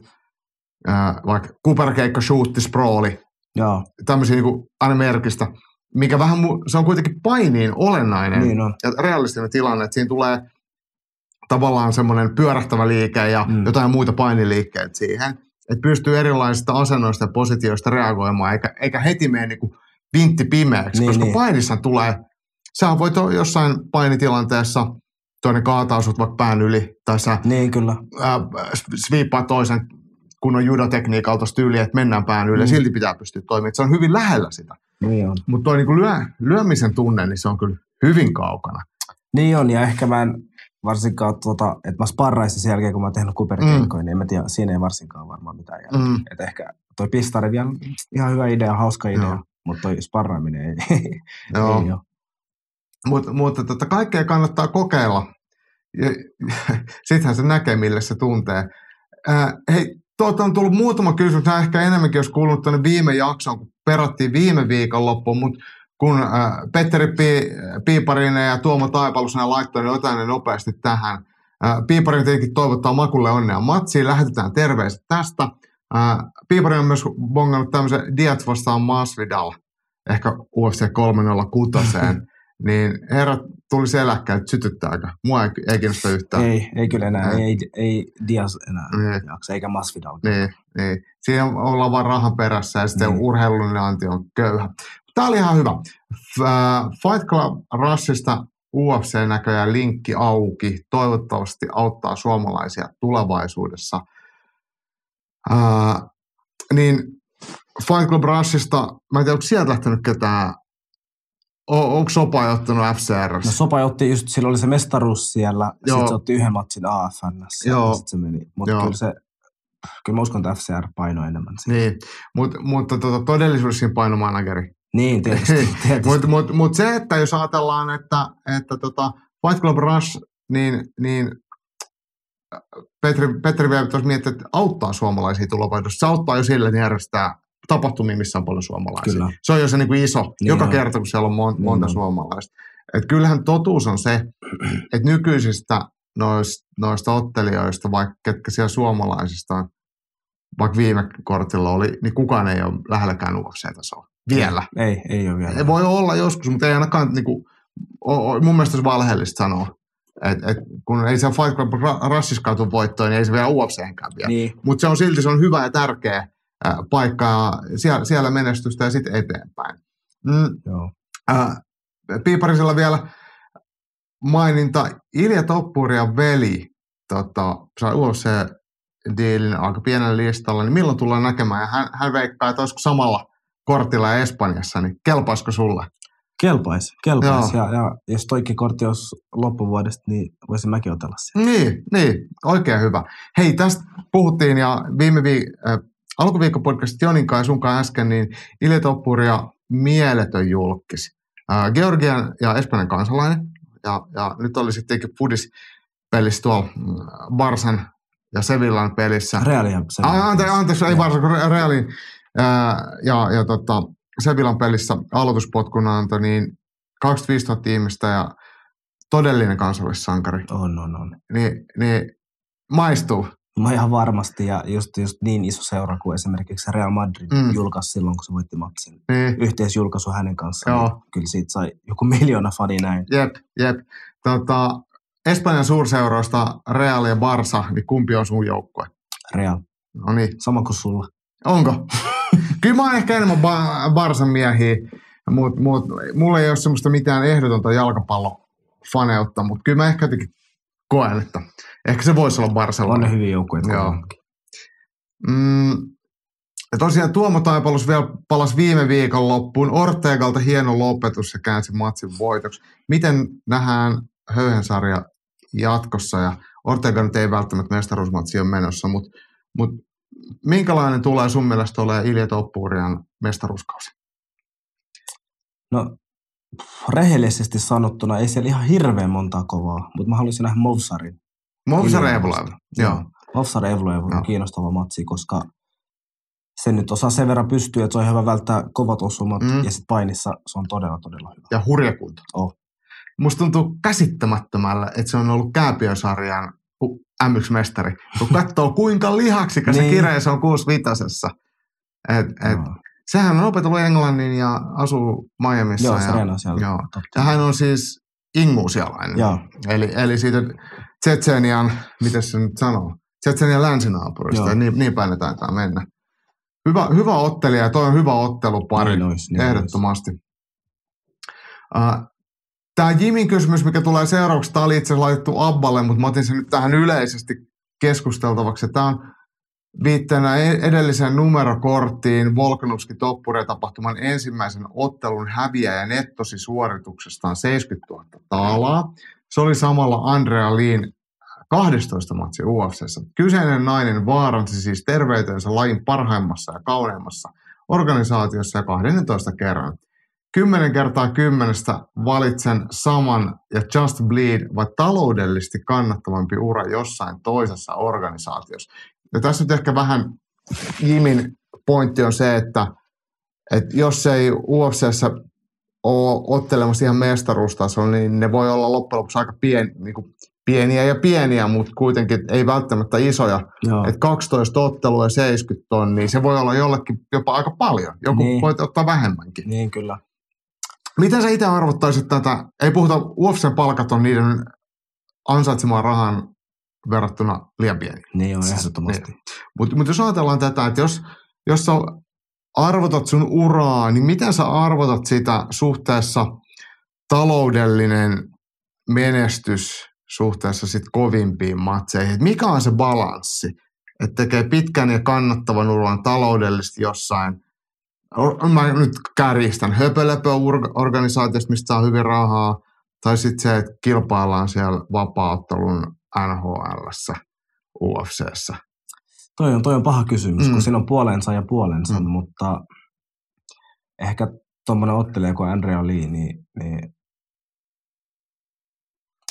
B: äh, vaikka kuperkeikka, shootti, sprooli,
C: Joo,
B: tämmöisiä niin aina merkistä, mikä vähän, mu- se on kuitenkin painiin olennainen
C: niin on.
B: ja realistinen tilanne, että siinä tulee tavallaan semmoinen pyörähtävä liike ja
C: Mm.
B: jotain muita painiliikkeitä siihen, että pystyy erilaisista asennoista ja positioista reagoimaan, eikä, eikä heti mene niin vintti pimeäksi,
C: Niin,
B: koska
C: niin.
B: painissa tulee, sä voit jossain painitilanteessa, toinen kaataa sut vaikka pään yli, tai sä
C: Niin kyllä.
B: ää, sviippaa toisen kunnon judotekniikalta yli, että mennään pään yli,
C: Mm.
B: silti pitää pystyä toimimaan. Et Se on hyvin lähellä sitä.
C: Niin on.
B: Mutta tuo niinku lyö, lyömisen tunne, niin se on kyllä hyvin kaukana.
C: Niin on, ja ehkä mä en varsinkaan, tuota, että mä sparraisin sen jälkeen, kun mä oon tehnyt kuperkeikkoja, mm. niin en mä tiedä, siinä ei varsinkaan varmaan mitään järkeä. Mm. Että ehkä toi pistari vielä ihan hyvä idea, hauska idea,
B: Joo.
C: mutta toi sparraaminen ei, *laughs*
B: Joo.
C: ei ole.
B: Mut, mutta tota, kaikkea kannattaa kokeilla. Ja, *laughs* sittenhän se näkee, millä se tuntee. Ää, hei, tuolta on tullut muutama kysymys. Nämä ehkä enemmänkin olisi kuulunut tuonne viime jaksoon, kun perattiin viime viikon loppuun, mutta kun ää, Petteri Pi, Piiparinen ja Tuomo Taipalusena laittoi ne jotain ne nopeasti tähän. Ää, Piiparinen tietenkin toivottaa Makulle onnea matsiin. Lähetetään terveiset tästä. Ää, Piiparinen on myös bongannut tämmöisen Diaz vastaan Masvidal, ehkä UFC 306. *laughs* niin herrat tuli seläkkäin, että sytyttääkö? Mua ei, ei kiinnosta yhtään.
C: Ei, ei kyllä enää,
B: Ei.
C: ei, ei Diaz enää
B: Niin.
C: jaksa, eikä Masvidal.
B: Niin, niin. Siinä ollaan vaan rahan perässä ja sitten
C: Niin.
B: niin. urheilullinen anti on köyhä. Tämä oli ihan hyvä. Äh, Fight Club Rushista UFC näköjään linkki auki. Toivottavasti auttaa suomalaisia tulevaisuudessa. Äh, niin Fight Club Rushista, mä en tiedä, onko sieltä lähtenyt ketään, o- onko Sopa ottanut FCR?
C: No Sopa otti just, sillä oli se mestaruus siellä, sitten se otti yhden matsin AFNssä,
B: Joo.
C: sitten se meni. Mutta kyllä se, kyllä mä uskon, että FCR painoi enemmän siinä.
B: Niin, Mut, mutta tota, todellisuudessa siinä painomanageri.
C: Niin, tietysti. *laughs* tietysti.
B: Mutta mut, mut se, että jos ajatellaan, että, että tota Fight Club Rush, niin, niin Petri, Petri vielä tuossa miettii, että auttaa suomalaisia tulevaisuudessa. Se auttaa jo sillä, että järjestää tapahtumia, missä on paljon suomalaisia.
C: Kyllä.
B: Se on jo se niin kuin iso,
C: Niin
B: joka
C: on.
B: kerta, kun siellä on mon,
C: Niin
B: monta
C: on.
B: suomalaista. Et kyllähän totuus on se, että nykyisistä noista, noista ottelijoista, vaikka ketkä siellä suomalaisista on, vaikka viime kortilla oli, niin kukaan ei ole lähelläkään UFC-tasoa. Vielä.
C: Ei, ei ole vielä.
B: Ei voi olla joskus, mutta ei ainakaan niin kuin, mun mielestä olisi valheellista sanoa. Et, et, kun ei se Fight Club Ra- Rassiskaan tule voittoon, niin ei se vielä UFC:nkään vielä.
C: Niin,
B: Mutta se on silti se on hyvä ja tärkeä paikka ja siellä, siellä menestystä ja sitten eteenpäin. Mm,
C: joo.
B: ää, Piiparisella vielä maininta. Ilja Toppuri ja veli tota, sai UFC-diilin aika pienellä listalla, niin milloin tullaan näkemään? Ja hän, hän veikkaa, että olisiko samalla kortilla Espanjassa, niin kelpaisiko sulle?
C: Kelpaisi, kelpaisi. Ja, ja, jos toikin kortti olisi loppuvuodesta, niin voisin mäkin otella sen.
B: Niin, niin, oikein hyvä. Hei, tästä puhuttiin ja viime vi- äh, alkuviikon podcast Jonin kanssa ja sun kanssa äsken, niin Ilja Toppuri ja mieletön julkis. Ää, Georgian ja Espanjan kansalainen. Ja, ja nyt oli sittenkin Fudis pelissä tuolla mm, Barsan ja Sevillan pelissä.
C: Real ja se.
B: Ai, anteeksi, anteeksi, ei Barsa, kun Re- Realin ää, ja, ja tota, Sevillan pelissä aloituspotkun antoi, niin 25 000 ihmistä ja todellinen kansallissankari.
C: On, on, on.
B: Niin, niin maistuu.
C: Mä ihan varmasti, ja just, just niin iso seura kuin esimerkiksi Real Madrid
B: Mm.
C: julkaisi silloin, kun se voitti matsin.
B: Niin,
C: Yhteisjulkaisu hänen kanssaan.
B: Joo.
C: Kyllä siitä sai joku miljoona fani näin.
B: jep, jep. Tota, Espanjan suurseuroista Real ja Barsa, niin kumpi on sun joukkue?
C: Real.
B: No niin,
C: Sama kuin sulla.
B: onko? Kyllä mä oon ehkä enemmän ba- Barsan miehiä, mutta mut, mulla ei ole semmoista mitään ehdotonta jalkapallofaneutta, mutta kyllä mä ehkä jotenkin koen, että ehkä se voisi olla
C: On
B: Barcelona.
C: ne hyviä joukkueita.
B: Joo. Mm, ja tosiaan Tuomo Taipalus vielä palasi viime viikon loppuun. Ortegalta hieno lopetus ja käänsi matsin voitoksi. Miten nähdään Höyhensarja jatkossa? Ja Ortega nyt ei välttämättä mestaruusmatsi ole menossa, mutta mut minkälainen tulee sun mielestä olemaan Ilja Toppurian mestaruuskausi?
C: No, rehellisesti sanottuna ei siellä ihan hirveän montaa kovaa, mutta mä haluaisin nähdä Movsarin.
B: Movsar Evloev. Joo.
C: Movsar Evloev on kiinnostava matsi, koska se nyt osaa sen verran pystyä, että se on hyvä välttää kovat osumat
B: Mm.
C: ja sitten painissa se on todella, todella hyvä.
B: Ja hurja kunto.
C: Oh.
B: Musta tuntuu käsittämättömällä, että se on ollut Kääpiösarjan M1-mestari. Kun katsoo, kuinka lihaksikas niin. se on 65 et, et,
C: Joo.
B: Sehän on opetellut englannin ja asuu Miamiissa.
C: Joo,
B: ja,
C: se siellä.
B: Joo. Ja hän on siis inguusialainen.
C: Joo,
B: Eli, eli siitä Tsetsenian, miten se nyt sanoo, Tsetsenian länsinaapurista. Ja niin, niin päin ne taitaa mennä. Hyvä, hyvä ottelija ja toi on hyvä ottelupari.
C: niin olisi. Niin
B: Ehdottomasti. Uh, tämä Jimin kysymys, mikä tulee seuraavaksi, tämä oli itse asiassa laitettu Abballe, mutta mä otin sen nyt tähän yleisesti keskusteltavaksi. Tämä on viitteenä e- edelliseen numerokorttiin Volkanovski Toppure tapahtuman ensimmäisen ottelun häviäjä nettosi suorituksestaan 70 000 taalaa. Se oli samalla Andrea Liin 12 matsi UFCssä. Kyseinen nainen vaaransi siis terveytensä lajin parhaimmassa ja kauneimmassa organisaatiossa ja 12 kerran. Kymmenen kertaa kymmenestä valitsen saman ja Just Bleed vai taloudellisesti kannattavampi ura jossain toisessa organisaatiossa. Ja tässä nyt ehkä vähän Jimin pointti on se, että, että jos ei UFCssä ole ottelemassa ihan mestaruustasolla, niin ne voi olla loppujen lopuksi aika pien, niin kuin pieniä ja pieniä, mutta kuitenkin ei välttämättä isoja.
C: Joo.
B: Et 12 ottelua ja 70 tonnia, se voi olla jollekin jopa aika paljon. Joku niin.
C: Niin.
B: voi ottaa vähemmänkin.
C: Niin kyllä.
B: Miten sä itse arvottaisit tätä? Ei puhuta, UFC-palkat on niiden ansaitsemaan rahan verrattuna liian pieni.
C: Niin on
B: Siis-
C: ehdottomasti.
B: Mutta mut jos ajatellaan tätä, että jos, jos sä arvotat sun uraa, niin miten sä arvotat sitä suhteessa taloudellinen menestys suhteessa sit kovimpiin matseihin? Et mikä on se balanssi? Että tekee pitkän ja kannattavan uran taloudellisesti jossain, or- mä nyt kärjistän, höpölöpö-organisaatiosta, mistä saa hyvin rahaa, tai sitten se, että kilpaillaan siellä vapaa-ottelun NHLssä, UFCssä.
C: Toi on, toi on paha kysymys,
B: Mm.
C: kun siinä on puolensa ja puolensa,
B: Mm.
C: mutta ehkä tuommoinen ottelija kuin Andrea Lee, niin, niin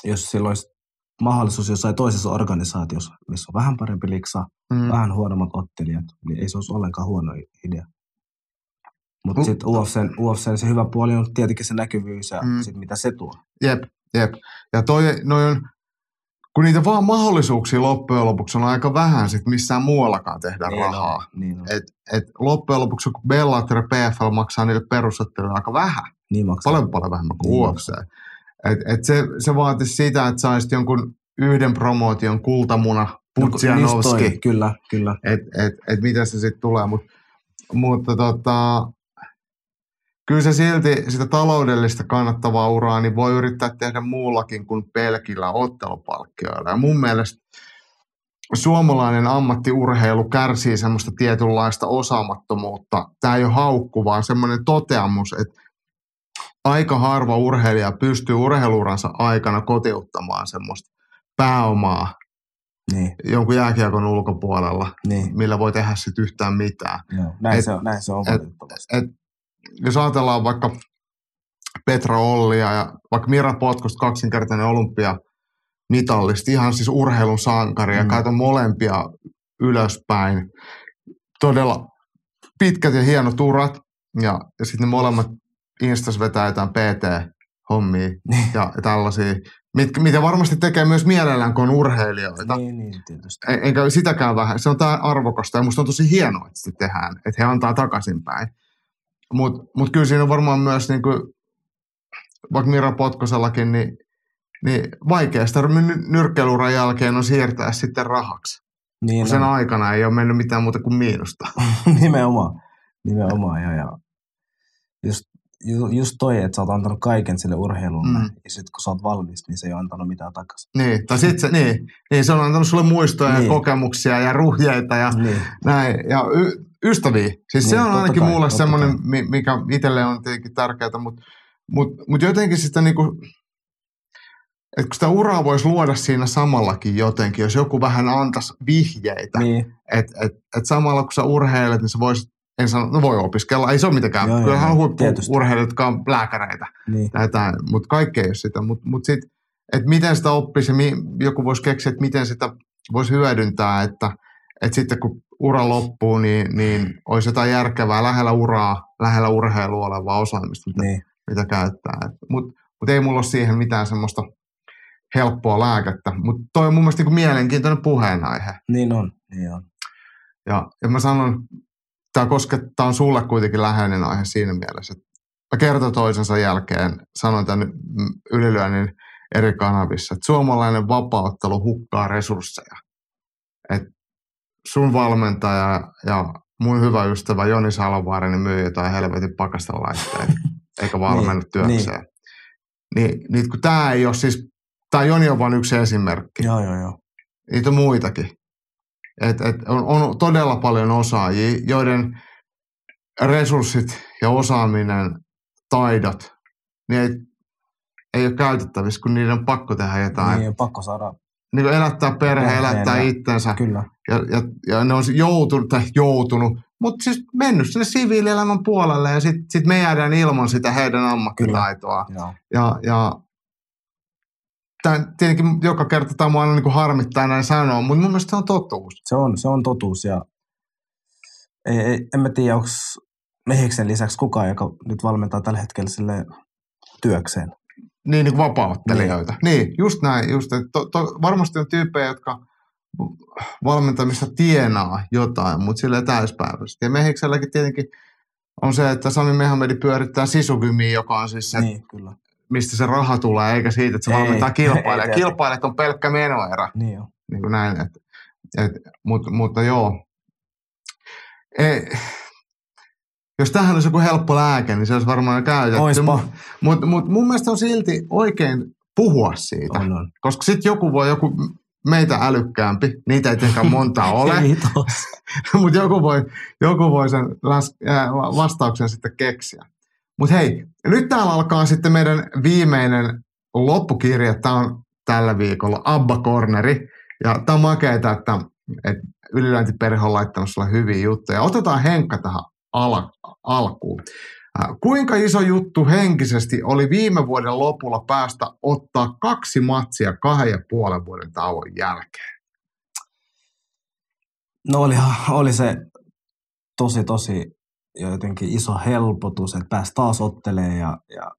C: jos sillä olisi mahdollisuus jossain toisessa organisaatiossa, missä on vähän parempi liksa,
B: mm.
C: vähän huonommat ottelijat, niin ei se olisi ollenkaan huono idea. Mutta
B: Mm.
C: sitten UFCn, UFCn se hyvä puoli on tietenkin se näkyvyys ja
B: Mm.
C: sit mitä se tuo.
B: Jep, jep. Ja toi, noi on, kun niitä vaan mahdollisuuksia loppujen lopuksi on aika vähän sit missään muuallakaan tehdä
C: Niin
B: rahaa.
C: On, niin on.
B: Et, et loppujen lopuksi kun Bellator ja PFL maksaa niille perusotteluille aika vähän,
C: niin maksaa.
B: paljon paljon vähemmän kuin
C: Niin
B: UFC. Et, et se, se vaatisi sitä, että saisit jonkun yhden promootion kultamuna,
C: No,
B: Putsianovski,
C: just toi, Kyllä, kyllä.
B: että et, et miten se sitten tulee. Mut, mutta tota, kyllä se silti sitä taloudellista kannattavaa uraa niin voi yrittää tehdä muullakin kuin pelkillä ottelupalkkioilla. Ja mun mielestä suomalainen ammattiurheilu kärsii semmoista tietynlaista osaamattomuutta. Tämä ei ole haukku, vaan semmoinen toteamus, että aika harva urheilija pystyy urheiluransa aikana kotiuttamaan semmoista pääomaa
C: Niin,
B: jonkun jääkiekon ulkopuolella,
C: niin.
B: millä voi tehdä sitten yhtään mitään.
C: Joo, näin,
B: Et-
C: se on, näin se on
B: et-. Et jos ajatellaan vaikka Petra Ollia ja vaikka Mira Potkosta kaksinkertainen olympia mitallisti, ihan siis urheilun sankari ja mm. molempia ylöspäin. Todella pitkät ja hienot urat ja, ja sitten ne molemmat Instas vetää jotain PT-hommia
C: Niin.
B: ja, tällaisia, mit, mitä varmasti tekee myös mielellään, kun on urheilijoita.
C: Niin, niin, tietysti.
B: E- Eikä sitäkään vähän. Se on tää arvokasta ja musta on tosi hienoa, että sitä tehdään, että he antaa takaisinpäin. Mutta mut kyllä siinä on varmaan myös, niin kuin, vaikka Mira Potkosellakin, niin, niin vaikea sitä ny- nyrkkeiluran jälkeen on siirtää sitten rahaksi.
C: Niin,
B: Kun sen
C: on.
B: aikana ei ole mennyt mitään muuta kuin miinusta. *laughs*
C: nimenomaan. Nimenomaan, ja, ja just, ju, just toi, että sä oot antanut kaiken sille urheilulle,
B: Mm.
C: ja sitten kun sä oot valmis, niin se ei ole antanut mitään takaisin.
B: Niin, tai sit se, niin, niin, se on antanut sulle muistoja ja
C: Niin.
B: kokemuksia ja ruhjeita ja
C: Niin,
B: näin. Ja y- ystäviä. Siis se
C: Niin,
B: on ainakin
C: kai,
B: mulle semmoinen,
C: kai.
B: mi- mikä itselle on tietenkin tärkeää, mutta mut, mut jotenkin sitä niinku, että kun sitä uraa voisi luoda siinä samallakin jotenkin, jos joku vähän antaisi vihjeitä,
C: niin,
B: että et, et samalla kun sä urheilet, niin sä voisit, en sano, no voi opiskella, ei se ole mitenkään,
C: Joo,
B: kyllähän on huippu-urheilijat, jotka on lääkäreitä,
C: niin,
B: mutta kaikki ei ole sitä. Mutta mut sitten, että miten sitä oppisi, joku voisi keksiä, että miten sitä voisi hyödyntää, että, että sitten kun ura loppuu, niin, niin olisi jotain järkevää lähellä uraa, lähellä urheilua olevaa osaamista, mitä,
C: niin.
B: mitä käyttää. Mutta mut ei mulla ole siihen mitään semmoista helppoa lääkettä. Mutta toi on mun mielestä niinku mielenkiintoinen puheenaihe.
C: Niin on, niin on.
B: Ja, ja mä sanon, tämä koskettaa on sulle kuitenkin läheinen aihe siinä mielessä, että mä kerta toisensa jälkeen sanoin tämän ylilyönnin eri kanavissa, että suomalainen vapauttelu hukkaa resursseja. Että sun valmentaja ja mun hyvä ystävä Joni Salovaarinen myy jotain helvetin pakastelaitteita, *laughs* eikä valmennut
C: Niin,
B: työkseen. Niin, niin kun tämä ei ole siis, tämä Joni on vain yksi esimerkki
C: Joo, joo, joo.
B: niitä on muitakin. Et, et on, on todella paljon osaajia, joiden resurssit ja osaaminen, taidot, niin ei, ei ole käytettävissä, kun niiden on pakko tehdä jotain.
C: Niin, pakko saada,
B: Niin elättää perhe,
C: Perheen
B: elättää itsensä.
C: kyllä.
B: Ja, ja, ja ne on joutunut, tai joutunut, mutta siis mennyt sinne siviilielämän puolelle ja sitten sit me jäädään ilman sitä heidän ammattitaitoa.
C: Joo.
B: Ja, ja tämän, tietenkin joka kerta tämä aina niin kuin harmittaa näin sanoa, mutta mun mielestä se on totuus.
C: Se on, se on totuus ja ei, ei, en mä tiedä, onko Mehiksen lisäksi kukaan, joka nyt valmentaa tällä hetkellä sille työkseen.
B: Niin, niin kuin vapauttelijoita. Niin. niin, just näin. Just, to, to, varmasti on tyyppejä, jotka valmentamista tienaa jotain, mutta sille täyspäiväisesti. Ja Mehikselläkin tietenkin on se, että Sami Mehamedi pyörittää sisukymiä, joka on siis se, niin.
C: Kyllä.
B: mistä se raha tulee, eikä siitä, että se
C: Ei,
B: valmentaa *laughs* kilpailijaa.
C: tietenkään.
B: Kilpailijat on pelkkä menoerä.
C: Niin jo.
B: niin kuin näin. Et, et, mut, mutta joo. Ei, jos tähän olisi joku helppo lääke, niin se olisi varmaan käytetty. Mutta mut mun mielestä on silti oikein puhua siitä.
C: On, on.
B: Koska sitten joku voi, joku meitä älykkäämpi, niitä ei tietenkään montaa *laughs* ole, *laughs* mutta joku voi, joku voi sen las, äh, vastauksen sitten keksiä. Mutta hei, nyt täällä alkaa sitten meidän viimeinen loppukirja. Tämä on tällä viikolla Abba Corneri. Ja tämä on makeeta, että, että ylilöintiperhe on laittanut sulle hyviä juttuja. Otetaan Henkka tähän al- alkuun. Kuinka iso juttu henkisesti oli viime vuoden lopulla päästä ottaa kaksi matsia kahden ja puolen vuoden tauon jälkeen?
C: No oli, oli se tosi, tosi jotenkin iso helpotus, että pääsi taas ottelee ja, ja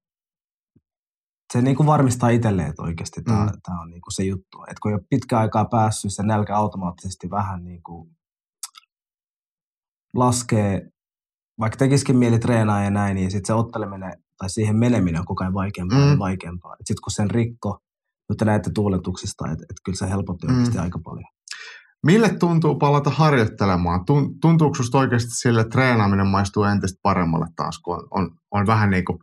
C: se niin kuin varmistaa itselleen, että oikeasti tämä,
B: Mm.
C: tämä on niin kuin se juttu. Että kun ei ole pitkä aikaa päässyt, se nälkä automaattisesti vähän niin kuin laskee, vaikka tekisikin mieli treenaa ja näin, niin sitten se otteleminen tai siihen meneminen on koko ajan vaikeampaa
B: Mm.
C: ja vaikeampaa. Sitten kun sen rikko, nyt te näette tuuletuksista, että, että kyllä se helpotti
B: Mm.
C: oikeasti aika paljon.
B: Mille tuntuu palata harjoittelemaan? Tun- Tuntuuko susta oikeasti sille, että treenaaminen maistuu entistä paremmalle taas, kun on, on, on vähän niin kuin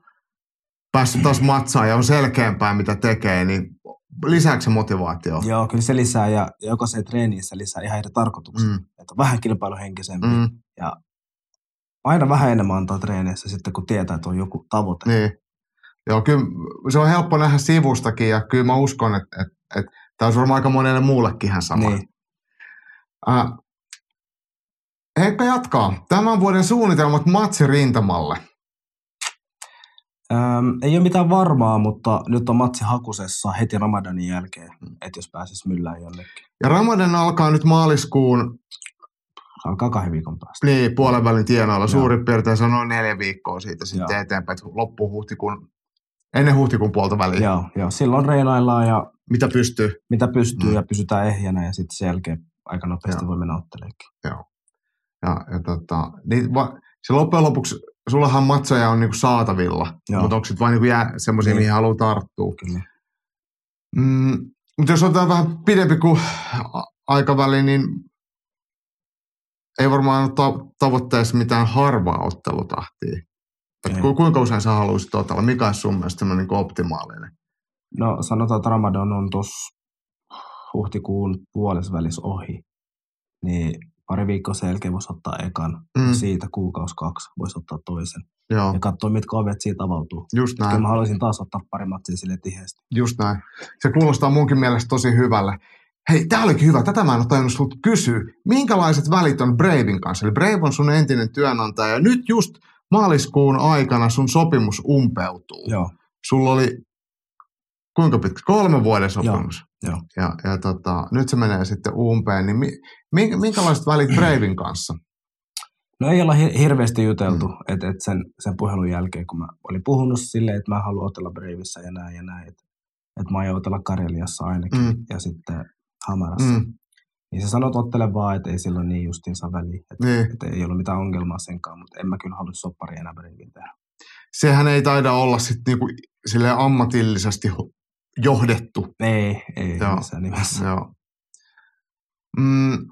B: päässyt taas *clears throat* matsaan ja on selkeämpää, mitä tekee, niin lisääkö se motivaatio?
C: Joo, kyllä se lisää ja treeniin se lisää ihan eri tarkoituksia.
B: Mm,
C: Mm. Että on vähän kilpailuhenkisempi
B: mm,
C: mm. ja aina vähän enemmän antaa treeneissä sitten, kun tietää, että on joku tavoite.
B: niin. Joo, kyllä se on helppo nähdä sivustakin ja kyllä mä uskon, että, että, että tämä olisi varmaan aika monelle muullekin ihan sama.
C: Niin.
B: Äh, Heikka jatkaa. Tämän vuoden suunnitelmat matsi rintamalle.
C: Ähm, ei ole mitään varmaa, mutta nyt on matsi hakusessa heti Ramadanin jälkeen,
B: Mm.
C: että jos pääsis myllään jonnekin.
B: Ja Ramadan alkaa nyt maaliskuun
C: Alkaa kahden viikon päästä.
B: niin, puolen välin tienoilla.
C: Joo.
B: Suurin piirtein se on noin neljä viikkoa siitä sitten
C: Joo.
B: eteenpäin, että loppuu huhtikuun, ennen huhtikuun puolta väliä.
C: Joo, joo, silloin reenaillaan ja
B: Mitä pystyy.
C: mitä pystyy
B: Mm.
C: ja pysytään ehjänä ja sitten sen jälkeen aika nopeasti
B: Joo.
C: voi mennä otteleekin.
B: Ja, ja tota, niin va, se loppujen lopuksi, sullahan matseja on niinku saatavilla,
C: Joo.
B: mutta onko sitten vain niinku jää semmoisia,
C: Niin.
B: mihin haluaa tarttua?
C: Kyllä.
B: Mm, mutta jos otetaan vähän pidempi kuin aikaväli, niin ei varmaan ta- tavoitteessa mitään harvaa ottelutahtia. Et ku, kuinka usein sä haluaisit otella? Mikä olisi sun mielestä niin optimaalinen?
C: No sanotaan, että Ramadan on tuossa huhtikuun puolesvälis ohi, niin pari viikkoa sen jälkeen voisi ottaa ekan,
B: Mm.
C: siitä kuukausi kaksi voisi ottaa toisen
B: Joo,
C: ja katsoa, mitkä ovet siitä avautuu.
B: just
C: Kyllä
B: näin.
C: mä haluaisin taas ottaa pari matsia sille tiheästi.
B: Just näin. Se kuulostaa munkin mielestä tosi hyvälle. Hei, tää olikin hyvä. Tätä mä en ole tajunnut sulta kysyä. Minkälaiset välit on Bravin kanssa? Eli Brave on sun entinen työnantaja. Ja nyt just maaliskuun aikana sun sopimus umpeutuu.
C: Joo,
B: Sulla oli kuinka pitkä? Kolme vuoden sopimus.
C: joo.
B: Ja, ja tota, nyt se menee sitten umpeen. Niin mi, minkä, minkälaiset välit *clears throat* Bravin kanssa?
C: No ei olla hi- hirveästi juteltu, mm. että et sen, sen puhelun jälkeen, kun mä olin puhunut silleen, että mä haluan otella Breivissä ja näin ja näin, että et mä aion otella Kareliassa ainakin
B: mm.
C: ja sitten Hamarassa.
B: Mm.
C: Niin se sanoi, että ottele vaan, että ei silloin niin justiinsa väliä, että
B: niin.
C: et ei ollut mitään ongelmaa senkaan, mutta en mä kyllä halua soppari enää Breivin tehdä.
B: Sehän ei taida olla sitten niinku ammatillisesti johdettu
C: Ei, ei
B: Joo.
C: missään nimessä.
B: Joo. Mm,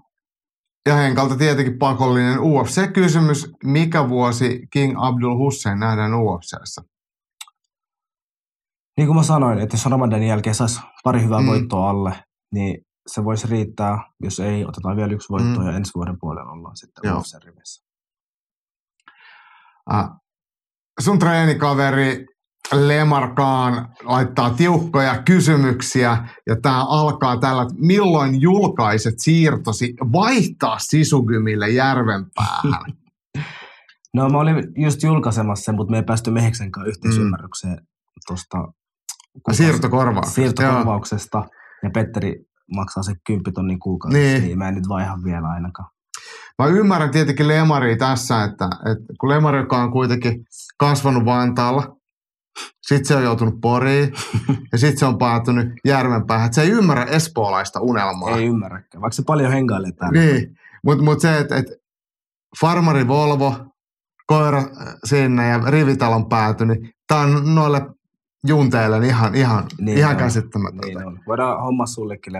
B: ja Henkalta tietenkin pakollinen UFC-kysymys. Mikä vuosi King Abdul Hussein nähdään UFCssä?
C: Niin kuin mä sanoin, että jos Ramadanin jälkeen saisi pari hyvää
B: mm.
C: voittoa alle, niin se voisi riittää, jos ei, otetaan vielä yksi voitto
B: Mm.
C: mm. ja ensi vuoden puolella ollaan sitten
B: Joo.
C: UFC-rivissä.
B: Äh, sun treenikaveri Lemarkaan laittaa tiukkoja kysymyksiä ja tämä alkaa tällä, että milloin julkaiset siirtosi vaihtaa sisugymille järvenpäähän? *laughs*
C: No mä olin just julkaisemassa sen, mutta me ei päästy Meheksen kanssa yhteisymmärrykseen tuosta
B: Siirtokorvauksesta,
C: siirtokorvauksesta. Ja Petteri maksaa se 10 tonnin kuukaudessa,
B: Niin.
C: niin. niin mä en nyt vaiha vielä ainakaan.
B: Mä ymmärrän tietenkin Lemaria tässä, että, että kun Lemari, joka on kuitenkin kasvanut Vantaalla, sitten se on joutunut Poriin *laughs* ja sitten se on päätynyt Järvenpäähän. että Se ei ymmärrä espoolaista unelmaa.
C: Ei ymmärräkään, vaikka se paljon hengailee täällä.
B: Niin, mutta mut se, että et farmari Volvo, koira sinne ja rivitalon päätynyt, tämä on noille junteille niin ihan, ihan, niin ihan
C: on.
B: käsittämätöntä.
C: Niin on. Voidaan homma sullekin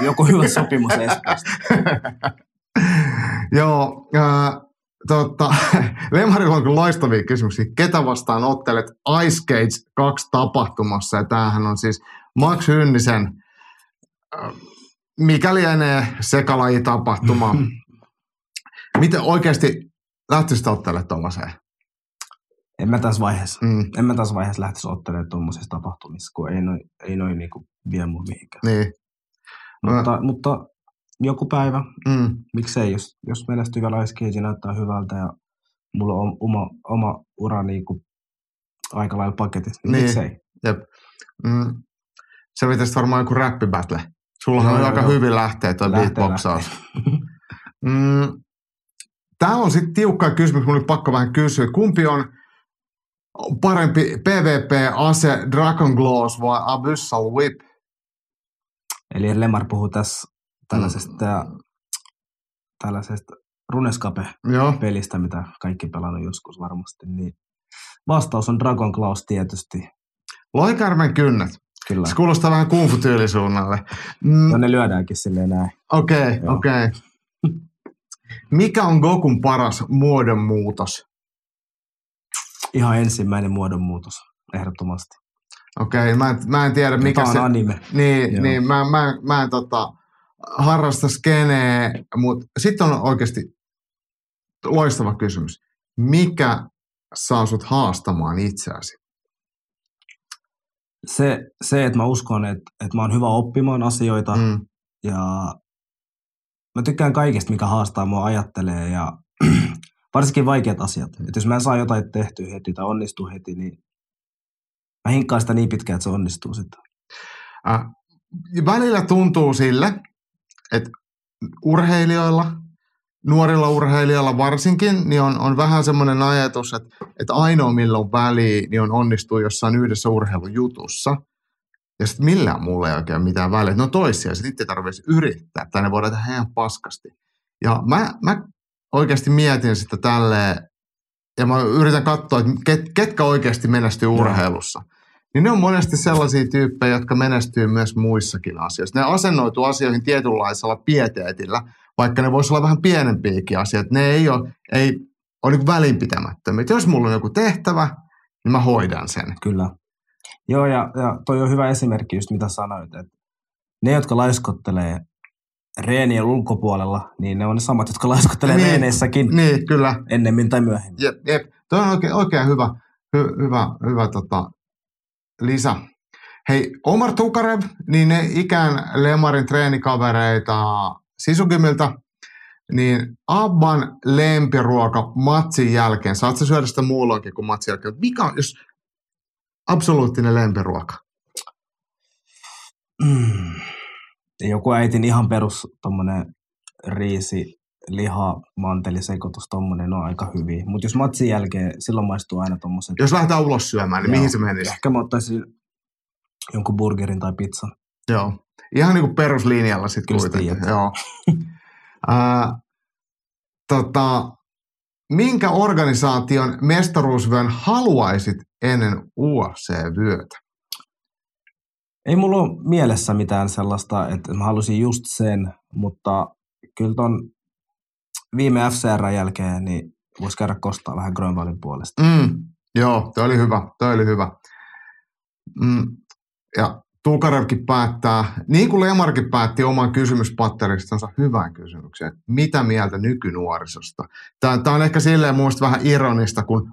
C: joku hyvä sopimus Espoosta. *laughs*
B: Joo, äh, totta, *laughs* Lemarilla on kyllä loistavia kysymyksiä. Ketä vastaan ottelet Ice Cage 2 tapahtumassa? Ja tämähän on siis Max Hynnisen, äh, mikä lienee sekalajitapahtuma. *laughs* Miten oikeasti lähtisit ottelemaan tuollaiseen?
C: En mä tässä vaiheessa.
B: Mm,
C: En mä tässä vaiheessa lähtisi ottelemaan tuommoisissa tapahtumissa, kun ei noin ei noi niinku vie mun mihinkään.
B: niin.
C: Mutta, mutta joku päivä,
B: Mm,
C: miksei, jos, jos Ice Cage näyttää hyvältä ja mulla on oma, oma ura niinku aika lailla paketissa, niin,
B: Niin.
C: miksei?
B: jep. Mm, se pitäisi varmaan joku räppibattle. Sullahan
C: Joo,
B: on aika
C: joo.
B: hyvin lähtee
C: Lähtee,
B: beatboxaus. *laughs* Mm, Tämä on sitten tiukka kysymys, mun oli pakko vähän kysyä. Kumpi on parempi PvP-ase, Dragon Glass vai Abyssal Whip?
C: Eli Lemar puhuu tässä tällaisesta, mm. tällaisesta Runescape-pelistä, mitä kaikki pelannut joskus varmasti, niin vastaus on Dragon Claws tietysti,
B: Loikärmen kynnet.
C: kyllä.
B: Se kuulostaa vähän kung fu tyylisuunnalle. Mm,
C: No ne lyödäänkin silleen näin.
B: Okei, okay, okei. Okay. Mikä on Gokun paras muodonmuutos?
C: Ihan ensimmäinen muodonmuutos, ehdottomasti.
B: Okei, okay, mä, en- mä en tiedä mikä
C: Tämä on
B: se...
C: anime.
B: Niin,
C: Joo.
B: niin mä, mä, mä en tota, harrasta skeneä, mutta sitten on oikeasti loistava kysymys. Mikä saa sut haastamaan itseäsi?
C: Se, se, että mä uskon, että, että mä oon hyvä oppimaan asioita
B: Mm,
C: ja mä tykkään kaikesta, mikä haastaa mua ajattelee ja varsinkin vaikeat asiat. Että jos mä en saa jotain tehtyä heti tai onnistuu heti, niin Mä hinkkaan sitä niin pitkään, että se onnistuu sitten.
B: Äh, välillä tuntuu sille, että urheilijoilla, nuorilla urheilijoilla varsinkin, niin on, on vähän semmoinen ajatus, että, että ainoa millä on väliä, niin on onnistuu jossain yhdessä urheilujutussa. Ja sitten millään mulla ei oikein mitään väliä. No toisia, sitten itse tarvitsisi yrittää, tai ne voidaan tehdä ihan paskasti. Ja mä, mä oikeasti mietin sitä tälleen, ja mä yritän katsoa, että ket, ketkä oikeasti menestyy urheilussa. Niin ne on monesti sellaisia tyyppejä, jotka menestyy myös muissakin asioissa. Ne asennoituu asioihin tietynlaisella pieteetillä, vaikka ne voisi olla vähän pienempiäkin asioita. Ne ei ole, ei ole niin välinpitämättömiä. Jos mulla on joku tehtävä, niin mä hoidan sen.
C: Kyllä. Joo, ja, ja toi on hyvä esimerkki just mitä sanoit, että ne, jotka laiskottelee reenien ulkopuolella, niin ne on ne samat, jotka laiskottelee niin, reeneissäkin
B: Niin, kyllä.
C: ennemmin tai myöhemmin.
B: Jep, jep. Toi on oikein, oikein hyvä, hy, hyvä, hyvä tota, lisä. Hei, Omar Tukarev, niin ne ikään Lemarin treenikavereita Sisukimilta, niin Abban lempiruoka matsin jälkeen, saat sä syödä sitä muulloinkin kuin matsin jälkeen, mikä on, jos absoluuttinen lempiruoka?
C: Mm. Joku äitin ihan perus tommonen riisi, liha, mantelisekoitus, tommonen on aika hyviä. Mutta jos matsin jälkeen, silloin maistuu aina tommoset.
B: Jos lähdetään ulos syömään, niin
C: Joo.
B: mihin se menisi?
C: Ehkä mä ottaisin jonkun burgerin tai pizzan.
B: Joo. Ihan niin kuin peruslinjalla sitten kuitenkin. Joo. *laughs* Ää, tota, minkä organisaation mestaruusvyön haluaisit ennen UFC-vyötä?
C: Ei mulla ole mielessä mitään sellaista, että mä halusin just sen, mutta kyllä ton viime FCR jälkeen niin voisi käydä kostaa vähän Grönwaldin puolesta.
B: Mm, joo, toi oli hyvä, toi oli hyvä. Mm, ja Tukarevkin päättää, niin kuin Lemarkin päätti oman kysymyspatteristansa hyvän kysymyksen. Mitä mieltä nykynuorisosta? Tämä, tämä on ehkä silleen mielestä vähän ironista, kun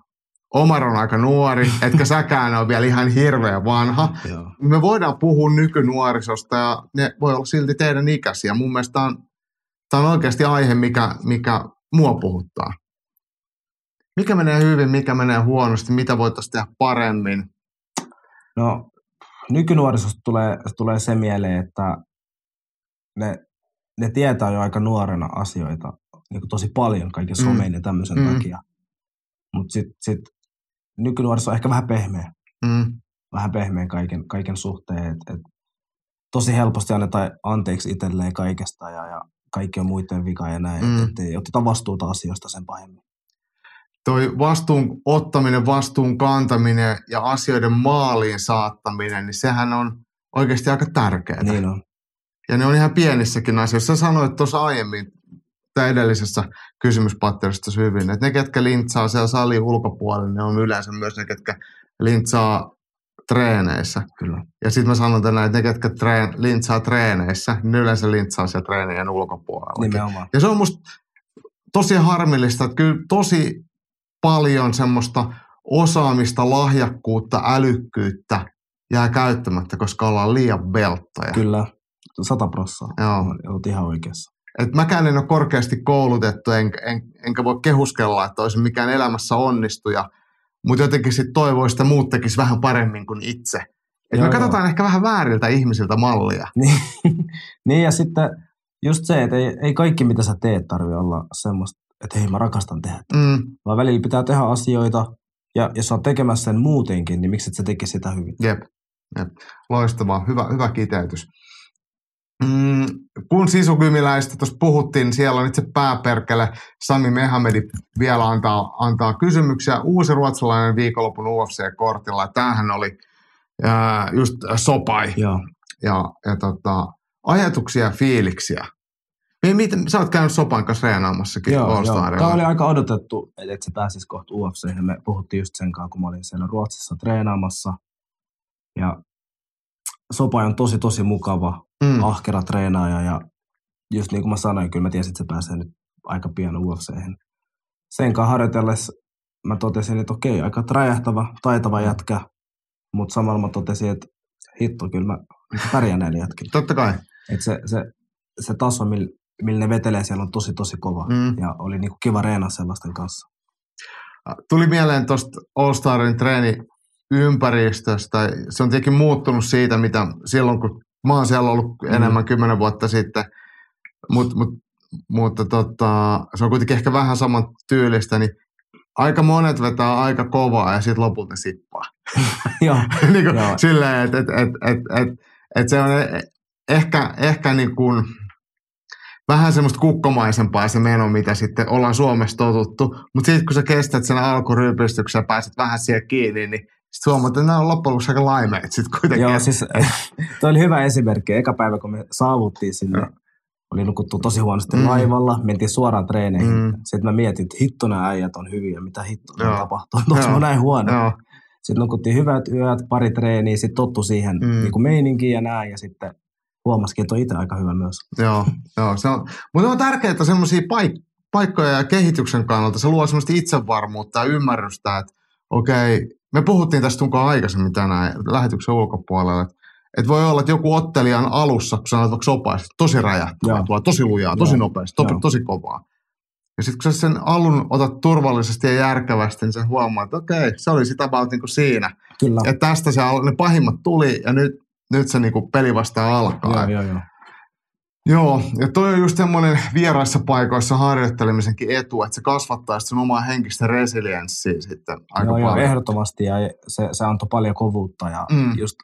B: Omar on aika nuori, *laughs* etkä säkään ole vielä ihan hirveän vanha.
C: Joo.
B: Me voidaan puhua nykynuorisosta ja ne voi olla silti teidän ikäisiä. Mun mielestä tämä on, tämä on oikeasti aihe, mikä, mikä mua puhuttaa. Mikä menee hyvin, mikä menee huonosti, mitä voitaisiin tehdä paremmin.
C: No, nykynuorisosta tulee, tulee se mieleen, että ne, ne tietää jo aika nuorena asioita niin tosi paljon kaiken
B: Mm.
C: somein ja tämmöisen
B: Mm.
C: takia. Mutta sitten sit, nykynuoriso on ehkä vähän pehmeä.
B: Mm,
C: vähän pehmeä kaiken, kaiken suhteen. Et, et tosi helposti annetaan anteeksi itselleen kaikesta ja, ja kaikki on muiden vika ja näin.
B: Mm.
C: Mm. Että ei oteta vastuuta asioista sen pahemmin.
B: toi vastuun ottaminen, vastuun kantaminen ja asioiden maaliin saattaminen, niin sehän on oikeasti aika tärkeää.
C: Niin on.
B: Ja ne on ihan pienissäkin asioissa. Sä sanoit tuossa aiemmin, tai edellisessä kysymyspatterissa hyvin, että ne, ketkä lintsaa siellä salin ulkopuolella, ne on yleensä myös ne, ketkä lintsaa treeneissä.
C: Kyllä.
B: Ja sitten mä sanon tänään, että ne, ketkä treen, lintsaa treeneissä, niin ne yleensä lintsaa siellä treenien ulkopuolella.
C: Nimenomaan.
B: Ja se on musta tosi harmillista, että kyllä tosi paljon semmoista osaamista, lahjakkuutta, älykkyyttä jää käyttämättä, koska ollaan liian velttoja.
C: Kyllä. Sata prossaa.
B: Joo.
C: Olet ihan oikeassa.
B: Et mäkään en ole korkeasti koulutettu, en, en, enkä voi kehuskella, että olisin mikään elämässä onnistuja, mutta jotenkin sitten toivoisi, että muut tekis vähän paremmin kuin itse. Et me
C: Joo,
B: katsotaan ehkä vähän vääriltä ihmisiltä mallia. *laughs*
C: Niin, niin ja sitten just se, että ei, ei kaikki mitä sä teet tarvi olla semmoista, että hei mä rakastan tehdä.
B: Mm,
C: Vaan välillä pitää tehdä asioita ja jos sä oot tekemässä sen muutenkin, niin miksi et sä tekisi sitä hyvin?
B: jep, jep. Loistavaa, hyvä, hyvä kiteytys. Mm, kun sisukymiläistä tuossa puhuttiin, niin siellä on itse pääperkele Sami Mehamedi vielä antaa, antaa kysymyksiä. Uusi ruotsalainen viikonlopun UFC-kortilla. Tämähän oli ää, just Sopai.
C: Joo.
B: ja, ja tota, ajatuksia ja fiiliksiä. Mi- Miten, sä oot käynyt Sopan kanssa reenaamassakin
C: Joo, joo. Tämä oli aika odotettu, että se pääsisi kohta UFC. Me puhuttiin just sen kanssa, kun mä olin siellä Ruotsissa treenaamassa. Ja Sopa on tosi, tosi mukava,
B: mm.
C: mm. ahkera treenaaja ja just niin kuin mä sanoin, kyllä mä tiesin, että se pääsee nyt aika pian UFC. Sen kanssa harjoitellessa mä totesin, että okei, aika räjähtävä, taitava jätkä, mutta samalla mä totesin, että hitto, kyllä mä pärjään näillä jätkillä.
B: Totta kai.
C: Et se, se, se taso, millä millä ne vetelee siellä on tosi, tosi kova.
B: Mm.
C: Ja oli niinku kiva reena sellaisten kanssa.
B: Tuli mieleen tuosta All Starin treeni ympäristöstä. Se on tietenkin muuttunut siitä, mitä silloin, kun mä oon siellä ollut mm. enemmän kymmenen vuotta sitten, Mut, mut, mutta tota, se on kuitenkin ehkä vähän saman tyylistä, niin aika monet vetää aika kovaa ja sitten lopulta sippaa. *laughs*
C: Joo. *laughs*
B: niin kuin,
C: Joo.
B: silleen, että et, et, et, et, et se on e- ehkä, ehkä niin kuin, vähän semmoista kukkomaisempaa se meno, mitä sitten ollaan Suomessa totuttu. Mutta sitten kun sä kestät sen alkurypistyksen ja pääset vähän siihen kiinni, niin sitten huomaat, että nämä on loppujen lopuksi aika laimeet sitten kuitenkin.
C: Joo, siis toi oli hyvä esimerkki. Eka päivä, kun me saavuttiin sinne, oli nukuttu tosi huonosti
B: Mm.
C: laivalla, mentiin suoraan treeneihin.
B: Mm.
C: Sitten mä mietin, että hitto nämä äijät on hyviä, mitä hitto
B: Joo.
C: Tapahtuu. Onko mä näin huono?
B: Joo,
C: Sitten nukuttiin hyvät yöt, pari treeniä, sitten tottu siihen
B: Mm.
C: niin meininkiin ja näin. Ja sitten huomasikin, että on itse aika hyvä myös.
B: joo, joo. Se on, mutta on tärkeää semmoisia paik- paikkoja ja kehityksen kannalta. Se luo semmoista itsevarmuutta ja ymmärrystä, että okei, me puhuttiin tästä tunkaan aikaisemmin tänään lähetyksen ulkopuolella, että et voi olla, että joku ottelijan alussa, kun sanoit vaikka sopaisesti, tosi tulee tosi lujaa, tosi
C: Joo.
B: nopeasti, to,
C: Joo.
B: tosi kovaa. Ja sitten kun sä sen alun otat turvallisesti ja järkevästi, niin sä huomaat, että okei, se oli sitä about niin kuin siinä.
C: Kyllä.
B: Että tästä se, ne pahimmat tuli ja nyt, nyt se niin kuin peli vasta alkaa.
C: Joo, joo, joo.
B: Joo, ja toi on just semmoinen vieraissa paikoissa harjoittelemisenkin etu, että se kasvattaa sun omaa henkistä resilienssiä sitten aika
C: joo, joo,
B: paljon.
C: ehdottomasti ja se, se antoi paljon kovuutta ja
B: Mm.
C: just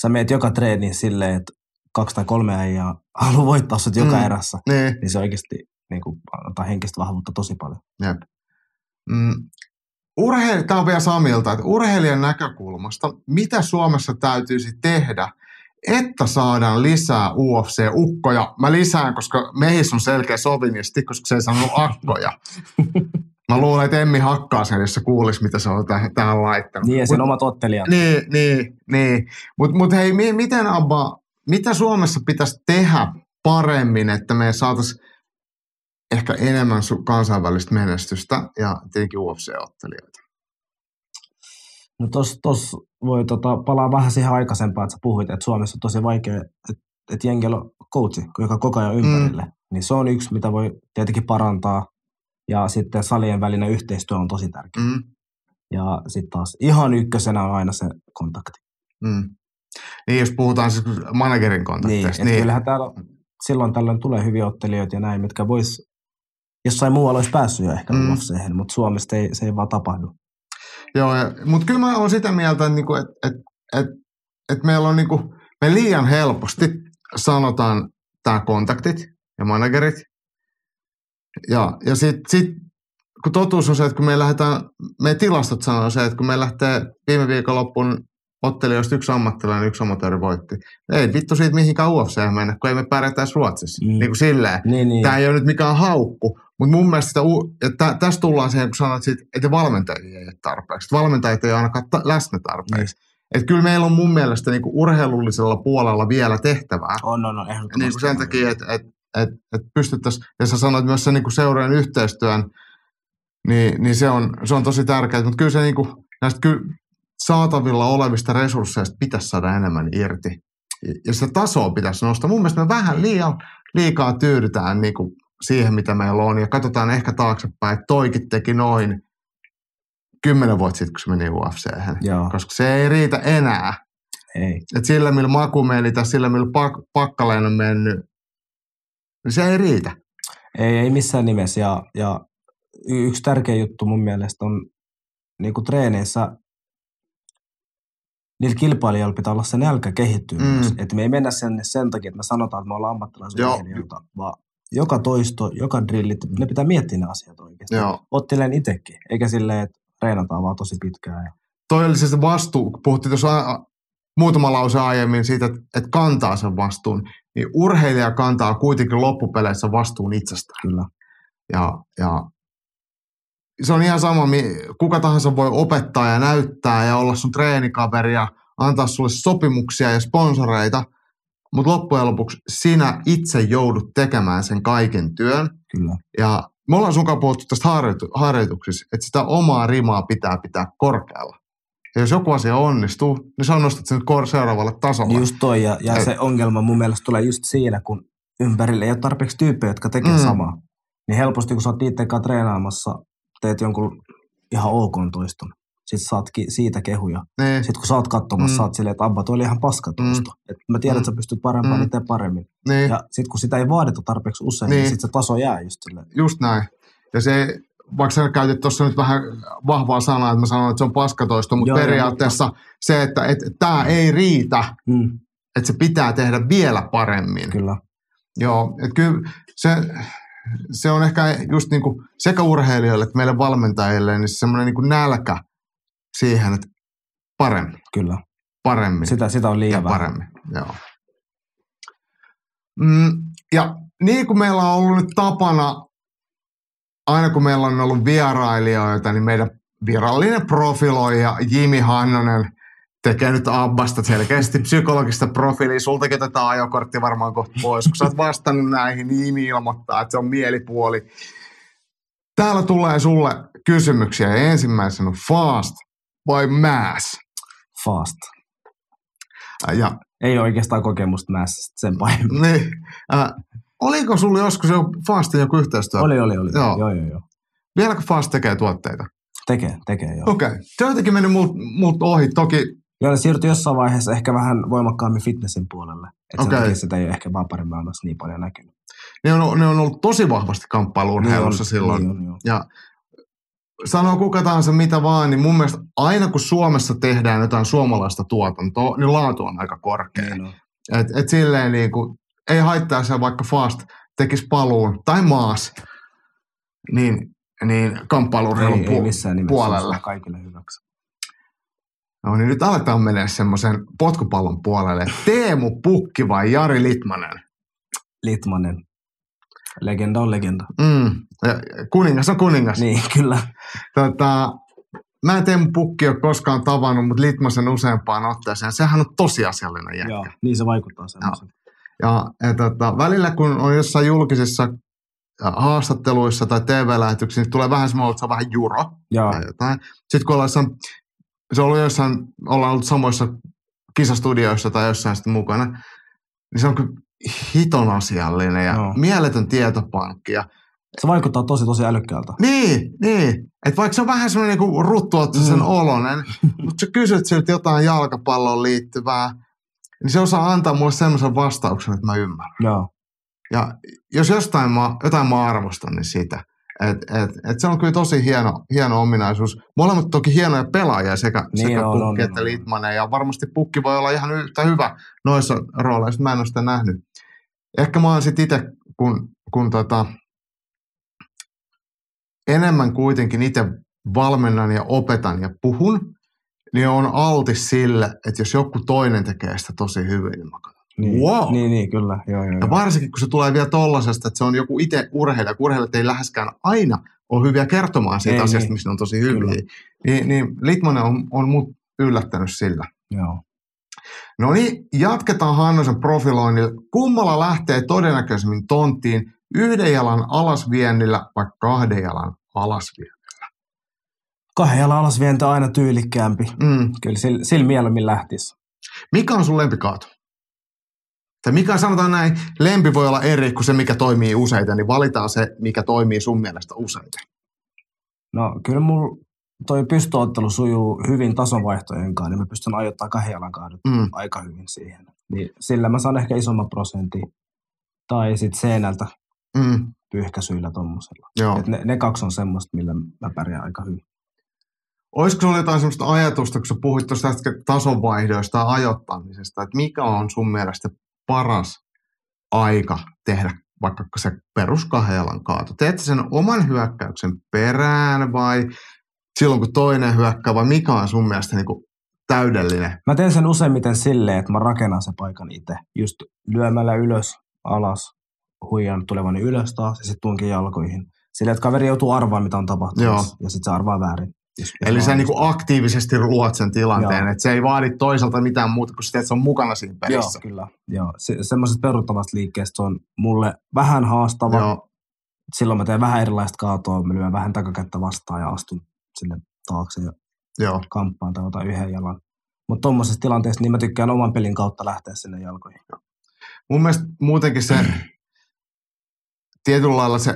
C: sä meet joka treeniin silleen, että kaksi tai kolme äijää haluaa voittaa sut joka
B: mm.
C: erässä,
B: Niin,
C: niin se oikeasti niin kuin, antaa henkistä vahvuutta tosi paljon.
B: jep. Mm. Urheil- Tämä on vielä Samilta, että urheilijan näkökulmasta, mitä Suomessa täytyisi tehdä, että saadaan lisää UFC-ukkoja? Mä lisään, koska meissä on selkeä sovinisti, koska se ei sanonut akkoja. *laughs* Mä luulen, että Emmi hakkaa sen, jos se kuulisi, mitä se on tähän, tähän laittanut.
C: Niin ja sen omat ottelijat.
B: Niin, niin, niin. Mutta mut hei, mi- miten Abba, mitä Suomessa pitäisi tehdä paremmin, että me saataisiin ehkä enemmän su- kansainvälistä menestystä ja tietenkin UFC-ottelijoita?
C: No tos, tos voi tota, palaa vähän siihen aikaisempaan, että sä puhuit, että Suomessa on tosi vaikea, että et jengillä on coachi, joka koko ajan ympärille. Mm. Niin se on yksi, mitä voi tietenkin parantaa. Ja sitten salien välinen yhteistyö on tosi tärkeä.
B: Mm,
C: Ja sitten taas ihan ykkösenä on aina se kontakti.
B: mm. Niin, jos puhutaan siis managerin
C: Niin,
B: kontakteista.
C: niin. kyllähän täällä silloin tällöin tulee hyviä ottelijoita ja näin, mitkä vois jossain muualla olisi päässyt jo ehkä
B: Mm.
C: mm. Mutta Suomesta ei, se ei vaan tapahdu.
B: Joo, mutta kyllä mä oon sitä mieltä, että, niinku, et, et, et, et meillä on niinku, me liian helposti sanotaan tämä kontaktit ja managerit. Ja, ja sitten sit, kun totuus on se, että kun me lähdetään, meidän tilastot sanoo se, että kun me lähtee viime viikonloppuun ottelijoista yksi ammattilainen, yksi amatööri voitti. Ei vittu siitä mihinkään UFC mennä, kun ei me pärjätä edes Ruotsissa. Mm.
C: Mm.
B: Niin kuin silleen.
C: Niin, niin.
B: Tämä ei ole nyt mikään haukku, mutta mun mielestä sitä, u- ja tä, tässä tullaan siihen, kun sanoit, siitä, että valmentajia ei ole tarpeeksi. Että valmentajat ei ole ainakaan ta- läsnä tarpeeksi. Niin. Että kyllä meillä on mun mielestä niinku urheilullisella puolella vielä tehtävää.
C: On, on, on, ehdottomasti.
B: Niin kuin sen takia, että et, et, et pystyttäisiin, ja sä sanoit myös sen niinku seurojen yhteistyön, niin, niin se, on, se on tosi tärkeää. Mutta kyllä se niinku, näistä ky, saatavilla olevista resursseista pitäisi saada enemmän irti. Ja sitä tasoa pitäisi nostaa. Mun mielestä me vähän liian, liikaa tyydytään niinku siihen, mitä meillä on. Ja katsotaan ehkä taaksepäin, että toikin teki noin kymmenen vuotta sitten, kun se meni.
C: Joo,
B: Koska se ei riitä enää.
C: ei.
B: Että sillä, millä maku meni tai sillä, millä pak, pakkaleen on mennyt, niin se ei riitä.
C: Ei, ei missään nimessä. Ja, ja yksi tärkeä juttu mun mielestä on niin kuin treeneissä, niillä kilpailijoilla pitää olla se nälkä kehittyä
B: Mm.
C: myös. Että me ei mennä sen, sen takia, että me sanotaan, että me ollaan ammattilaisurheilijoita, vaan joka toisto, joka drillit, ne pitää miettiä ne asiat oikeasti.
B: Joo.
C: Ottelen itsekin, eikä silleen, että treenataan vaan tosi pitkään. Ja,
B: Toi oli siis vastuu, kun puhuttiin tuossa muutama lause aiemmin siitä, että, että kantaa sen vastuun, niin urheilija kantaa kuitenkin loppupeleissä vastuun itsestään.
C: kyllä.
B: Ja, ja se on ihan sama, kuka tahansa voi opettaa ja näyttää ja olla sun treenikaveri ja antaa sulle sopimuksia ja sponsoreita, mutta loppujen lopuksi sinä itse joudut tekemään sen kaiken työn.
C: Kyllä.
B: Ja me ollaan sunkaan puhuttu tästä harjoitu- että sitä omaa rimaa pitää pitää korkealla. Ja jos joku asia onnistuu, niin sä nostat sen kor- seuraavalle tasolle.
C: Just toi, ja, ja
B: Et-
C: se ongelma mun mielestä tulee just siinä, kun ympärillä ei ole tarpeeksi tyyppejä, jotka tekee
B: Mm.
C: samaa. Niin helposti, kun sä oot itse kanssa treenaamassa, teet jonkun ihan ok toiston. Sit saat ki- siitä kehuja.
B: Niin,
C: Sitten kun sä oot katsomassa,
B: Mm.
C: mm. saat silleen, että Abba, toi oli ihan paskatuosto. Mm. Et mä tiedän,
B: Mm.
C: että sä pystyt parempaan,
B: Mm.
C: mm. niin tee paremmin.
B: niin.
C: Ja sitten kun sitä ei vaadita tarpeeksi usein,
B: Niin.
C: niin, sitten se taso jää just silleen.
B: Just näin. Ja se, vaikka sä käytit tuossa nyt vähän vahvaa sanaa, että mä sanon, että se on paskatoisto, mutta
C: Joo, joo,
B: periaatteessa se, että et, tämä ei riitä,
C: Mm,
B: että se pitää tehdä vielä paremmin.
C: kyllä.
B: Joo, että kyllä se, se on ehkä just niin kuin sekä urheilijoille että meille valmentajille niin semmoinen niin nälkä siihen, että paremmin,
C: Kyllä.
B: paremmin
C: Sitä, sitä on
B: ja
C: liian vähän.
B: paremmin. Joo. Mm, ja niin kuin meillä on ollut nyt tapana, aina kun meillä on ollut vierailijoita, niin meidän virallinen profiloija Jimi Hannonen tekee nyt Abbasta selkeästi psykologista profiilia. Sultakin otetaan ajokortti varmaan kohta pois. Kun sä oot vastannut näihin, niin Jimi ilmoittaa, että se on mielipuoli. Täällä tulee sulle kysymyksiä ja ensimmäisenä on fast vai mass?
C: Fast.
B: Ja
C: Ei oikeastaan kokemusta mässästä sen pahemmin.
B: Niin. Äh, oliko sulla joskus jo Fastin joku yhteistyö?
C: Oli, oli, oli.
B: Joo.
C: Joo, joo, joo.
B: Vieläkö Fast tekee tuotteita?
C: Tekee, tekee joo.
B: Okei. Okay. Se on jotenkin mennyt mut, mut ohi. Toki,
C: Joo, siirtyi jossain vaiheessa ehkä vähän voimakkaammin fitnessin puolelle. Että sen takia sitä ei ole ehkä vapaarimaailmassa niin paljon näkynyt.
B: ne on, ne on ollut tosi vahvasti kamppailuurheilussa
C: Niin
B: silloin.
C: Niin on, joo.
B: Ja sanoo kuka tahansa mitä vaan, niin mun mielestä aina kun Suomessa tehdään jotain suomalaista tuotantoa, niin laatu on aika korkea.
C: On.
B: Et, et silleen niin kuin, ei haittaa se vaikka Fast tekisi paluun tai maas, niin, niin kamppailuurheilun
C: Ei, ei
B: pu-
C: missään nimessä.
B: puolella.
C: Kaikille hyväksi.
B: No niin nyt aletaan mennä semmoisen potkupallon puolelle. Teemu Pukki vai Jari Litmanen?
C: Litmanen. Legenda on legenda.
B: Mm. Kuningas on kuningas.
C: Niin, kyllä.
B: Tota, mä en Teemu Pukki ole koskaan tavannut, mutta Litmasen useampaan otteeseen. Sehän on tosiasiallinen jätkä.
C: Joo, niin se vaikuttaa semmoisen.
B: Ja, ja tota, välillä kun on jossain julkisissa haastatteluissa tai TV-lähetyksissä, niin tulee vähän semmoinen, että se on vähän juro
C: Joo,
B: tai jotain. Sitten kun ollaan jossain, se on ollut jossain, ollaan ollut samoissa kisastudioissa tai jossain sitten mukana, niin se on kyllä hiton asiallinen ja
C: Joo.
B: mieletön tietopankki. Ja,
C: se vaikuttaa tosi tosi älykkäältä.
B: niin, niin. Että vaikka se on vähän semmoinen niin ruttuottisen
C: Mm.
B: oloinen, mutta sä kysyt siltä jotain jalkapalloon liittyvää, niin se osaa antaa mulle semmoisen vastauksen, että mä ymmärrän.
C: Joo,
B: Ja jos jostain mä, jotain mä arvostan, niin sitä. Et, et, et se on kyllä tosi hieno, hieno ominaisuus. Molemmat toki hienoja pelaajia, sekä,
C: Niin
B: sekä
C: on,
B: Pukki
C: on,
B: että. Litmanen. Ja varmasti Pukki voi olla ihan yhtä hyvä noissa rooleissa. Mä en ole sitä nähnyt. Ehkä mä oon sitten itse, kun, kun tota, enemmän kuitenkin itse valmennan ja opetan ja puhun, niin on altis sille, että jos joku toinen tekee sitä tosi hyvin, niin mä
C: niin,
B: Wow.
C: niin, niin kyllä. Joo, joo,
B: Ja
C: joo.
B: varsinkin, kun se tulee vielä tollasesta, että se on joku itse urheilija, kun urheilijat ei läheskään aina ole hyviä kertomaan siitä
C: Ei,
B: asiasta,
C: niin.
B: missä ne on tosi hyviä.
C: Kyllä.
B: Niin, niin Litmanen on, on mut yllättänyt sillä.
C: joo.
B: No niin, jatketaan Hannosen profiloinnilla. Kummalla lähtee todennäköisemmin tonttiin yhden jalan alasviennillä vai kahden jalan alasviennillä?
C: Kahden jalan alasvienti on aina tyylikkäämpi.
B: Mm.
C: Kyllä sillä, sillä mieluummin lähtisi.
B: Mikä on sun lempikaato? Tai mikä sanotaan näin, lempi voi olla eri kuin se, mikä toimii useiten, niin valitaan se, mikä toimii sun mielestä useiten.
C: No kyllä mulla toi pystyottelu sujuu hyvin tasonvaihtojen kanssa, niin mä pystyn ajoittaa kahden jalan
B: Mm.
C: aika hyvin siihen. Niin sillä mä saan ehkä isomman prosentin. Tai sitten seinältä
B: Mm.
C: pyyhkäisyillä. Et ne, ne kaksi on semmoista, millä mä pärjään aika hyvin.
B: Olisiko sinulla jotain sellaista ajatusta, kun sä puhuit tuosta tasonvaihdoista ja ajoittamisesta, että mikä on sun mielestä paras aika tehdä vaikka se perus kahdejalan kaato? Teet sen oman hyökkäyksen perään vai silloin kun toinen hyökkää vai mikä on sun mielestä niin kuin täydellinen?
C: Mä teen sen useimmiten silleen, että mä rakennan sen paikan itse. Just lyömällä ylös, alas, huijan tulevani ylös taas ja sitten tuonkin jalkoihin. Silleen, että kaveri joutuu arvaamaan, mitä on tapahtumassa. Ja sitten se arvaa väärin. Jos,
B: Eli sä niin
C: onnistun.
B: aktiivisesti luot sen tilanteen,
C: Joo.
B: että se ei vaadi toiselta mitään muuta kuin sitä, että se on mukana siinä
C: Joo,
B: pelissä.
C: kyllä. Joo. Se, semmoisesta peruuttavasta liikkeestä se on mulle vähän haastava.
B: Joo.
C: Silloin mä teen vähän erilaista kaatoa, mä lyön vähän takakättä vastaan ja astun sinne taakse ja
B: Joo.
C: kamppaan tai otan yhden jalan. Mutta tuommoisessa tilanteessa niin mä tykkään oman pelin kautta lähteä sinne jalkoihin.
B: mun mielestä muutenkin se *clears throat* tietyllä lailla se,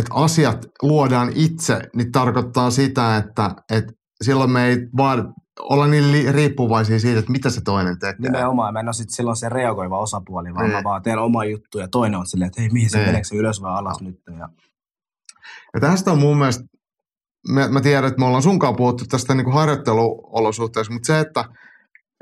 B: että asiat luodaan itse, niin tarkoittaa sitä, että, että silloin me ei vaan olla niin riippuvaisia siitä, että mitä se toinen tekee.
C: Nimenomaan, mä en ole sit silloin se reagoiva osapuoli, vaan
B: Niin.
C: mä vaan teen oma juttu ja toinen on silleen, että hei, mihin se
B: Niin.
C: meneekö se ylös vai alas nyt. Ja,
B: Ja tästä on mun mielestä, mä, mä tiedän, että me ollaan sunkaan puhuttu tästä niin kuin harjoitteluolosuhteessa, mutta se, että,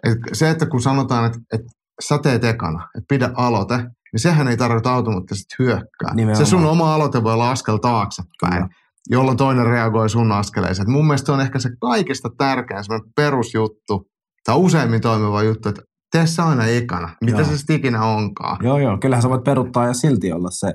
B: et, se, että kun sanotaan, että, että sä teet ekana, että pidä aloite, niin sehän ei tarkoita automaattisesti hyökkää.
C: Nimenomaan.
B: Se sun oma aloite voi olla askel taaksepäin,
C: Kyllä.
B: jolloin toinen reagoi sun askeleeseen. Mun mielestä se on ehkä se kaikista tärkein semmoinen perusjuttu, tai useimmin toimiva juttu, että tee se aina ekana, mitä
C: Joo.
B: se sitten ikinä onkaan.
C: joo, joo, kyllähän sä voit peruttaa ja silti olla se,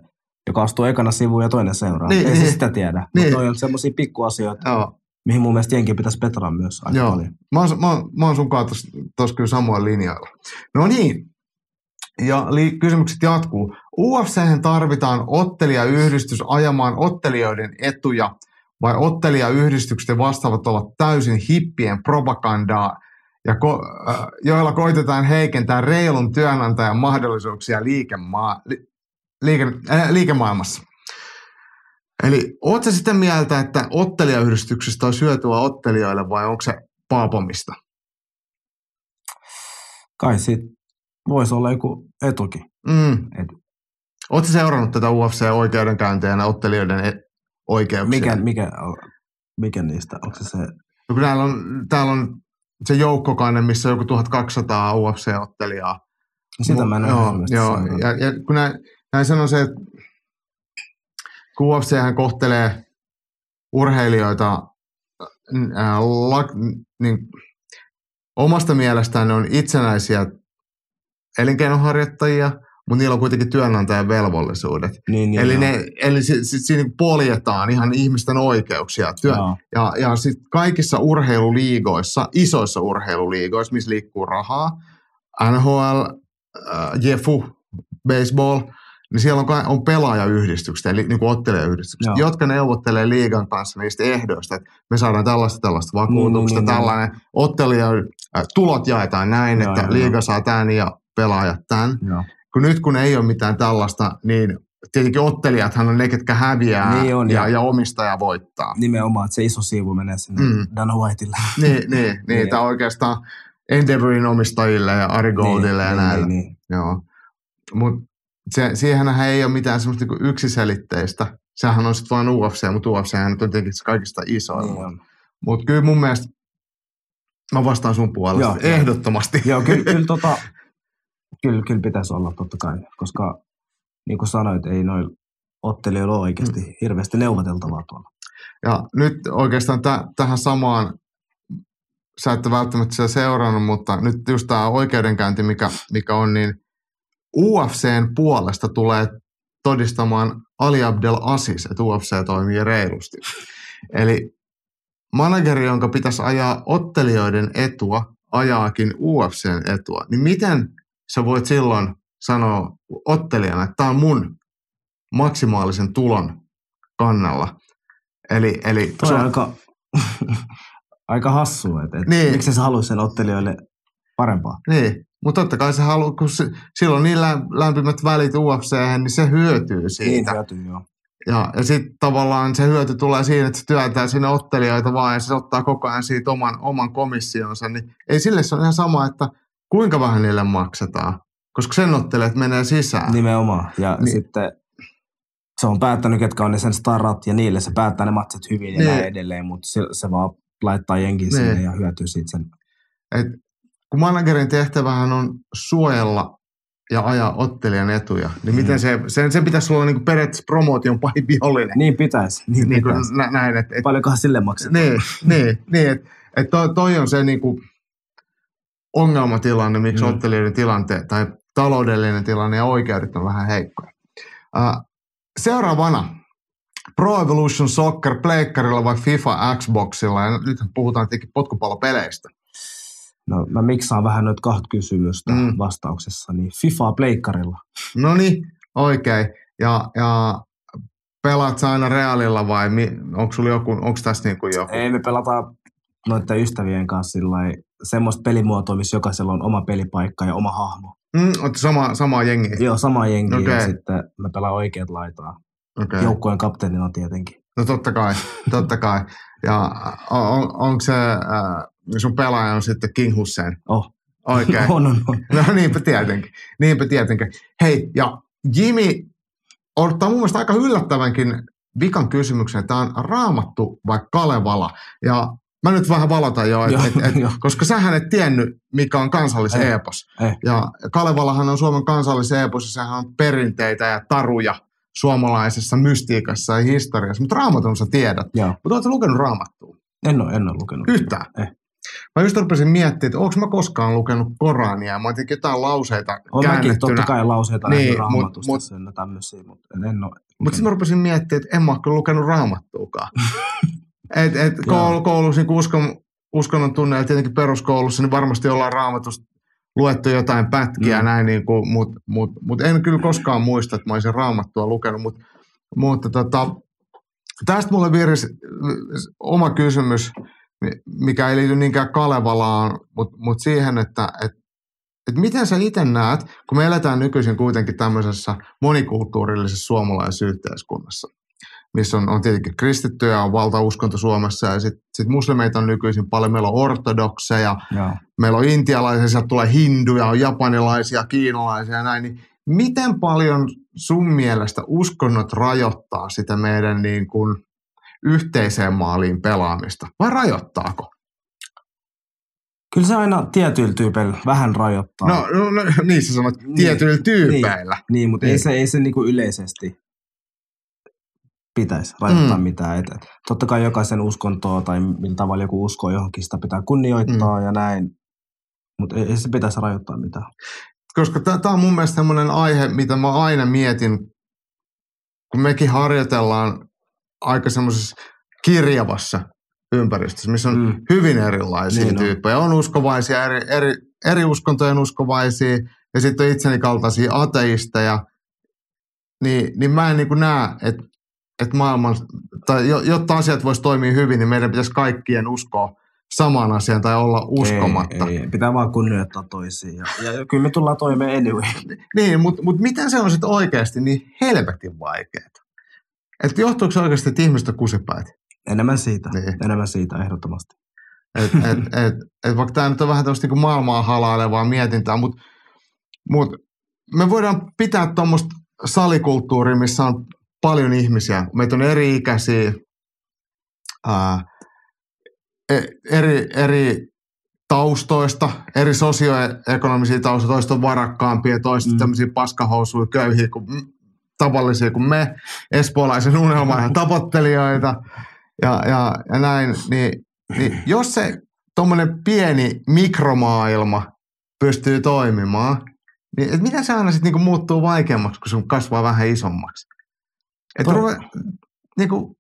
C: joka astuu ekana sivuun ja toinen seuraa.
B: Niin,
C: Ei se
B: niin.
C: sitä tiedä.
B: Niin.
C: Mutta on semmoisia pikkuasioita,
B: Joo.
C: mihin mun mielestä jenkin pitäisi petraa myös aika
B: Joo,
C: paljon.
B: mä oon, mä, mä oon sun kanssa tuossa kyllä samoin linjoilla. No niin, ja li- kysymykset jatkuu. UFC tarvitaan ottelijayhdistys ajamaan ottelijoiden etuja, vai ottelijayhdistykset ja vastaavat ovat täysin hippien propagandaa, ja ko- äh, joilla koitetaan heikentää reilun työnantajan mahdollisuuksia liikemaa- li- liike- äh, liikemaailmassa. Eli oot sä sitä mieltä, että ottelijayhdistyksestä olisi hyötyä ottelijoille vai onko se paapomista?
C: Kai siitä voisi olla joku etukin.
B: Mm.
C: Et-
B: Oletko seurannut tätä UFC-oikeudenkäyntiä ja ottelijoiden e- oikeuksia?
C: Mikä, mikä, mikä niistä? Onko se se?
B: No, kun täällä, on, täällä on se joukkokanne, missä on joku 1200 UFC-ottelijaa.
C: Sitä mä en
B: joo, joo. Ja, ja kun näin, näin sanon se, että kun UFC hän kohtelee urheilijoita ää, la, niin, omasta mielestään ne on itsenäisiä elinkeinonharjoittajia, mutta niillä on kuitenkin työnantajan velvollisuudet.
C: Niin, niin,
B: eli
C: joo.
B: ne, eli si, si, siinä poljetaan ihan ihmisten oikeuksia. Työ,
C: Joo.
B: ja, ja sitten kaikissa urheiluliigoissa, isoissa urheiluliigoissa, missä liikkuu rahaa, NHL, äh, Jefu, baseball, niin siellä on, on pelaajayhdistykset, eli niin kuin ottelijayhdistykset,
C: Joo.
B: jotka neuvottelee liigan kanssa niistä ehdoista, että me saadaan tällaista tällaista vakuutuksesta,
C: niin, niin,
B: tällainen ottelija, äh, tulot jaetaan näin,
C: Joo,
B: että
C: joo,
B: liiga
C: joo.
B: saa tämän ja pelaajat tämän.
C: Joo.
B: Kun nyt kun ei ole mitään tällaista, niin tietenkin ottelijathan on ne, ketkä häviää
C: Niin on,
B: ja,
C: ja-
B: ja omistaja voittaa.
C: Nimenomaan, että se iso siivu menee sinne
B: Mm.
C: Dana Whiteille. *laughs*
B: Niin, niin, niin,
C: Niin.
B: tämä oikeastaan Endeavorin omistajille ja Ari Goldille ja näille.
C: Niin, niin.
B: Joo. Mut se, siihenhän ei ole mitään semmoista niinku yksiselitteistä. Sehän on sitten vain UFC, mutta UFC on tietenkin se kaikista isoin.
C: niin
B: Niin mutta kyllä mun mielestä, mä vastaan sun puolesta,
C: Joo,
B: ehdottomasti.
C: Joo, kyllä, kyllä, *laughs* tota, kyllä, kyllä pitäisi olla totta kai, koska niin kuin sanoit, ei noin ottelijoilla ole oikeasti mm. hirveästi neuvoteltavaa tuolla.
B: Ja nyt oikeastaan tä, tähän samaan, sä et välttämättä sitä seurannut, mutta nyt just tämä oikeudenkäynti, mikä, mikä on, niin UFCn puolesta tulee todistamaan Ali Abdel Aziz, että UFC toimii reilusti. Eli manageri, jonka pitäisi ajaa ottelijoiden etua, ajaakin UFCn etua. Niin miten sä voit silloin sanoa ottelijana, että tämä on mun maksimaalisen tulon kannalla? Eli, eli
C: Se on aika, *laughs* aika hassua, että, että
B: Niin.
C: miksi sä haluaisi sen ottelijoille parempaa.
B: Niin, mutta totta kai se haluaa, kun se, sillä on niin lä- lämpimät välit UFC, niin se hyötyy siitä.
C: Niin hyötyy, joo.
B: Ja, ja sitten tavallaan se hyöty tulee siinä, että se työntää sinne ottelijoita vaan ja se ottaa koko ajan siitä oman, oman komissionsa. Niin ei sille se on ihan sama, että kuinka vähän niille maksetaan, koska sen ottelijat menee sisään.
C: Nimenomaan. Ja
B: Niin.
C: niin. sitten se on päättänyt, ketkä on ne sen starat ja niille se päättää ne matsit hyvin ja
B: Niin.
C: näin edelleen, mutta se, se vaan laittaa jenkin
B: Niin.
C: sinne ja hyötyy siitä sen.
B: Et kun managerin tehtävähän on suojella ja ajaa ottelijan etuja, niin miten
C: Mm.
B: se, sen, sen pitäisi olla niin periaatteessa promootion pahin vihollinen.
C: Niin pitäisi. Niin,
B: niin
C: pitäisi.
B: nä, näin, että et,
C: Paljonkohan sille maksetaan?
B: niin, niin, niin että et toi, toi on se niinku ongelmatilanne, miksi mm.
C: Mm.
B: ottelijoiden tilante tai taloudellinen tilanne ja oikeudet on vähän heikkoja. Uh, seuraavana Pro Evolution Soccer pleikkarilla vai FIFA Xboxilla, ja nyt puhutaan tietenkin potkupallopeleistä.
C: No mä miksaan vähän noita kahta kysymystä
B: Mm.
C: vastauksessa. Niin FIFA pleikkarilla.
B: No niin, oikein. Ja, ja pelaat sä aina Realilla vai mi, onko sulla joku, onko tässä niinku joku?
C: Ei me pelata noiden ystävien kanssa sillai, semmoista pelimuotoa, missä jokaisella on oma pelipaikka ja oma hahmo.
B: Mm, sama, sama jengi?
C: Joo, sama jengi
B: Okei.
C: ja sitten me pelaa oikeat laitaa.
B: Okay.
C: Joukkueen kapteenina tietenkin.
B: No totta kai, totta kai. Ja on, onko se, äh, sun pelaaja on sitten King Hussein?
C: Oh.
B: Oikein. *laughs*
C: on, on, on.
B: No niinpä tietenkin. Niinpä tietenkin. Hei, ja Jimmy ottaa mun mielestä aika yllättävänkin vikan kysymyksen. Tämä on raamattu vai Kalevala? Ja mä nyt vähän valotan jo, et, et, et, koska sähän et tiennyt, mikä on kansallisen
C: Ei,
B: epos.
C: ei.
B: Ja Kalevalahan on Suomen kansallisen epos, ja sehän on perinteitä ja taruja suomalaisessa mystiikassa ja historiassa. Mutta raamatun sä tiedät. Mutta ootko lukenut raamattua?
C: En ole, en ole lukenut.
B: Yhtään?
C: Eh.
B: Mä just rupesin miettimään, että onko mä koskaan lukenut Korania. Mä oon jotain lauseita
C: mäkin
B: käännettynä.
C: totta kai lauseita
B: Niin, mut-
C: raamatusta
B: mut-
C: sen ja tämmöisiä, mutta en, en ole.
B: Mutta sitten mä rupesin miettimään, että en mä ole kyllä lukenut raamattuakaan. *laughs* et, et koulu, koulussa niin uskon, uskonnon tunneilla, tietenkin peruskoulussa, niin varmasti ollaan raamatusta luettu jotain pätkiä mm. Näin, niin kuin, mutta mut, mut en kyllä koskaan muista, että mä olisin raamattua lukenut. Mut, mutta tota, tästä mulle virisi oma kysymys, mikä ei liity niinkään Kalevalaan, mutta mut siihen, että et, et miten sä itse näet, kun me eletään nykyisin kuitenkin tämmöisessä monikulttuurillisessa suomalaisessa yhteiskunnassa, missä on, on tietenkin kristittyjä, on valtauskonto Suomessa ja sitten sit muslimeita on nykyisin paljon, meillä on ortodokseja,
C: Joo.
B: meillä on intialaisia, sieltä tulee hinduja, on japanilaisia, kiinalaisia ja näin, niin miten paljon sun mielestä uskonnot rajoittaa sitä meidän niin kuin yhteiseen maaliin pelaamista, vai rajoittaako?
C: Kyllä se aina tietyillä tyypeillä vähän rajoittaa.
B: No, no, no niin sä sanot,
C: Niin,
B: tietyillä tyypeillä.
C: Niin, mutta
B: Niin.
C: ei se, ei se niinku yleisesti pitäisi rajoittaa
B: Mm.
C: mitään. Et, totta kai jokaisen uskontoa tai millä tavalla joku uskoo johonkin, sitä pitää kunnioittaa mm. ja näin. Mutta ei, ei se pitäisi rajoittaa mitään.
B: Koska tämä on mun mielestä semmoinen aihe, mitä mä aina mietin, kun mekin harjoitellaan aika semmoisessa kirjavassa ympäristössä, missä on mm. Hyvin erilaisia niin
C: Niin on.
B: tyyppejä. On uskovaisia, eri, eri, eri uskontojen uskovaisia, ja sitten on itseni kaltaisia ateisteja. Niin, niin mä en niin kuin näe, että että maailman, tai jo- jotta asiat voisi toimia hyvin, niin meidän pitäisi kaikkien uskoa samaan asiaan tai olla uskomatta.
C: Ei, ei, pitää vaan kunnioittaa toisia. Ja, ja kyllä me tullaan toimeen anyway.
B: Niin, mutta mut miten se on sitten oikeasti niin helvetin vaikeaa? Että johtuuko se oikeasti, että ihmiset on kusipäät?
C: Enemmän siitä.
B: Niin.
C: Niin. Enemmän siitä ehdottomasti.
B: Et, et, *laughs* et, et vaikka tämä nyt on vähän tämmöistä niinku maailmaa halailevaa mietintää, mutta mut me voidaan pitää tuommoista salikulttuuria, missä on paljon ihmisiä. Meitä on eri-ikäisiä, ää, e- eri, eri taustoista, eri sosioekonomisia taustoista, toista on varakkaampia, toista mm.
C: Mm.
B: tämmöisiä paskahousuja, köyhiä kuin, tavallisia kuin me, espoolaisen unelman tapottelijoita ja, ja, ja näin, niin, niin jos se tuommoinen pieni mikromaailma pystyy toimimaan, niin et miten se aina sitten niinku muuttuu vaikeammaksi, kun se kasvaa vähän isommaksi? Et ruve, niinku,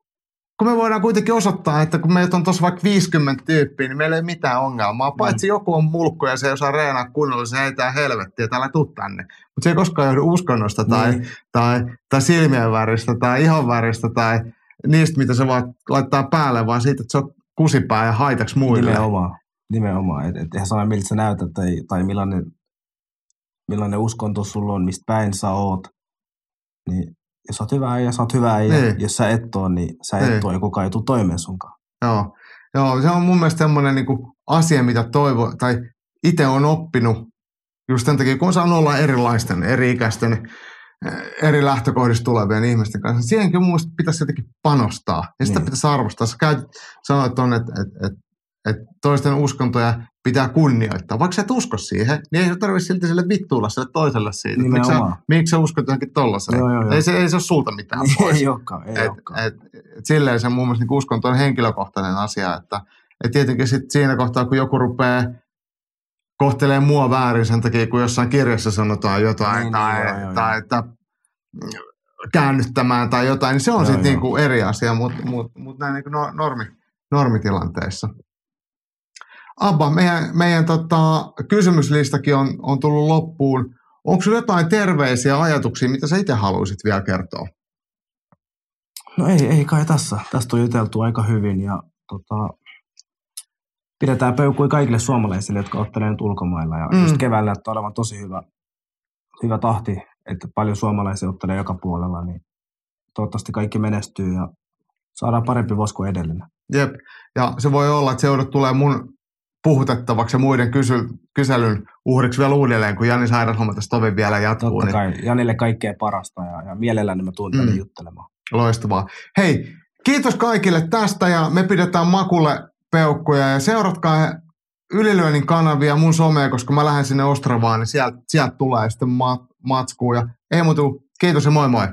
B: kun me voidaan kuitenkin osoittaa, että kun meitä on tuossa vaikka 50 tyyppiä, niin meillä ei ole mitään ongelmaa. Paitsi joku on mulkku ja se ei osaa reenaa kunnolla, se heitää helvettiä, että älä tuu tänne. Mutta se ei koskaan johdu uskonnosta tai,
C: Niin.
B: tai, tai silmien väristä tai ihon väristä tai niistä, mitä se vaan laittaa päälle, vaan siitä, että se on kusipää ja haitaksi muille.
C: Nimenomaan. Nimenomaan. Et, et eihän saa miltä sä näytät tai, tai millainen, millainen uskonto sulla on, mistä päin sä oot. Niin jos sä oot hyvä ja sä oot hyvä ja
B: Niin.
C: jos sä et oo, niin sä
B: Niin.
C: et oo ja kukaan ei tuu toimeen sunkaan.
B: Joo. Joo, se on mun mielestä semmoinen niin asia, mitä toivo, tai itse on oppinut just sen takia, kun saan olla erilaisten, eri-ikäisten, eh, eri lähtökohdista tulevien ihmisten kanssa. Siihenkin mun mielestä pitäisi jotenkin panostaa, ja sitä
C: Niin.
B: pitäisi arvostaa. Sä käyt, sanoit tuonne, että et, et, et toisten uskontoja pitää kunnioittaa. Vaikka sä et usko siihen, niin ei tarvitse silti sille vittuilla sille toiselle siitä. Miksi sä, miksi sä uskot johonkin tollaseen?
C: Joo, joo, joo.
B: Ei, se, ei se ole sulta mitään *laughs* pois.
C: ei olekaan, ei
B: Et,
C: olekaan.
B: et, et silleen se mun mielestä niin uskonto on henkilökohtainen asia, että et tietenkin sit siinä kohtaa, kun joku rupeaa kohtelee mua väärin sen takia, kun jossain kirjassa sanotaan jotain
C: Niin, niin,
B: tai,
C: joo, joo,
B: tai että käännyttämään tai jotain, niin se on sitten niinku eri asia, mutta mut, mut näin niinku no- normi, normitilanteissa. Abba, meidän, meidän tota, kysymyslistakin on, on tullut loppuun. Onko sinulla jotain terveisiä ja ajatuksia, mitä sä itse haluaisit vielä kertoa?
C: No ei, ei kai tässä. Tästä on juteltu aika hyvin ja tota, pidetään peukkui kaikille suomalaisille, jotka ottelee nyt ulkomailla. Ja Mm. just keväällä näyttää olevan tosi hyvä, hyvä tahti, että paljon suomalaisia ottelee joka puolella, niin toivottavasti kaikki menestyy ja saadaan parempi vuosi kuin edellinen.
B: Jep. Ja se voi olla, että seudut tulee mun puhutettavaksi ja muiden kysy, kyselyn uhriksi vielä uudelleen, kun Jani Sairashomma tässä tovi vielä jatkuu.
C: Totta
B: Niin
C: kai Janille kaikkea parasta ja, ja mielelläni mä tuun tänne
B: Mm.
C: juttelemaan.
B: loistavaa. Hei, kiitos kaikille tästä ja me pidetään makulle peukkuja ja seuratkaa Ylilyönnin kanavia mun somea, koska mä lähden sinne Ostravaan, niin sieltä sielt tulee sitten ma- matskua. Ja ei muuta, kuin kiitos ja moi moi.